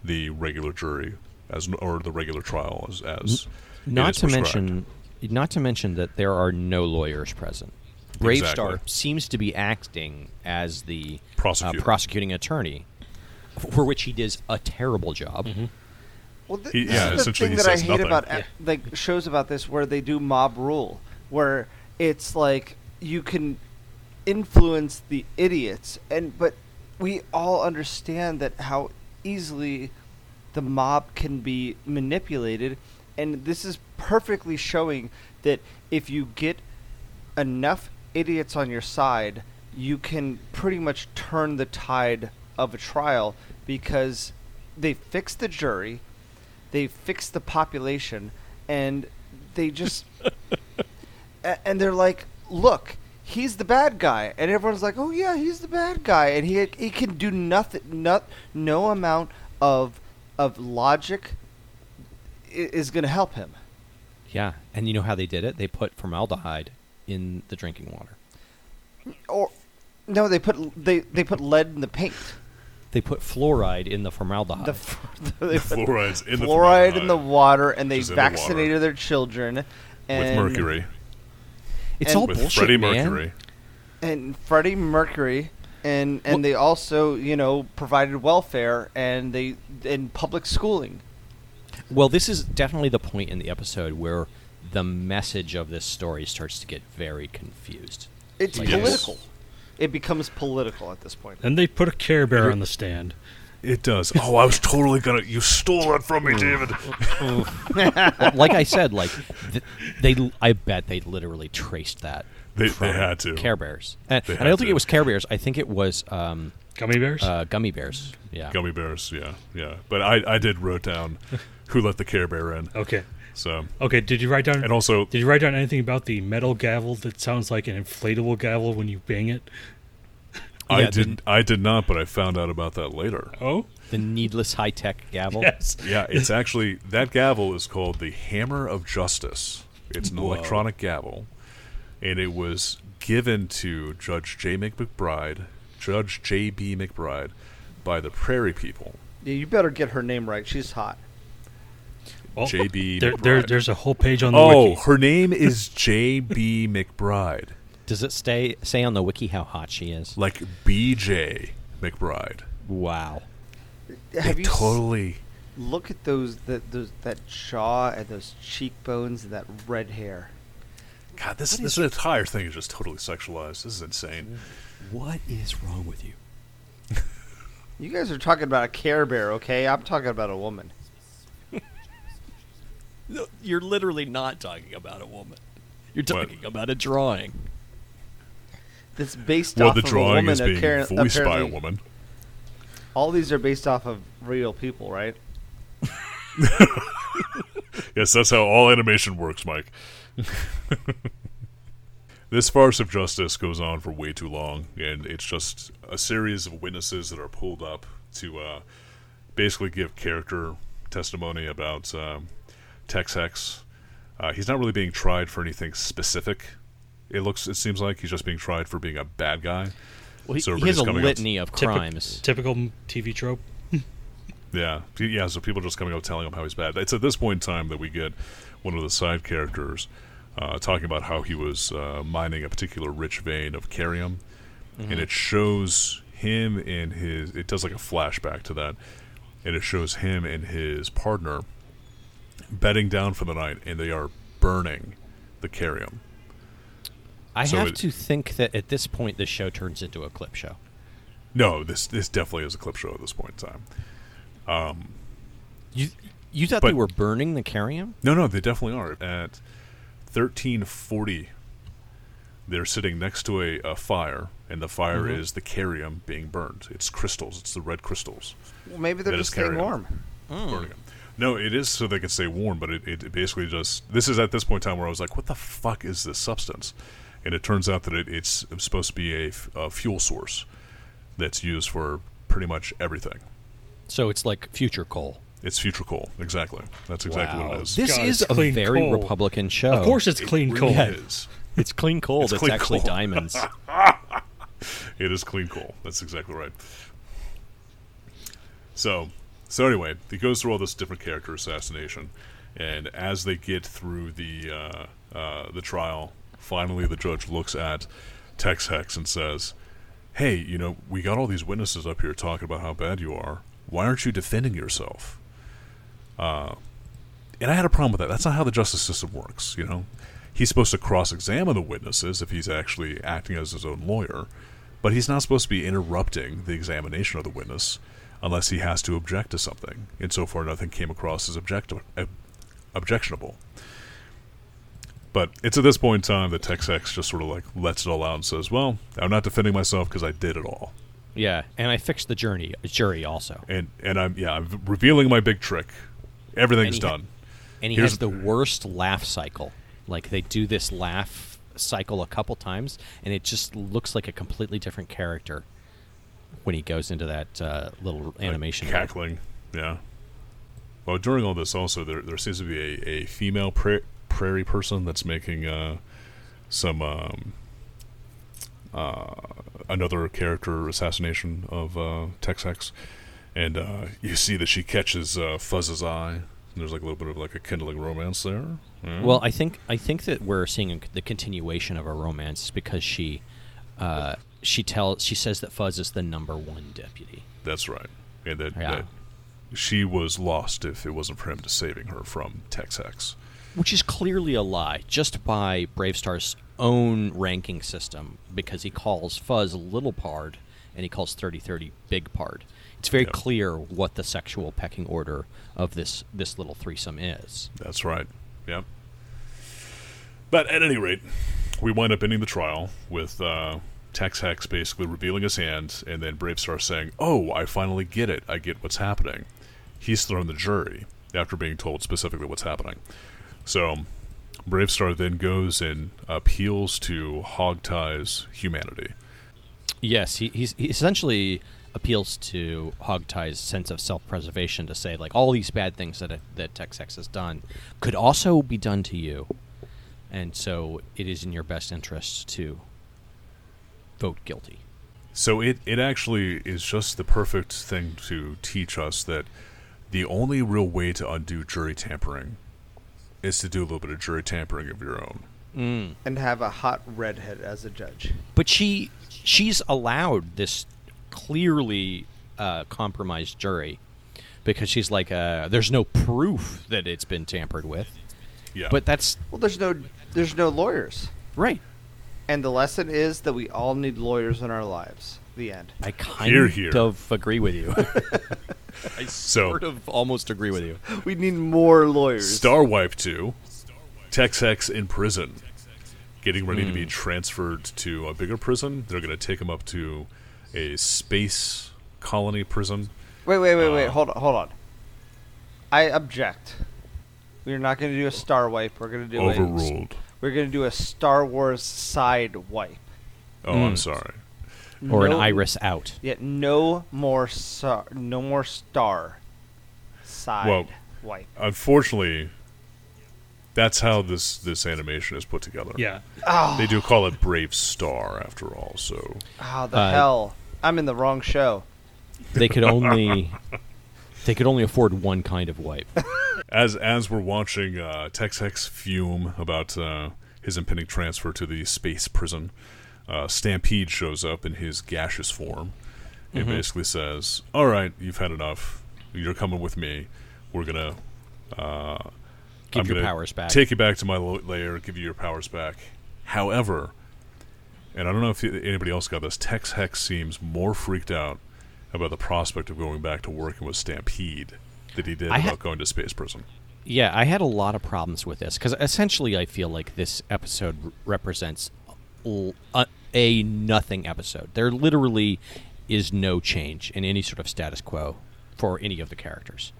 the regular jury as or the regular trial as as Not to prescribed. mention, not to mention that there are no lawyers present. BraveStarr Exactly. seems to be acting as the uh, prosecuting attorney, for which he does a terrible job. Well, th- He- this yeah, is the thing that I hate nothing. about Yeah. uh, like shows about this where they do mob rule, where it's like you can influence the idiots, and but we all understand that how easily the mob can be manipulated, and this is perfectly showing that if you get enough idiots on your side, you can pretty much turn the tide of a trial because they fix the jury, they fix the population, and they just a- and they're like, "Look, he's the bad guy," and everyone's like, "Oh yeah, he's the bad guy," and he he can do nothing, not no amount of of logic is going to help him. Yeah, and you know how they did it? They put formaldehyde in the drinking water. Or no, they put they they put lead in the paint. They put fluoride in the formaldehyde. The, f- they put fluoride's in the fluoride in the water, and they Which is the vaccinated their children. with And, mercury it's and- all with bullshit, Freddie man. Mercury. and Freddie Mercury, and and Well- they also you know provided welfare and they and public schooling. Well, this is definitely the point in the episode where the message of this story starts to get very confused. It's Yes. political. It becomes political at this point. And they put a Care Bear on the stand. It does. Oh, I was totally gonna. You stole that from me, David. like I said, like th- they, I bet they literally traced that. They- they had to. Care Bears, and, and I don't think to. it was Care Bears. I think it was um, Gummy bears? uh, Gummy Bears. Yeah, Gummy bears. Yeah, yeah. But I, I did wrote down who let the Care Bear in. okay. So Okay, did you write down and also Did you write down anything about the metal gavel that sounds like an inflatable gavel when you bang it? I Yeah, the- did. I did not, but I found out about that later. Oh, The needless high tech gavel. yes. Yeah, it's actually that gavel is called the Hammer of Justice. It's an Whoa. electronic gavel, and it was given to Judge J. McBride, Judge J. B. McBride, by the Prairie People. Yeah, you better get her name right. She's hot. Well, J.B. There, there, there's a whole page on the Oh, wiki. her name is J. B. McBride, Does it stay say on the wiki how hot she is? like B.J. McBride. Wow. Have It you s- totally? look at those that those that jaw and those cheekbones and that red hair? God, this this entire thing is just totally sexualized. This is insane. What is wrong with you? You guys are talking about a Care Bear, okay? I'm talking about a woman. No, you're literally not talking about a woman. You're What? talking about a drawing. That's based Well, off the of a drawing woman. is being voiced by a woman. All these are based off of real people, right? Yes, that's how all animation works, Mike. this farce of justice goes on for way too long, and it's just a series of witnesses that are pulled up to uh, basically give character testimony about um, Tex Hex. Uh, he's not really being tried for anything specific. It looks, it seems like he's just being tried for being a bad guy. Well, he, So he has a coming up- litany of Typi- crimes. typical TV trope. Yeah, yeah. So people just coming up telling him how he's bad. It's at this point in time that we get one of the side characters uh, talking about how he was uh, mining a particular rich vein of kerium, and it shows him and his. It does like a flashback to that, and it shows him and his partner bedding down for the night, and they are burning the kerium. I So have it- to think that at this point the show turns into a clip show. No, this this definitely is a clip show at this point in time. You you thought But- they were burning the kerium? No, no, they definitely are. At thirteen forty, they're sitting next to a, a fire, and the fire Mhm. is the kerium being burned. It's crystals. It's the red crystals Well, maybe they're just is staying carry on. warm. burning them. No, it is so they can stay warm, but it, it basically just. This is at this point in time where I was like, "What the fuck is this substance?" And it turns out that it, it's supposed to be a, f- a fuel source that's used for pretty much everything. So it's like future coal. It's future coal. Exactly. That's exactly what it is. This God, is a clean very coal. Republican show. Of course, it's It clean really coal. is. it's clean coal. It's that's clean actually coal. diamonds. It is clean coal. That's exactly right. So, so anyway, he goes through all this different character assassination, and as they get through the uh, uh, the trial, finally the judge looks at Tex Hex and says, "Hey, you know, we got all these witnesses up here talking about how bad you are. Why aren't you defending yourself?" Uh, and I had a problem with that. That's not how the justice system works. You know, he's supposed to cross-examine the witnesses if he's actually acting as his own lawyer, but he's not supposed to be interrupting the examination of the witness unless he has to object to something. And so far, nothing came across as object- ob- objectionable. But it's at this point in time that Tex Hex just sort of like lets it all out and says, "Well, I'm not defending myself because I did it all." yeah, and I fixed the journey jury also. and and I'm yeah I'm revealing my big trick. Everything's And he ha- done. And he Here's- has the worst laugh cycle. Like they do this laugh cycle a couple times, and it just looks like a completely different character when he goes into that uh, little Like animation. mode. cackling. Yeah. Well, during all this, also there there seems to be a, a female pra- prairie person that's making uh, some um, uh, another character assassination of uh, Tex Hex, and uh, you see that she catches uh, Fuzz's eye. And there's like a little bit of like a kindling romance there. Yeah. Well, I think I think that we're seeing a, the continuation of a romance because she uh, she tells she says that Fuzz is the number one deputy. That's right. And that, Yeah. that she was lost if it wasn't for him to saving her from Tex Hex. Which is clearly a lie, just by BraveStarr's own ranking system, because he calls Fuzz Little Pard and he calls 3030 Big Pard. It's very Yep. clear what the sexual pecking order of this this little threesome is. That's right. Yep. But at any rate, we wind up ending the trial with uh, Tex Hex basically revealing his hand, and then BraveStarr saying, "Oh, I finally get it. I get what's happening." He's thrown the jury after being told specifically what's happening. So, BraveStarr then goes and appeals to Hogtie's humanity. Yes, he he's, he essentially appeals to Hogtie's sense of self-preservation to say like all these bad things that that Tex Hex has done could also be done to you, and so it is in your best interest to vote guilty. So it, it actually is just the perfect thing to teach us that the only real way to undo jury tampering is to do a little bit of jury tampering of your own. Mm. and have a hot redhead as a judge. But she she's allowed this clearly uh, compromised jury because she's like, uh, there's no proof that it's been tampered with. Yeah. But that's Well, there's no there's no lawyers, right. and the lesson is that we all need lawyers in our lives. The end. I kind Hear, hear. of agree with you. I So- sort of almost agree with you. We need more lawyers. Star Wipe 2, Tex Hex in prison, getting ready to be transferred to a bigger prison. They're going to take him up to a space colony prison. Wait, wait, wait, wait. Uh, Hold on, hold on. I object. We're not going to do a star wipe. We're going to do A, Overruled. we're going to do a Star Wars side wipe. Oh, I'm Mm. sorry. Or an iris out. Yet no more star, no more star side Well, wipe. Unfortunately, that's how this, this animation is put together. Yeah. Oh, They do call it BraveStarr, after all, so. oh, the Uh, hell! I'm in the wrong show. They could only they could only afford one kind of wipe. As as we're watching uh, Tex Hex fume about uh, his impending transfer to the space prison, uh, Stampede shows up in his gaseous form. It Mm-hmm. basically says, "All right, you've had enough. You're coming with me. We're gonna uh, Give I'm your powers back. Take you back to my lo- lair. Give you your powers back. However, and I don't know if anybody else got this. Tex Hex seems more freaked out about the prospect of going back to working with Stampede than he did I ha- about going to space prison. Yeah, I had a lot of problems with this because essentially I feel like this episode r- represents a, a nothing episode. There literally is no change in any sort of status quo for any of the characters.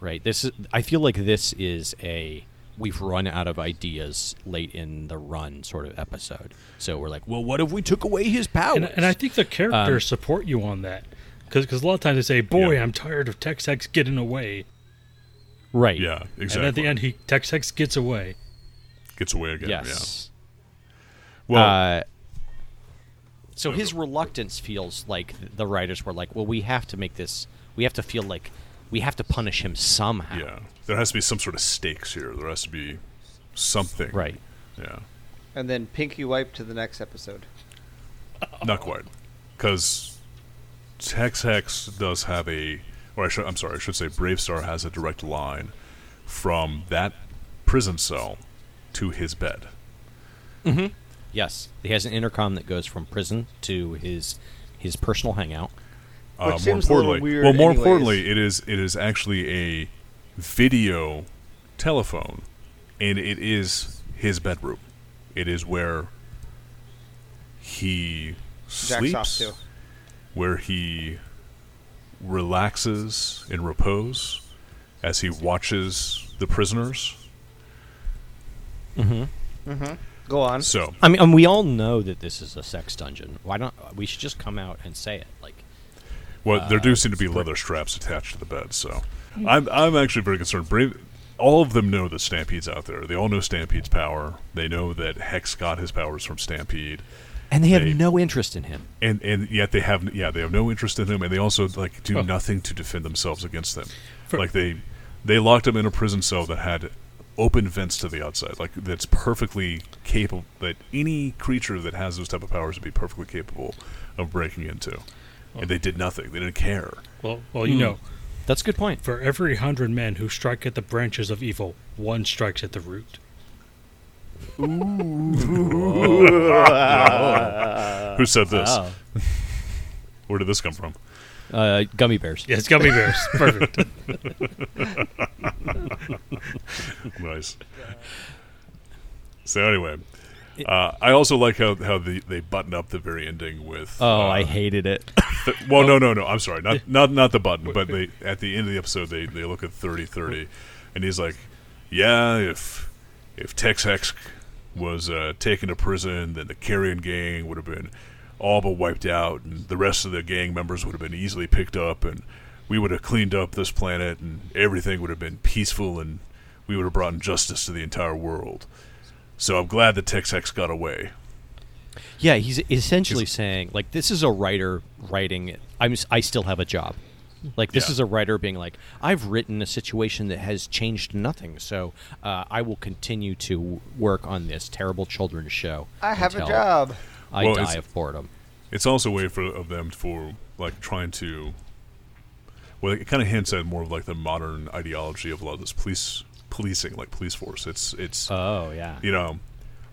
Right? This is I feel like this is a we've run out of ideas late in the run sort of episode. So we're like, well, what if we took away his powers? And, and I think the characters Um, support you on that. Because a lot of times they say, boy, Yeah. I'm tired of Tex Hex getting away. right? Yeah, exactly. And at the end, he Tex Hex gets away. gets away again. Yes. Yeah. Well, uh, so his reluctance feels like the writers were like, well, we have to make this. We have to feel like we have to punish him somehow. yeah. There has to be some sort of stakes here. There has to be something. Right. Yeah. And then pinky wipe to the next episode. Not quite, because Tex Hex does have a, or I should, I'm sorry, I should say BraveStarr has a direct line from that prison cell to his bed. Yes, he has an intercom that goes from prison to his his personal hangout. Uh, Which more seems a little importantly, weird well, more anyways. importantly, it is it is actually a video telephone, and it is his bedroom. It is where he Jacks off sleeps, to. where he relaxes in repose as he watches the prisoners. Mm-hmm. Mm-hmm. Go on. So, I mean, and we all know that this is a sex dungeon. Why don't we should just come out and say it? Like, well, there Uh, do seem to be leather straps attached to the bed. So, I'm I'm actually very concerned. Brave, all of them know that Stampede's out there. They all know Stampede's power. They know that Hex got his powers from Stampede, and they have They- no interest in him. and and yet they have yeah they have no interest in him, and they also like do Oh. nothing to defend themselves against them. For- like they they locked him in a prison cell that had open vents to the outside, like that's perfectly capable. That any creature that has those type of powers would be perfectly capable of breaking into. And they did nothing. They didn't care. Well, well, you Hmm. know, That's a good point. for every hundred men who strike at the branches of evil, one strikes at the root. Ooh. Who said this? Wow. Where did this come from? Uh, gummy bears. Yes, gummy bears. Perfect. nice. So anyway, uh, I also like how how the, they button up the very ending with. Oh, uh, I hated it. th- well, no, no, no. I'm sorry. Not not not the button, but they at the end of the episode they, they look at thirty thirty, and he's like, "Yeah, if if Tex Hex was uh, taken to prison, then the Carrion Gang would have been all but wiped out, and the rest of the gang members would have been easily picked up, and we would have cleaned up this planet, and everything would have been peaceful, and we would have brought justice to the entire world. So I'm glad that Tex Hex got away. Yeah, he's essentially saying like this is a writer writing. I'm s- I still have a job. Like this Yeah. is a writer being like I've written a situation that has changed nothing, so uh, I will continue to work on this terrible children's show. I have a until job. I Well, die of boredom. It's also a way for of them for like trying to. Well, it kind of hints at more of like the modern ideology of a lot of this police policing, like police force. It's it's Oh yeah. you know,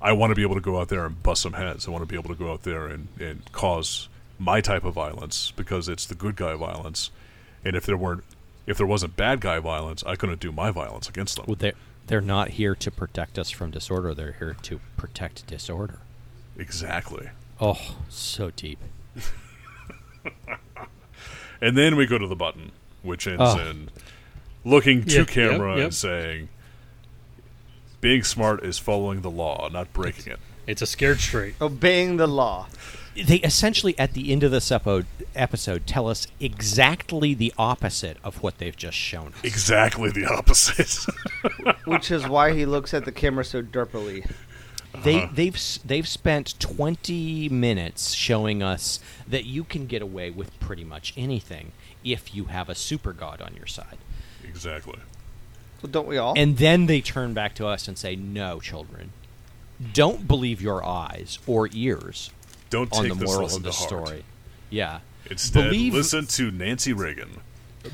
I want to be able to go out there and bust some heads. I want to be able to go out there and, and cause my type of violence because it's the good guy violence. And if there weren't, if there wasn't bad guy violence, I couldn't do my violence against them. Well, they're they're not here to protect us from disorder. They're here to protect disorder. Exactly. Oh, so deep. And then we go to the button, which ends Oh. in looking to Yep, camera yep, yep. and saying, "Being smart is following the law, not breaking it." It's a scared straight. Obeying the law. They essentially, at the end of this episode, tell us exactly the opposite of what they've just shown us. Exactly the opposite. Which is why he looks at the camera so derpily. They uh-huh. they've they've spent 20 minutes showing us that you can get away with pretty much anything if you have a super god on your side. exactly. Well, don't we all? And then they turn back to us and say, "No, children. Don't believe your eyes or ears Don't on take the moral lesson of the to heart. story." Yeah. Instead, Believe- listen to Nancy Reagan.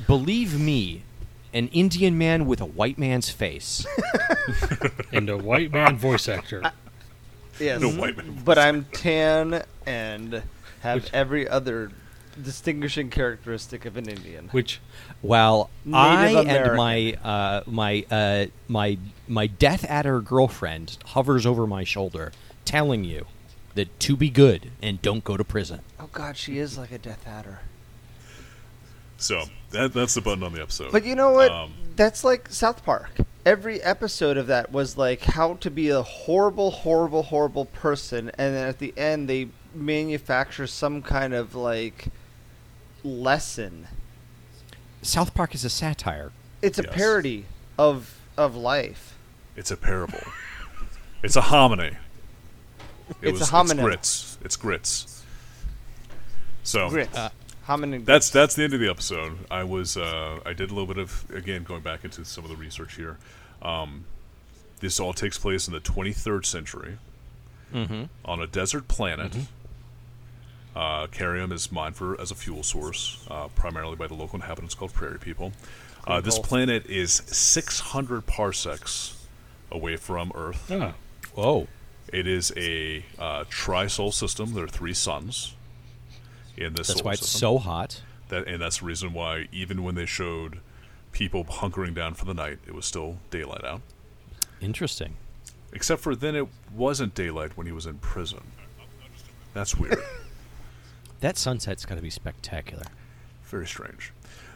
Believe me, an Indian man with a white man's face. And a white man voice actor. Yes. No white man. But I'm tan and have Which- every other distinguishing characteristic of an Indian. Which While Native I and my uh, my uh, my my Death Adder girlfriend hovers over my shoulder, telling you that to be good and don't go to prison. Oh God, she is like a Death Adder. So that that's the button on the episode. But you know what? Um, That's like South Park. Every episode of that was like how to be a horrible, horrible, horrible person, and then at the end they manufacture some kind of like lesson. South Park is a satire. It's a Yes. parody of of life. It's a parable. it's a hominy. It It's a was, homonym. It's grits. It's grits. So Grits. Uh, Hominin that's that's the end of the episode. I was uh, I did a little bit of again going back into some of the research here. Um, this all takes place in the 23rd century Mm-hmm. on a desert planet. Uh, Kerium is mined for as a fuel source, uh, primarily by the local inhabitants called Prairie People. Uh, this planet is 600 parsecs away from Earth. ah, Whoa. It is a uh, tri-sol system. There are three suns in this. That's solar why it's system. so hot. That and that's the reason why even when they showed people hunkering down for the night, it was still daylight out. Interesting. Except for then it wasn't daylight when he was in prison. That's weird. That sunset's got to be spectacular. Very strange.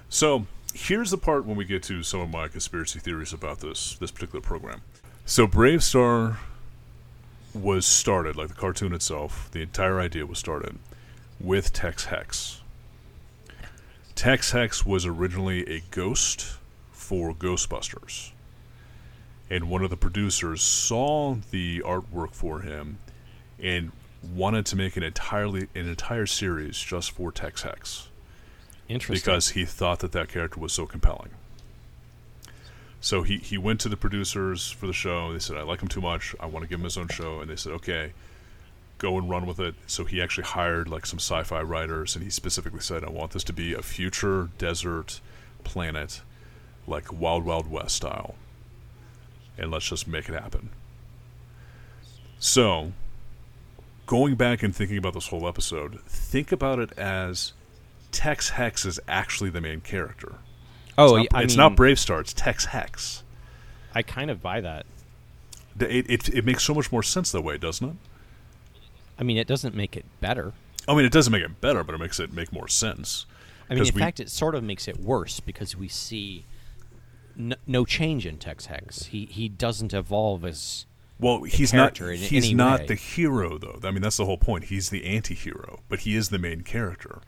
So here's the part when we get to some of my conspiracy theories about this this particular program. So BraveStarr was started, like the cartoon itself, the entire idea was started with Tex Hex. Tex Hex was originally a ghost for Ghostbusters. And one of the producers saw the artwork for him and wanted to make an entirely an entire series just for Tex Hex Interesting. because he thought that that character was so compelling. So he, he went to the producers for the show. They said, I like him too much. I want to give him his own show. And they said, okay, go and run with it. So he actually hired like some sci fi writers. And he specifically said, I want this to be a future desert planet, like Wild Wild West style. And let's just make it happen. So, going back and thinking about this whole episode, think about it as Tex Hex is actually the main character. oh, it's not, it's mean, not BraveStarr. It's Tex Hex. I kind of buy that. It, it it makes so much more sense that way, doesn't it? I mean, it doesn't make it better. I mean, it doesn't make it better, but it makes it make more sense. I mean, in we- fact, it sort of makes it worse because we see n- no change in Tex Hex. He he doesn't evolve as Well, he's not. in He's any not way. the hero, though. I mean, that's the whole point. He's the anti-hero, but he is the main character.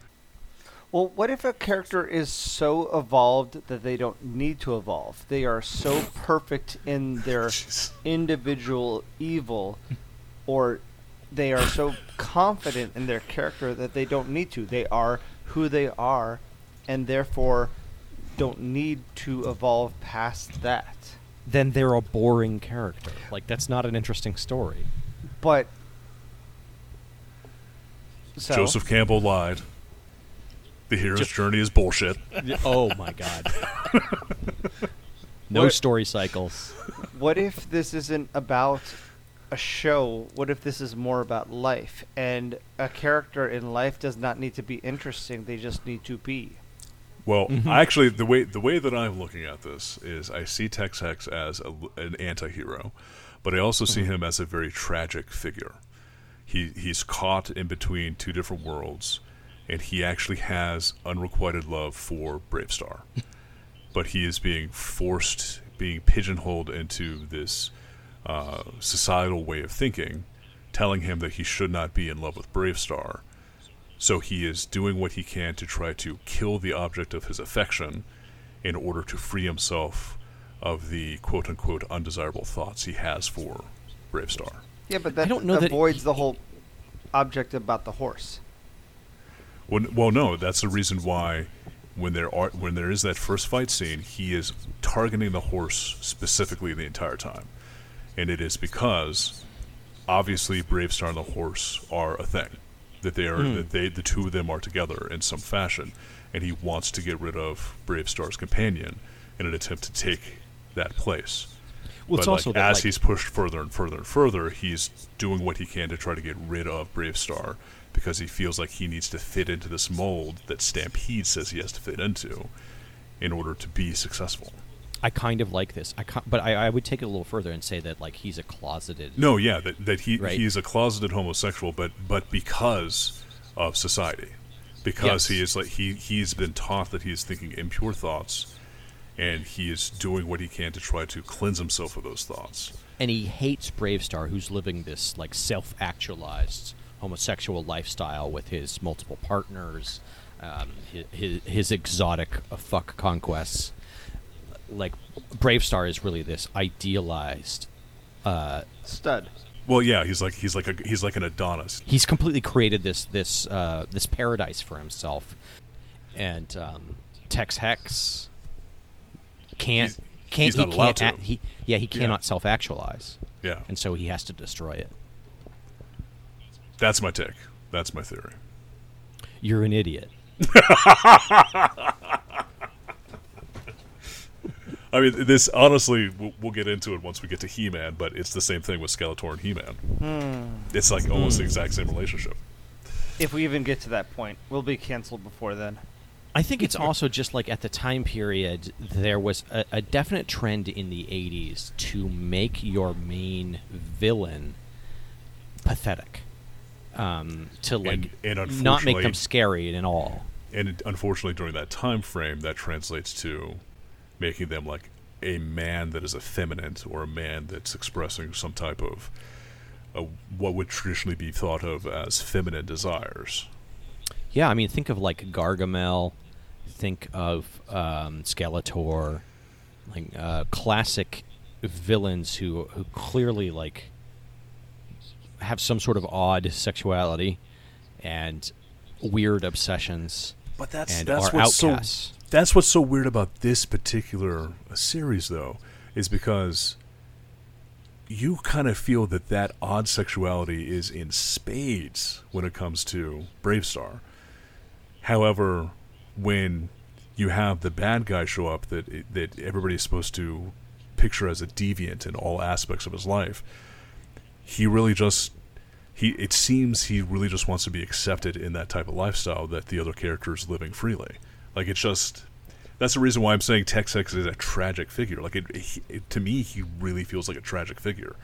Well, what if a character is so evolved that they don't need to evolve? They are so perfect in their Jeez. individual evil, or they are so confident in their character that they don't need to. They are who they are, and therefore don't need to evolve past that. Then they're a boring character. Like that's not an interesting story. But so Joseph Campbell lied. The hero's Jo- journey is bullshit. oh my god. no What- story cycles. what if this isn't about a show? What if this is more about life? And a character in life does not need to be interesting; they just need to be. Well, Mhm. actually, the way the way that I'm looking at this is, I see Tex Hex as a, an anti-hero, but I also see him as a very tragic figure. He he's caught in between two different worlds, and he actually has unrequited love for BraveStarr, but he is being forced, being pigeonholed into this uh, societal way of thinking, telling him that he should not be in love with BraveStarr. So he is doing what he can to try to kill the object of his affection in order to free himself of the quote unquote undesirable thoughts he has for BraveStarr. Yeah, but that don't know that avoids he- the whole object about the horse. Well, well, no, that's the reason why when there are when there is that first fight scene, he is targeting the horse specifically the entire time, and it is because obviously BraveStarr and the horse are a thing that they are Hmm. that they the two of them are together in some fashion, and he wants to get rid of BraveStarr's companion in an attempt to take that place. Well, it's but also like, that, as like- he's pushed further and further and further, he's doing what he can to try to get rid of BraveStarr because he feels like he needs to fit into this mold that Stampede says he has to fit into in order to be successful. I kind of like this. I but I, I would take it a little further and say that like he's a closeted. No, yeah, that, that he Right. he's a closeted homosexual, but but because of society, because Yes. he is like he he's been taught that he is thinking impure thoughts, and he is doing what he can to try to cleanse himself of those thoughts. and he hates BraveStarr, who's living this like self-actualized homosexual lifestyle with his multiple partners, um, his, his, his exotic uh, fuck conquests. Like BraveStarr is really this idealized. Uh, Stud. Well, yeah, he's like he's like a he's like an Adonis. he's completely created this this uh, this paradise for himself, and um, Tex Hex can't He's- can't he's he not can't to. he yeah he Yeah. cannot self-actualize, Yeah, and so he has to destroy it. that's my take. That's my theory. You're an idiot. I mean, this honestly, we'll, we'll get into it once we get to He-Man, but it's the same thing with Skeletor and He-Man. Hmm. It's like almost the exact same relationship. If we even get to that point, we'll be canceled before then. I think it's also just like at the time period, there was a, a definite trend in the 80s to make your main villain pathetic. Um, to like and not make them scary at all. And it, unfortunately, during that time frame, that translates to making them like a man that is effeminate or a man that's expressing some type of uh, what would traditionally be thought of as feminine desires. Yeah, I mean, think of like Gargamel, think of um, Skeletor, like uh, classic villains who who clearly like have some sort of odd sexuality and weird obsessions. But that's and that's are what's outcasts. so that's what's so weird about this particular uh, series, though, is because you kind of feel that that odd sexuality is in spades when it comes to BraveStarr. However, when you have the bad guy show up that that everybody's supposed to picture as a deviant in all aspects of his life, he really just he it seems he really just wants to be accepted in that type of lifestyle that the other character is living freely. Like it's just that's the reason why I'm saying Tex Hex is a tragic figure. Like it, he, it to me, he really feels like a tragic figure.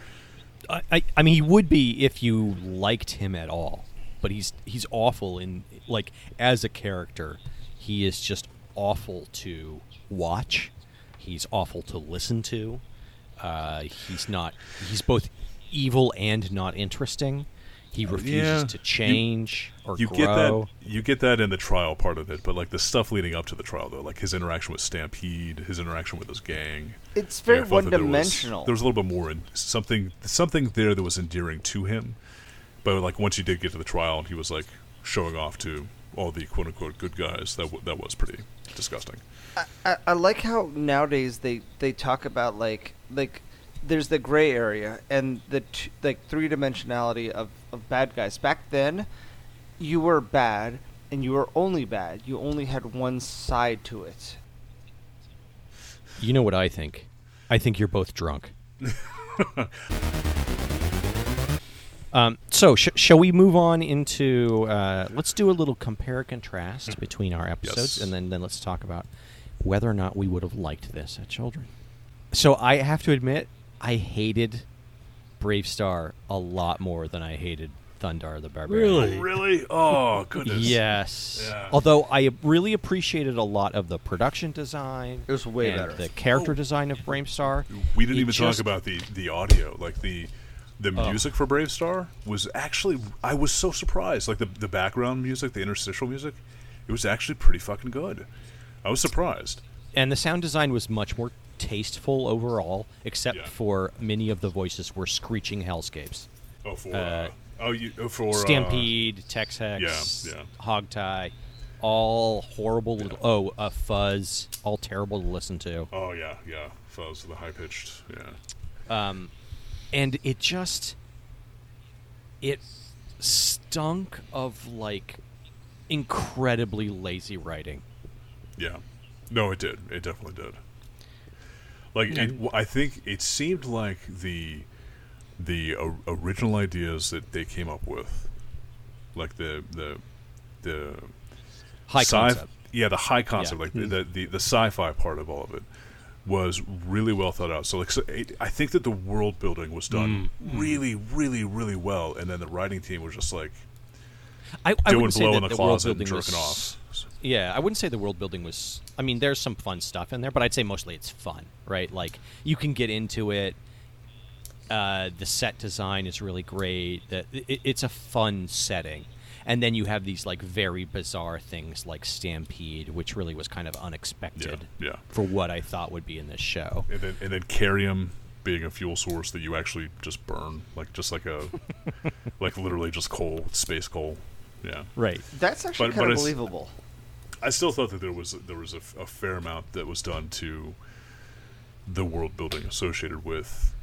I, I, I mean, he would be if you liked him at all, but he's he's awful in like as a character. He is just awful to watch. He's awful to listen to. Uh, he's not. He's both evil and not interesting. He uh, refuses Yeah. to change or you grow. get that you get that in the trial part of it, but like the stuff leading up to the trial though, like his interaction with Stampede, his interaction with his gang. It's very Yeah, I felt that there was- one-dimensional. There was, a little bit more in something something there that was endearing to him. But like once you did get to the trial and he was like showing off to all the quote unquote good guys, that w- that was pretty disgusting. I, I like how nowadays they they talk about like like there's the gray area and the t- like three dimensionality of of bad guys. Back then, you were bad and you were only bad. You only had one side to it. You know what I think? I think you're both drunk. um, so, sh- shall we move on into? Uh, let's do a little compare contrast between our episodes, Yes. and then, then let's talk about whether or not we would have liked this as children. So, I have to admit, I hated BraveStarr a lot more than I hated Thundarr the Barbarian. Really? Really? Oh goodness. Yes. Yeah. Although I really appreciated a lot of the production design. It was way and better. The character Oh. design of BraveStarr. We didn't It even just- talk about the the audio, like the the Oh. music for BraveStarr was actually I was so surprised. Like the the background music, the interstitial music, it was actually pretty fucking good. I was surprised. And the sound design was much more tasteful overall, except Yeah. for many of the voices were screeching hellscapes. Oh for Uh, uh, oh you oh, for uh, Stampede, Tex Hex, yeah, yeah. Hogtie, all horrible little. Oh, uh, Fuzz, all terrible to listen to. oh yeah, yeah. Fuzz the high pitched. Yeah. um, and it just it stunk of like incredibly lazy writing. Yeah. No, it did. It definitely did. Like, Yeah. it, w- I think it seemed like the the o- original ideas that they came up with, like the the the High sci- concept. yeah, the high concept, Yeah. like the, hmm. the the the sci-fi part of all of it, was really well thought out. So, like, so it, I think that the world building was done mm. Mm. really, really, really well, and then the writing team was just like I, I doing wouldn't say blow that in the, the world closet and building jerking was, off. Yeah, I wouldn't say the world building was. I mean, there's some fun stuff in there, but I'd say mostly it's fun, right? Like you can get into it. Uh, the set design is really great. The, it, it's a fun setting, and then you have these like very bizarre things like Stampede, which really was kind of unexpected yeah. for what I thought would be in this show. and then and then kerium being a fuel source that you actually just burn, like just like a like literally just coal, space coal. Yeah, Right. That's actually But- kind but of it's- believable. I still thought that there was there was a, a fair amount that was done to the world building associated with.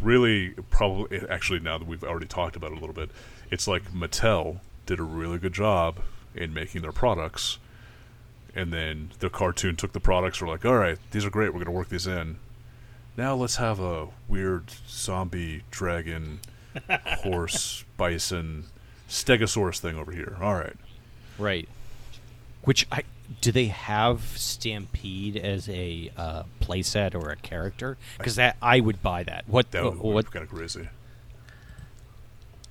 Really, probably eh, actually now that we've already talked about it a little bit, it's like Mattel did a really good job in making their products, and then the cartoon took the products. Were like, all right, these are great. We're going to work these in. Now let's have a weird zombie dragon, horse, bison, stegosaurus thing over here. All right. Right. Which I do they have Stampede as a uh, playset or a character? Because that I would buy that. What That would what be kind of crazy.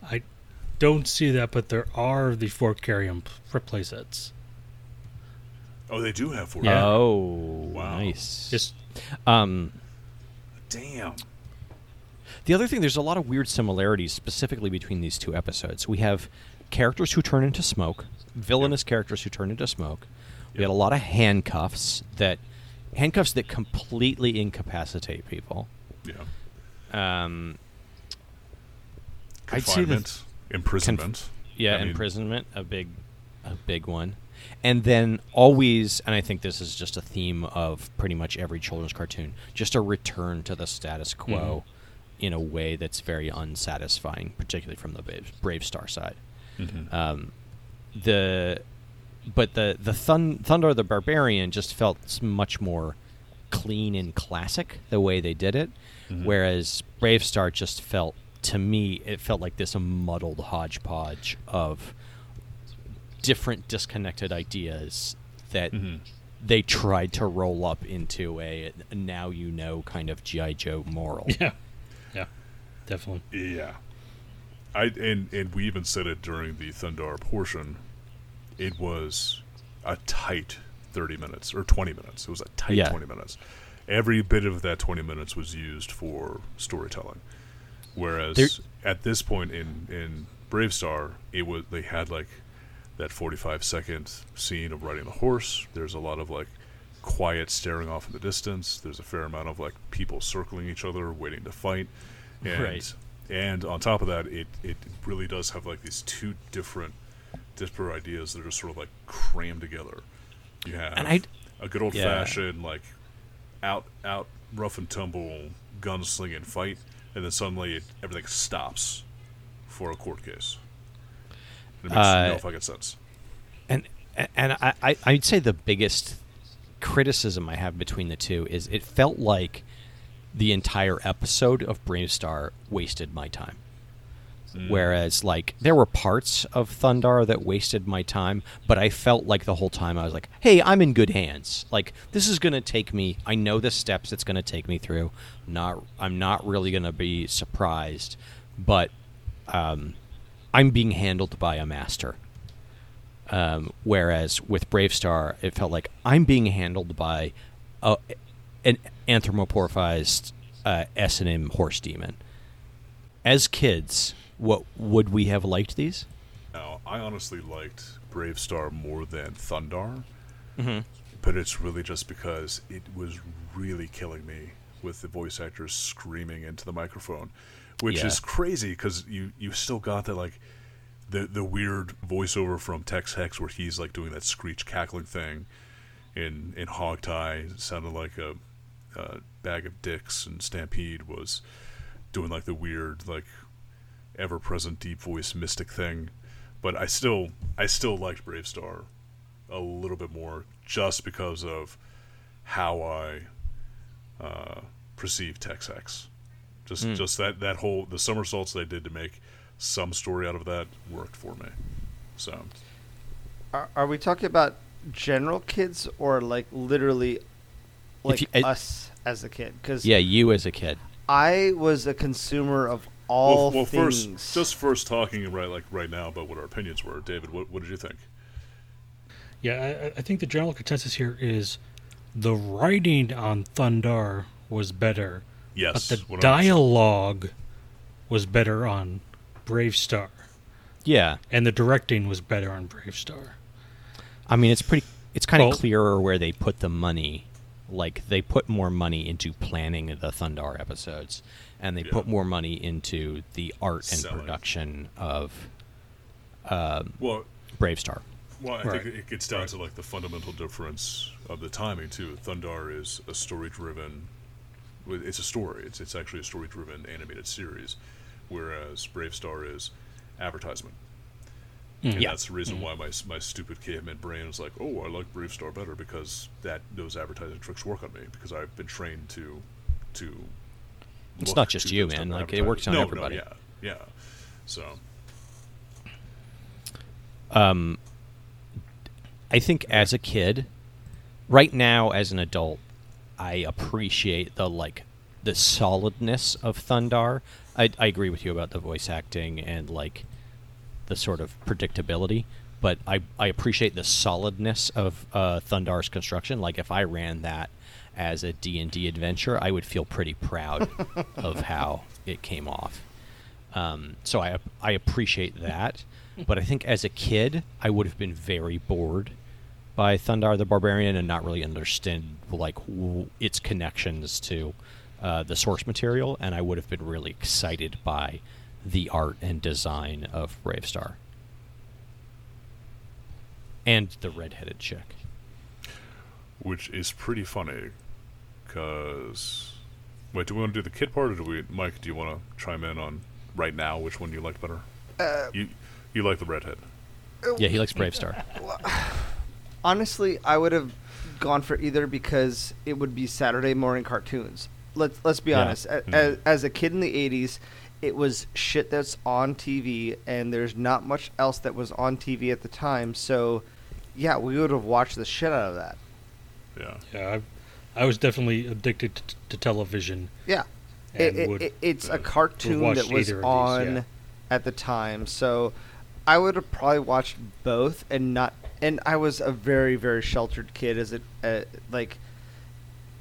I don't see that, but there are the four Kerium p- playsets. Oh, they do have four. Yeah. Oh, Wow. nice. Just um, Damn. the other thing, there's a lot of weird similarities, specifically between these two episodes. We have characters who turn into smoke, villainous characters who turn into smoke. We Yep. had a lot of handcuffs that handcuffs that completely incapacitate people. Yeah. Um, I'd say that- Confinement, imprisonment. Yeah, I mean- imprisonment, a big, a big one, and then always, and I think this is just a theme of pretty much every children's cartoon, just a return to the status quo, in a way that's very unsatisfying, particularly from the Brave, BraveStarr side. Mhm. Um, the, but the the Thun, Thundarr the Barbarian just felt much more clean and classic the way they did it, Mhm. whereas BraveStarr just felt to me it felt like this muddled hodgepodge of different disconnected ideas that Mhm. they tried to roll up into a, a now you know kind of GI Joe moral. yeah, yeah, definitely. Yeah. I and and we even said it during the Thundarr portion. It was a tight thirty minutes or twenty minutes. It was a tight Yeah. twenty minutes. Every bit of that twenty minutes was used for storytelling. Whereas There- at this point in in BraveStarr, it was they had like that 45 second scene of riding the horse. There's a lot of like quiet staring off in the distance. There's a fair amount of like people circling each other, waiting to fight, and Right. And on top of that, it it really does have like these two different disparate ideas that are just sort of like crammed together. You have And I- a good old Yeah. fashioned like out out rough and tumble gunslinging fight, and then suddenly it, everything stops for a court case. It makes Uh, no fucking sense. and and I, I I'd say the biggest criticism I have between the two is it felt like the entire episode of BraveStarr wasted my time. Whereas, like, there were parts of Thundarr that wasted my time, but I felt like the whole time I was like, "Hey, I'm in good hands. Like, this is gonna take me. I know the steps it's gonna take me through. Not, I'm not really gonna be surprised, but um, I'm being handled by a master." Um, whereas with BraveStarr, it felt like I'm being handled by a, an anthropomorphized uh, S and M horse demon. As kids, what would we have liked these? Now, I honestly liked BraveStarr more than Thundarr, Mm-hmm. but it's really just because it was really killing me with the voice actors screaming into the microphone, which Yeah. is crazy because you you still got that like the the weird voiceover from Tex Hex where he's like doing that screech cackling thing in in Hog Tie sounded like a, a bag of dicks, and Stampede was doing like the weird like ever present deep voice mystic thing. But I still I still liked BraveStarr a little bit more just because of how I uh, perceive Tex Hex. Just Mm. just that that whole the somersaults they did to make some story out of that worked for me. So Are, are we talking about general kids or like literally like you- I- us as a kid? Because Yeah, you as a kid. I was a consumer of all well, well things. first just first talking right like right now about what our opinions were. David, what what did you think? Yeah, I, I think the general consensus here is the writing on Thundarr was better, Yes, but the dialogue was better on BraveStarr, Yeah, and the directing was better on BraveStarr. I mean it's pretty. It's kind of Well- clearer where they put the money. Like they put more money into planning the Thundarr episodes, and they Yeah. put more money into the art and Selling. production of um, Well, BraveStarr. Well, I Right. think it gets down to like the fundamental difference of the timing too. Thundarr is a story-driven. It's a story. It's it's actually a story-driven animated series, whereas BraveStarr is advertisement. And Yeah. that's the reason why my my stupid caveman brain is like, oh, I like BraveStarr better because that those advertising tricks work on me because I've been trained to to. It's not just you, man. Like, it works on advertising. everybody. No, no, yeah, yeah. So Um, I think as a kid, right now as an adult, I appreciate the like the solidness of Thundarr. I, I agree with you about the voice acting and like the sort of predictability, but I, I appreciate the solidness of uh, Thundarr's construction. Like if I ran that as a D&D adventure, I would feel pretty proud of how it came off. Um, so I I appreciate that, but I think as a kid I would have been very bored by Thundarr the Barbarian and not really understand like w- its connections to uh, the source material, and I would have been really excited by the art and design of BraveStarr and the redheaded chick. which is pretty funny because wait do we want to do the kid part or do we mike do you want to chime in on right now which one you liked better Uh, you you like the redhead Yeah, he likes Brave Star. honestly, I would have gone for either because it would be Saturday morning cartoons. Let's let's be Yeah. honest. A-. As, as a kid in the '80s, it was shit that's on TV, and there's not much else that was on TV at the time. So, yeah, we would have watched the shit out of that. yeah Yeah, I, I was definitely addicted to, to television. Yeah, And it, it, would- it- it's uh, a cartoon that was either of these, on yeah. at the time. So, I would have probably watched both and not. And I was a very very sheltered kid as it uh, like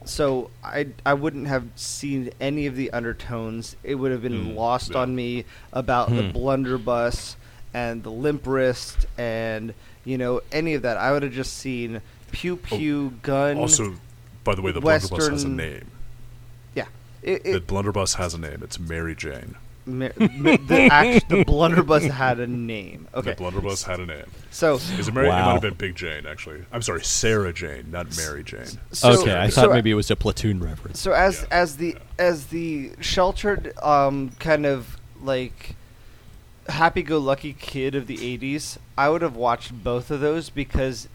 so I I wouldn't have seen any of the undertones. It would have been Mm, lost yeah. on me about the Hmm. blunderbuss and the limp wrist and you know any of that. I would have just seen pew pew gun. Oh, Also, by the way, the blunderbuss has a name. yeah, it, The blunderbuss has a name. It's Mary Jane. Ma- ma- the act, the blunderbuss had a name. Okay, The blunderbuss had a name. so Is it Mary? It might have been Big Jane, actually. I'm sorry, Sarah Jane, not Mary Jane. so okay, I so thought maybe it was a platoon reference. So as Yeah, as the as the sheltered um kind of like happy-go-lucky kid of the 80s, I would have watched both of those because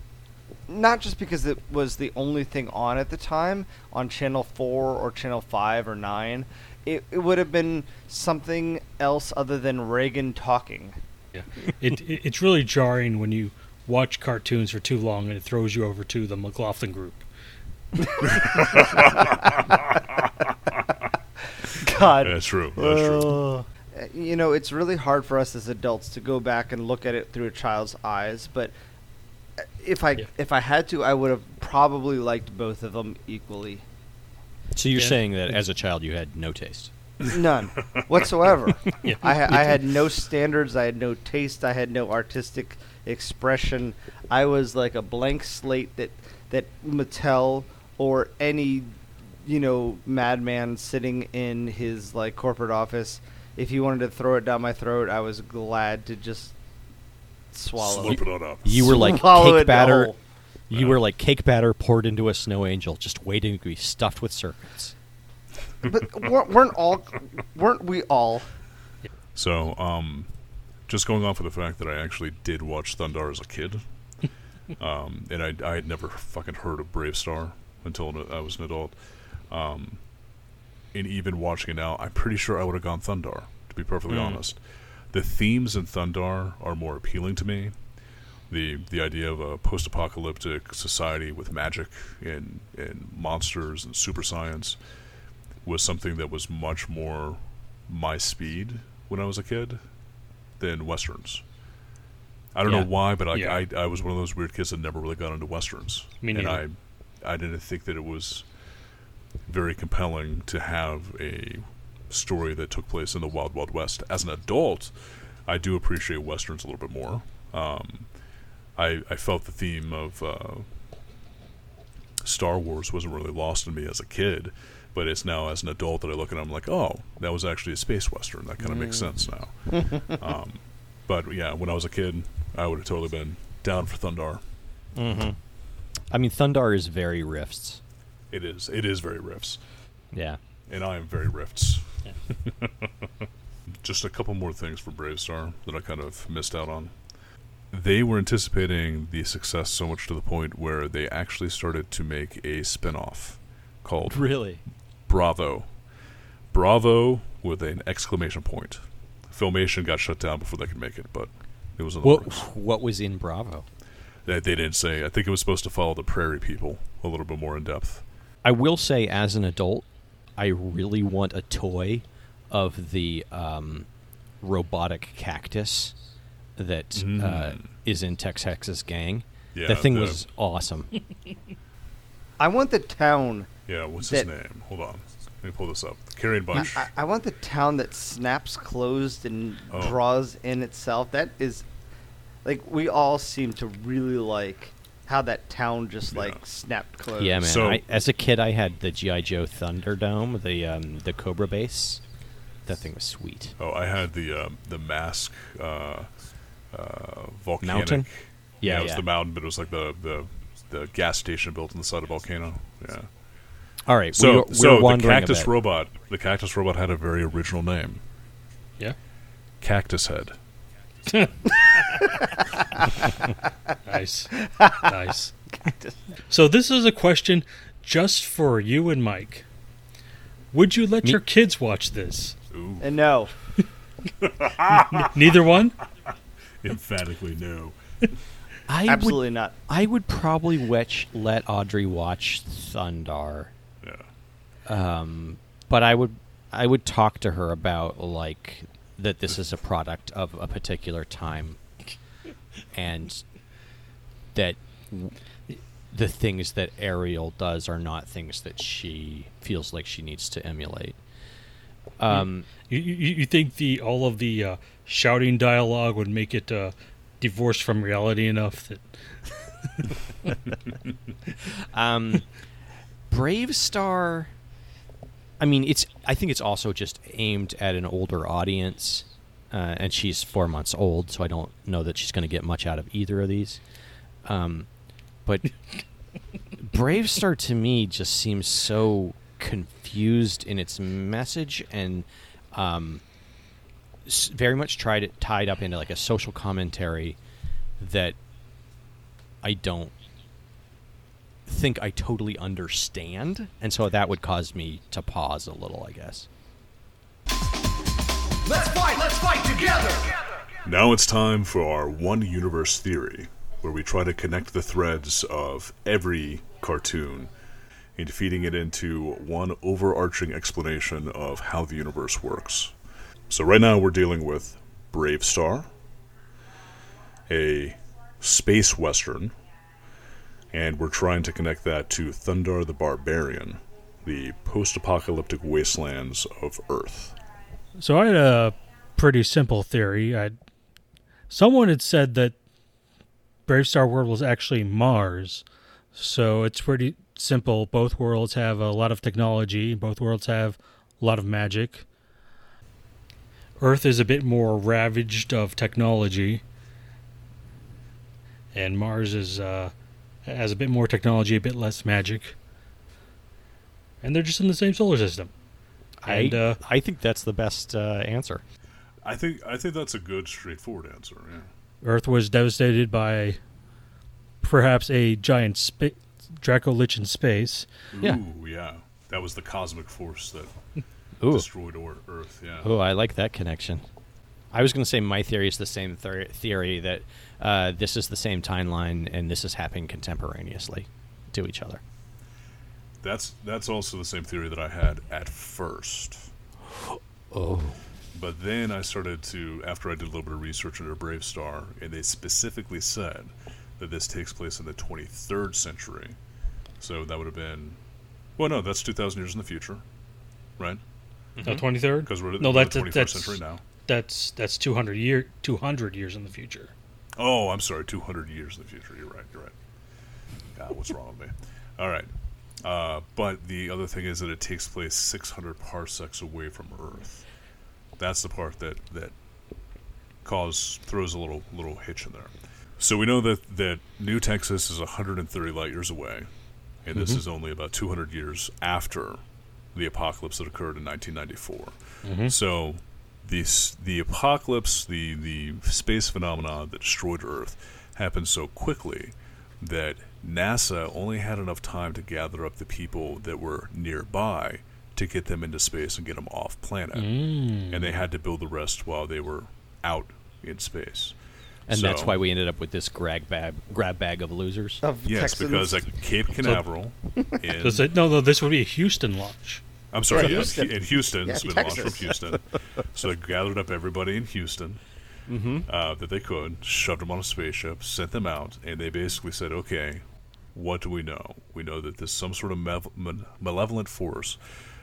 not just because it was the only thing on at the time on channel 4 or channel 5 or 9. It, it would have been something else other than Reagan talking. Yeah. It, it it's really jarring when you watch cartoons for too long and it throws you over to the McLaughlin group. God. That's true. That's true. Uh, You know, it's really hard for us as adults to go back and look at it through a child's eyes, but uh, if I Yeah. if I had to, I would have probably liked both of them equally. So you're Yeah. saying that as a child you had no taste? None whatsoever. Yeah. I ha- I had no standards. I had no taste. I had no artistic expression. I was like a blank slate that that Mattel or any you know madman sitting in his like corporate office, if he wanted to throw it down my throat, I was glad to just swallow Slurp it. it on up. You were like Swallow cake batter. Whole. You were like cake batter poured into a snow angel, just waiting to be stuffed with circuits. But weren't, weren't all weren't we all? So, um, just going off of the fact that I actually did watch Thundarr as a kid, um, and I, I had never fucking heard of BraveStarr until I was an adult. Um, and even watching it now, I'm pretty sure I would have gone Thundarr, to be perfectly Mm. honest. The themes in Thundarr are more appealing to me. The the idea of a post apocalyptic society with magic and, and monsters and super science was something that was much more my speed when I was a kid than westerns. I don't Yeah. know why, but I, Yeah. I I was one of those weird kids that never really got into westerns, Me and neither. I I didn't think that it was very compelling to have a story that took place in the Wild Wild West. As an adult, I do appreciate westerns a little bit more. Um, I I felt the theme of uh, Star Wars wasn't really lost on me as a kid, but it's now as an adult that I look at it, I'm like, oh, that was actually a space western. That kind of makes sense now. um, but yeah, when I was a kid, I would have totally been down for Thundarr. Mm-hmm. I mean, Thundarr is very rifts. It is. It is very rifts. Yeah. and I am very rifts. Just a couple more things for BraveStarr that I kind of missed out on. They were anticipating the success so much to the point where they actually started to make a spin-off called Really? Bravo. Bravo with an exclamation point. Filmation got shut down before they could make it, but it was What works. What was in Bravo? They, they didn't say. I think it was supposed to follow the Prairie People a little bit more in depth. I will say, as an adult, I really want a toy of the um, robotic cactus that uh, Mm. is in Tex Hex's gang. Yeah, that thing the- was awesome. I want the town. Yeah, what's his name? Hold on. Let me pull this up. Carrion I, Bunch. I, I want the town that snaps closed and Oh. draws in itself. That is, like, we all seem to really like how that town just Yeah. like snapped closed. yeah, man. So- I, as a kid, I had the GI Joe Thunderdome, the um, the Cobra base. That thing was sweet. oh, I had the um, the M.A.S.K. uh, uh, volcanic. Mountain? Yeah, Yeah, it was yeah. the mountain, but it was like the, the the gas station built on the side of a volcano. Yeah. All right, So, we were, we so the cactus robot, the cactus robot had a very original name, Yeah. Cactus Head. Nice. nice. So this is a question just for you and Mike. Would you let Me- your kids watch this? Ooh, And no, Neither one? emphatically no. I would, absolutely not. I would probably witch, let Audrey watch Thundarr. Yeah. um, but I would I would talk to her about like that this is a product of a particular time, and that the things that Ariel does are not things that she feels like she needs to emulate. Um, You, you, you think the all of the uh, shouting dialogue would make it uh, divorced from reality enough that um, BraveStarr. I mean, it's. I think it's also just aimed at an older audience, uh, and she's four months old, so I don't know that she's going to get much out of either of these. Um, but BraveStarr to me just seems so confused in its message and um, s- very much tried it tied up into like a social commentary that I don't think I totally understand, and so that would cause me to pause a little, I guess. Let's fight, let's fight together! Now it's time for our one universe theory, where we try to connect the threads of every cartoon and feeding it into one overarching explanation of how the universe works. So, right now we're dealing with BraveStarr, a space western, and we're trying to connect that to Thundarr the Barbarian, the post apocalyptic wastelands of Earth. So I had a pretty simple theory. I someone had said that BraveStarr World was actually Mars, so it's pretty simple. Both worlds have a lot of technology. Both worlds have a lot of magic. Earth is a bit more ravaged of technology, and Mars is uh, has a bit more technology, a bit less magic. And they're just in the same solar system. And, I uh, I think that's the best uh, answer. I think I think that's a good, straightforward answer. Yeah. Earth was devastated by perhaps a giant spa- Draco Lich in space. Yeah. Ooh, yeah. That was the cosmic force that Ooh, destroyed or- Earth. Yeah. oh, I like that connection. I was going to say my theory is the same ther- theory that uh, this is the same timeline and this is happening contemporaneously to each other. That's that's also the same theory that I had at first. Oh, But then I started to, after I did a little bit of research into BraveStarr, and they specifically said that this takes place in the 23rd century. So that would have been, well, no, that's 2,000 years in the future, right? No, twenty third. Because we're, no, we're that's in the 21st that's century now. that's that's two hundred year two hundred years in the future. Oh, I'm sorry, 200 years in the future. You're right. You're right. God, what's wrong with me? All right. Uh, but the other thing is that it takes place 600 parsecs away from Earth. That's the part that that cause throws a little little hitch in there. So we know that that New Texas is 130 light years away, and this is only about 200 years after the apocalypse that occurred in 1994. So this the apocalypse, the the space phenomena that destroyed Earth, happened so quickly that NASA only had enough time to gather up the people that were nearby to get them into space and get them off planet, Mm. and they had to build the rest while they were out in space. And that's why we ended up with this grab bag, grab bag of losers. Of Yes, Texans. because at Cape Canaveral, in, Does it, no, no, this would be a Houston launch. I'm sorry, Yeah, yeah, Houston. in Houston, Yeah, it's been launched from Houston. so they gathered up everybody in Houston uh, that they could, shoved them on a spaceship, sent them out, and they basically said, "Okay, what do we know? We know that this some sort of mev- ma- malevolent force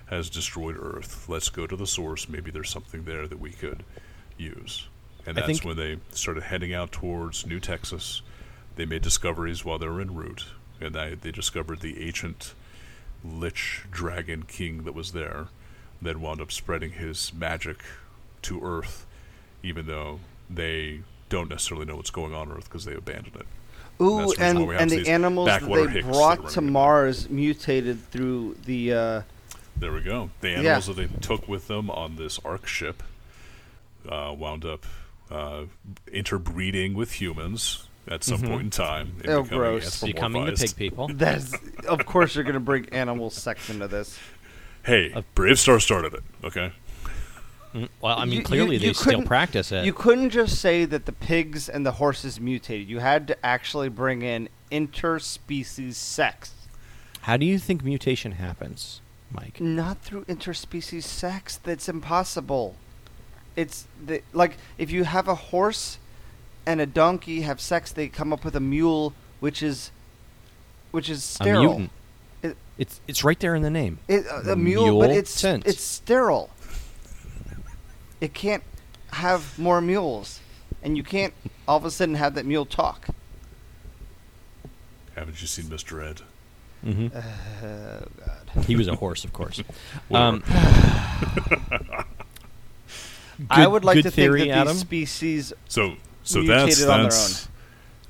has destroyed Earth. Let's go to the source. Maybe there's something there that we could use." And that's think- when they started heading out towards New Texas. They made discoveries while they were en route, and they, they discovered the ancient lich dragon king that was there then wound up spreading his magic to Earth, even though they don't necessarily know what's going on Earth because they abandoned it. Ooh, That's the reason and, why we have and the animals that they hicks that brought to running Mars mutated through the. Uh, There we go. The animals that they took with them on this Ark ship uh, wound up uh, interbreeding with humans at some point in time. and Oh, becoming gross. Becoming the pig people. that's of course you're gonna bring animal sex into this. Hey, BraveStarr started it. Okay. Mm, Well, I mean, You- you- clearly you they still practice it. You couldn't just say that the pigs and the horses mutated. You had to actually bring in interspecies sex. How do you think mutation happens, Mike? Not through interspecies sex. That's impossible. It's the, like if you have a horse and a donkey have sex, they come up with a mule, which is which is A sterile. mutant. It- It's it's right there in the name. It, a, a mule, but it's tent. it's sterile. It can't have more mules, and you can't all of a sudden have that mule talk. Haven't you seen Mr. Ed? hmm Oh God. He was a horse, of course. Whatever. um, I would like good to theory, think that Adam. these species So so that's on that's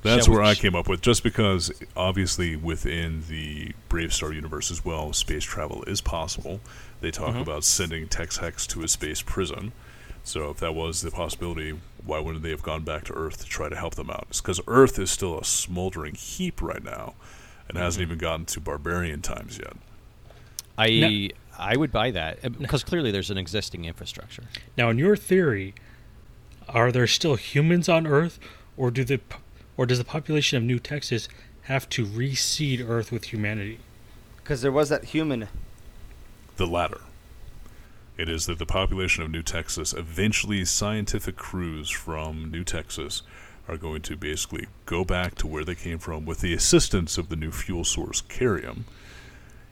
that's Shall where I came up with just because obviously within the BraveStarr universe as well, space travel is possible. They talk Mhm. about sending Tex Hex to a space prison. So if that was the possibility, why wouldn't they have gone back to Earth to try to help them out? It's because Earth is still a smoldering heap right now, and hasn't Mm-hmm. even gotten to barbarian times yet. I No. I would buy that uh, because clearly there's an existing infrastructure. Now, in your theory, are there still humans on Earth, or do the or does the population of New Texas have to reseed Earth with humanity? because there was that human. The latter. It is that the population of New Texas, eventually scientific crews from New Texas, are going to basically go back to where they came from with the assistance of the new fuel source, Kerium,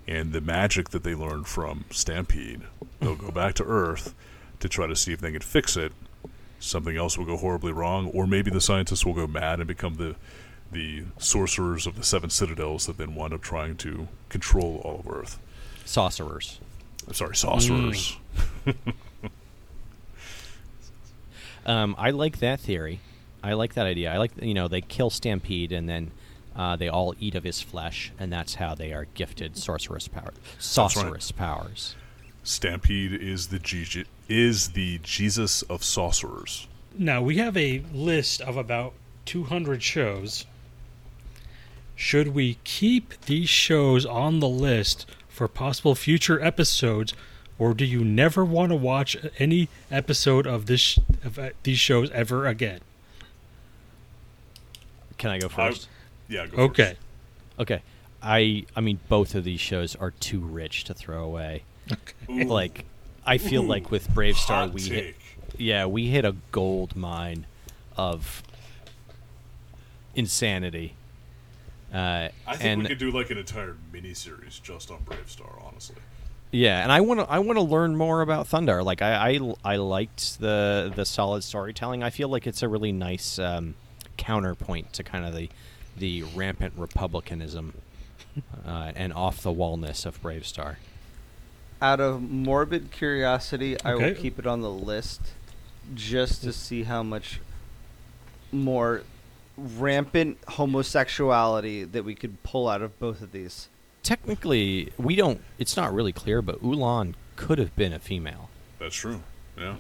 and the magic that they learned from Stampede. They'll go back to Earth to try to see if they can fix it. Something else will go horribly wrong, or maybe the scientists will go mad and become the the sorcerers of the seven citadels that then wind up trying to control all of Earth. Sorcerers. I'm sorry, sorcerers. Um, I like that theory. I like that idea. I like you know they kill Stampede and then uh, they all eat of his flesh, and that's how they are gifted sorceress power. Sorceress powers. Stampede is the G- is the Jesus of sorcerers. Now we have a list of about 200 shows. Should we keep these shows on the list for possible future episodes, or do you never want to watch any episode of this of uh, these shows ever again? Can I go I- first? Yeah. Go Okay. first. Okay. I I mean both of these shows are too rich to throw away. Ooh, Like I feel Ooh, like with BraveStarr we take. hit yeah, we hit a gold mine of insanity. Uh, I think and we could do like an entire miniseries just on BraveStarr. Honestly, yeah, and I want to I want to learn more about Thundarr. Like I, I I liked the the solid storytelling. I feel like it's a really nice um, counterpoint to kind of the the rampant republicanism uh, and off the wallness of BraveStarr. Out of morbid curiosity, I will keep it on the list just to see how much more rampant homosexuality that we could pull out of both of these. Technically, we don't. It's not really clear, but Ulan could have been a female. that's true. Yeah.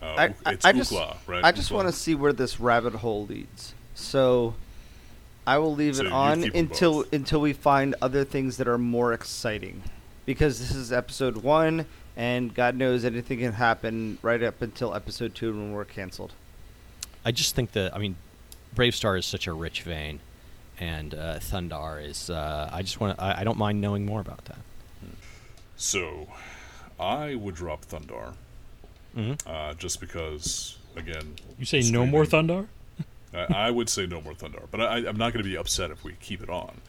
Uh, I, I, it's I just, Ookla, right? I just want to see where this rabbit hole leads. So, I will leave So it on until both. until we find other things that are more exciting, because this is episode one, and God knows anything can happen right up until episode two when we're canceled. I just think that I mean, BraveStarr is such a rich vein, and uh, Thundarr is. Uh, I just want. to I, I don't mind knowing more about that. So, I would drop Thundarr, Mm-hmm. uh, just because, again, You say no more Thundarr? I, I would say no more Thundarr, but I, I'm not going to be upset if we keep it on,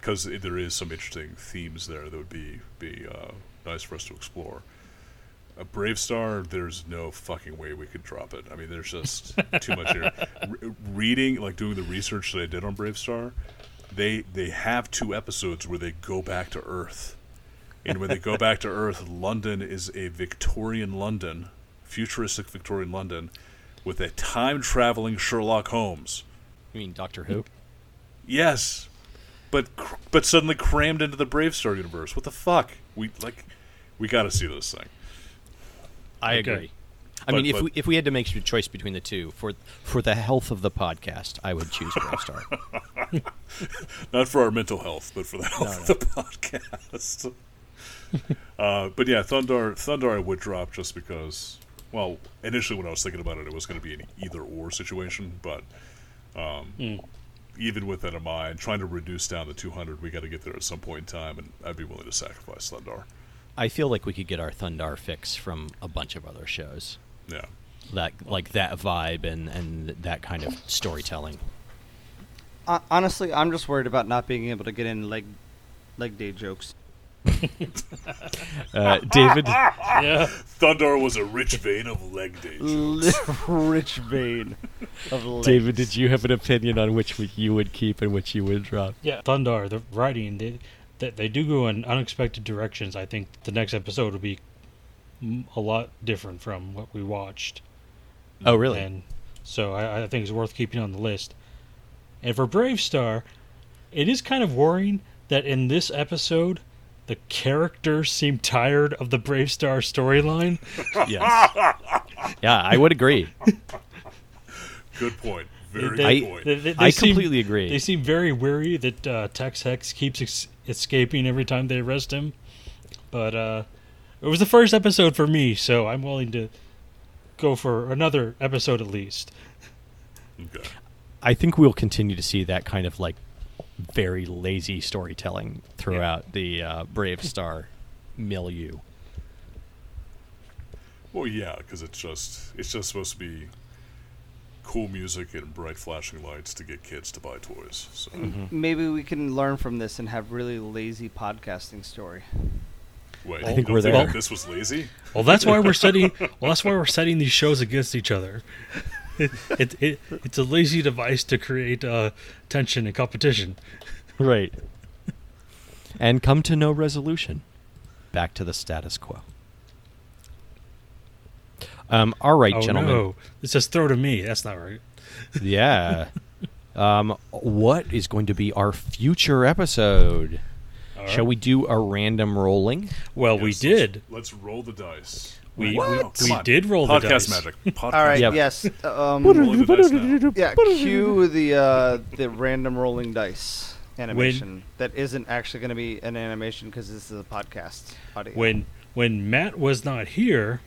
because there is some interesting themes there that would be be uh, nice for us to explore. A BraveStarr, there's no fucking way we could drop it. I mean, there's just too much here. Re- reading, like doing the research that I did on BraveStarr, they they have two episodes where they go back to Earth, and when they go back to Earth, London is a Victorian London, futuristic Victorian London, with a time traveling Sherlock Holmes. You mean Doctor Who? Yes, but cr- but suddenly crammed into the BraveStarr universe. What the fuck? We like, we got to see this thing. I Okay. agree. I But- mean, if but- we if we had to make a choice between the two for for the health of the podcast, I would choose BraveStarr. Not for our mental health, but for the health of the podcast. uh, but yeah, Thundarr, Thundarr, I would drop just because. Well, initially when I was thinking about it, it was going to be an either or situation, but um, even with that in mind, trying to reduce down to 200, we got to get there at some point in time, and I'd be willing to sacrifice Thundarr. I feel like we could get our Thundarr fix from a bunch of other shows. Yeah. That like that vibe and and that kind of storytelling. Uh, honestly, I'm just worried about not being able to get in leg leg day jokes. Uh, David, Yeah. Thundarr was a rich vein of leg day. Rich vein of legs. David, did you have an opinion on which you would keep and which you would drop? Yeah. Thundarr, the writing, they, they, they do go in unexpected directions. I think the next episode will be mm, a lot different from what we watched. Oh, really? And so I, I think it's worth keeping on the list. And for BraveStarr, it is kind of worrying that in this episode, the characters seem tired of the BraveStarr storyline. yes. yeah, I would agree. Good point. Very They- good point. they- they- they I seem- completely agree. They seem very weary that uh, Tex Hex keeps ex- escaping every time they arrest him. But uh, it was the first episode for me, so I'm willing to go for another episode at least. okay. I think we'll continue to see that kind of like very lazy storytelling throughout the uh, BraveStarr milieu. Well, yeah, because it's just it's just supposed to be cool music and bright flashing lights to get kids to buy toys. So Maybe we can learn from this and have really lazy podcasting story. wait, I think we're there. that This was lazy. Well, that's why we're setting. Well, that's why we're setting these shows against each other. It, it, it it's a lazy device to create uh, tension and competition. Right. and come to no resolution. Back to the status quo. Um, all right, oh gentlemen. no! It says throw to me. That's not right. Yeah. um, what is going to be our future episode? All Shall we do a random rolling? Well, we did. Let's, let's roll the dice. We What? we, we did roll the Podcast dice. magic. Podcast All right. Yep. Yes. Um, Rolling the dice now. yeah. Cue the uh, the random rolling dice animation. that isn't actually going to be an animation because this is a podcast audio. When when Matt was not here,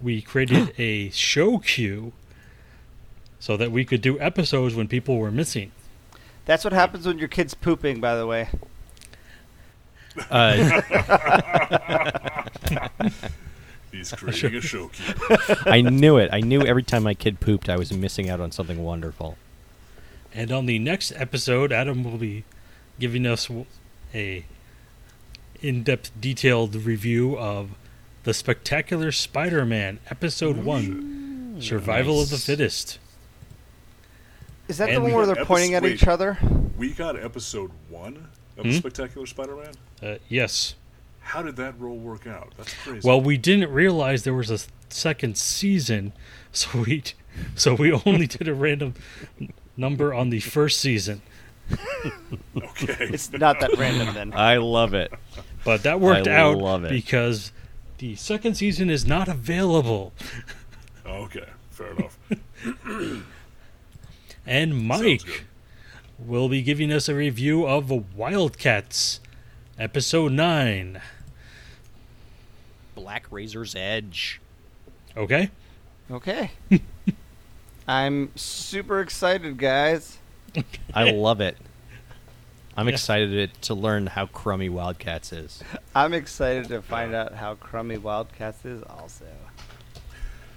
we created a show cue so that we could do episodes when people were missing. That's what happens when your kid's pooping. By the way. Uh, He's creating a show queue. I knew it. I knew every time my kid pooped, I was missing out on something wonderful. And on the next episode, Adam will be giving us a in-depth, detailed review of the Spectacular Spider-Man, Episode One, Survival of the Fittest. Is that And the one where they're pointing at epis- each other? We got episode one of Hmm? Spectacular Spider-Man. Uh, yes. How did that roll work out? That's crazy. Well, we didn't realize there was a second season, so we so we only did a random number on the first season. okay. It's not that random then. I love it. But that worked I out love it. because the second season is not available. Oh, okay. Fair enough. And Mike will be giving us a review of Wildcats, episode 9. Black Razor's Edge. Okay? Okay. I'm super excited, guys. I love it. I'm Yeah. excited to learn how crummy Wildcats is. I'm excited to find out how crummy Wildcats is also.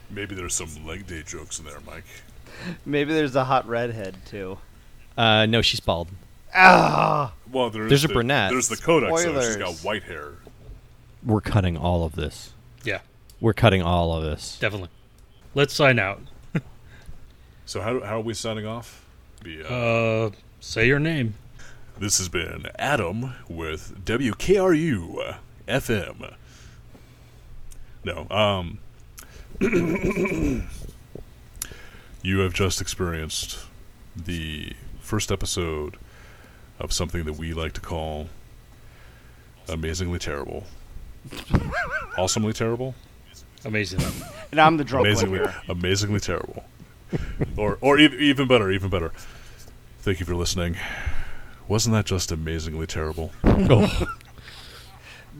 Maybe there's some leg day jokes in there, Mike. Maybe there's a hot redhead too. Uh, no, she's bald. Ah! Well, there's, There's a the, brunette. There's the Kodak. So she's got white hair. We're cutting all of this. Yeah, We're cutting all of this. definitely. Let's sign out. So how, how are we signing off? Be, uh, Uh, say your name. This has been Adam with WKRU FM. No, um, you have just experienced the first episode of something that we like to call amazingly terrible. Awesomely terrible? Amazing. And I'm the drunk one Amazingly, here. amazingly terrible. or, or e- even better, even better. Thank you for listening. Wasn't that just amazingly terrible? oh.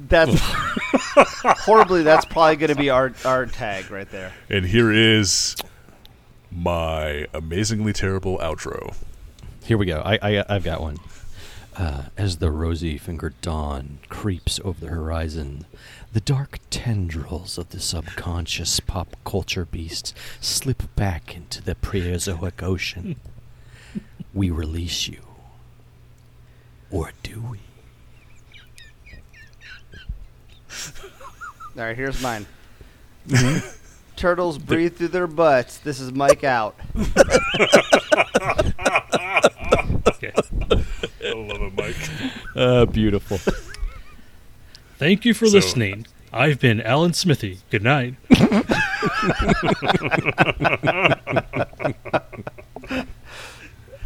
That's horribly. That's probably going to be our our tag right there. And here is my amazingly terrible outro. Here we go. I, I I've got one. Uh, as the rosy-fingered dawn creeps over the horizon, the dark tendrils of the subconscious pop culture beasts slip back into the Preozoic ocean. we release you. Or do we? All right, here's mine. Turtles breathe through their butts. This is Mike out. Okay. I love it, Mike. Uh, beautiful. Thank you for So- listening. I've been Alan Smithee. Good night.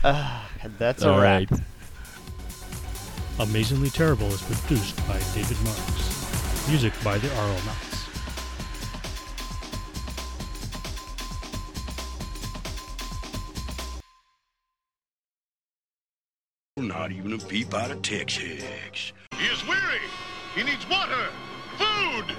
And that's a wrap. Amazingly Terrible is produced by David Marks. Music by the Arlenauts. not even a peep out of Tex Hex. He is weary. He needs water, food,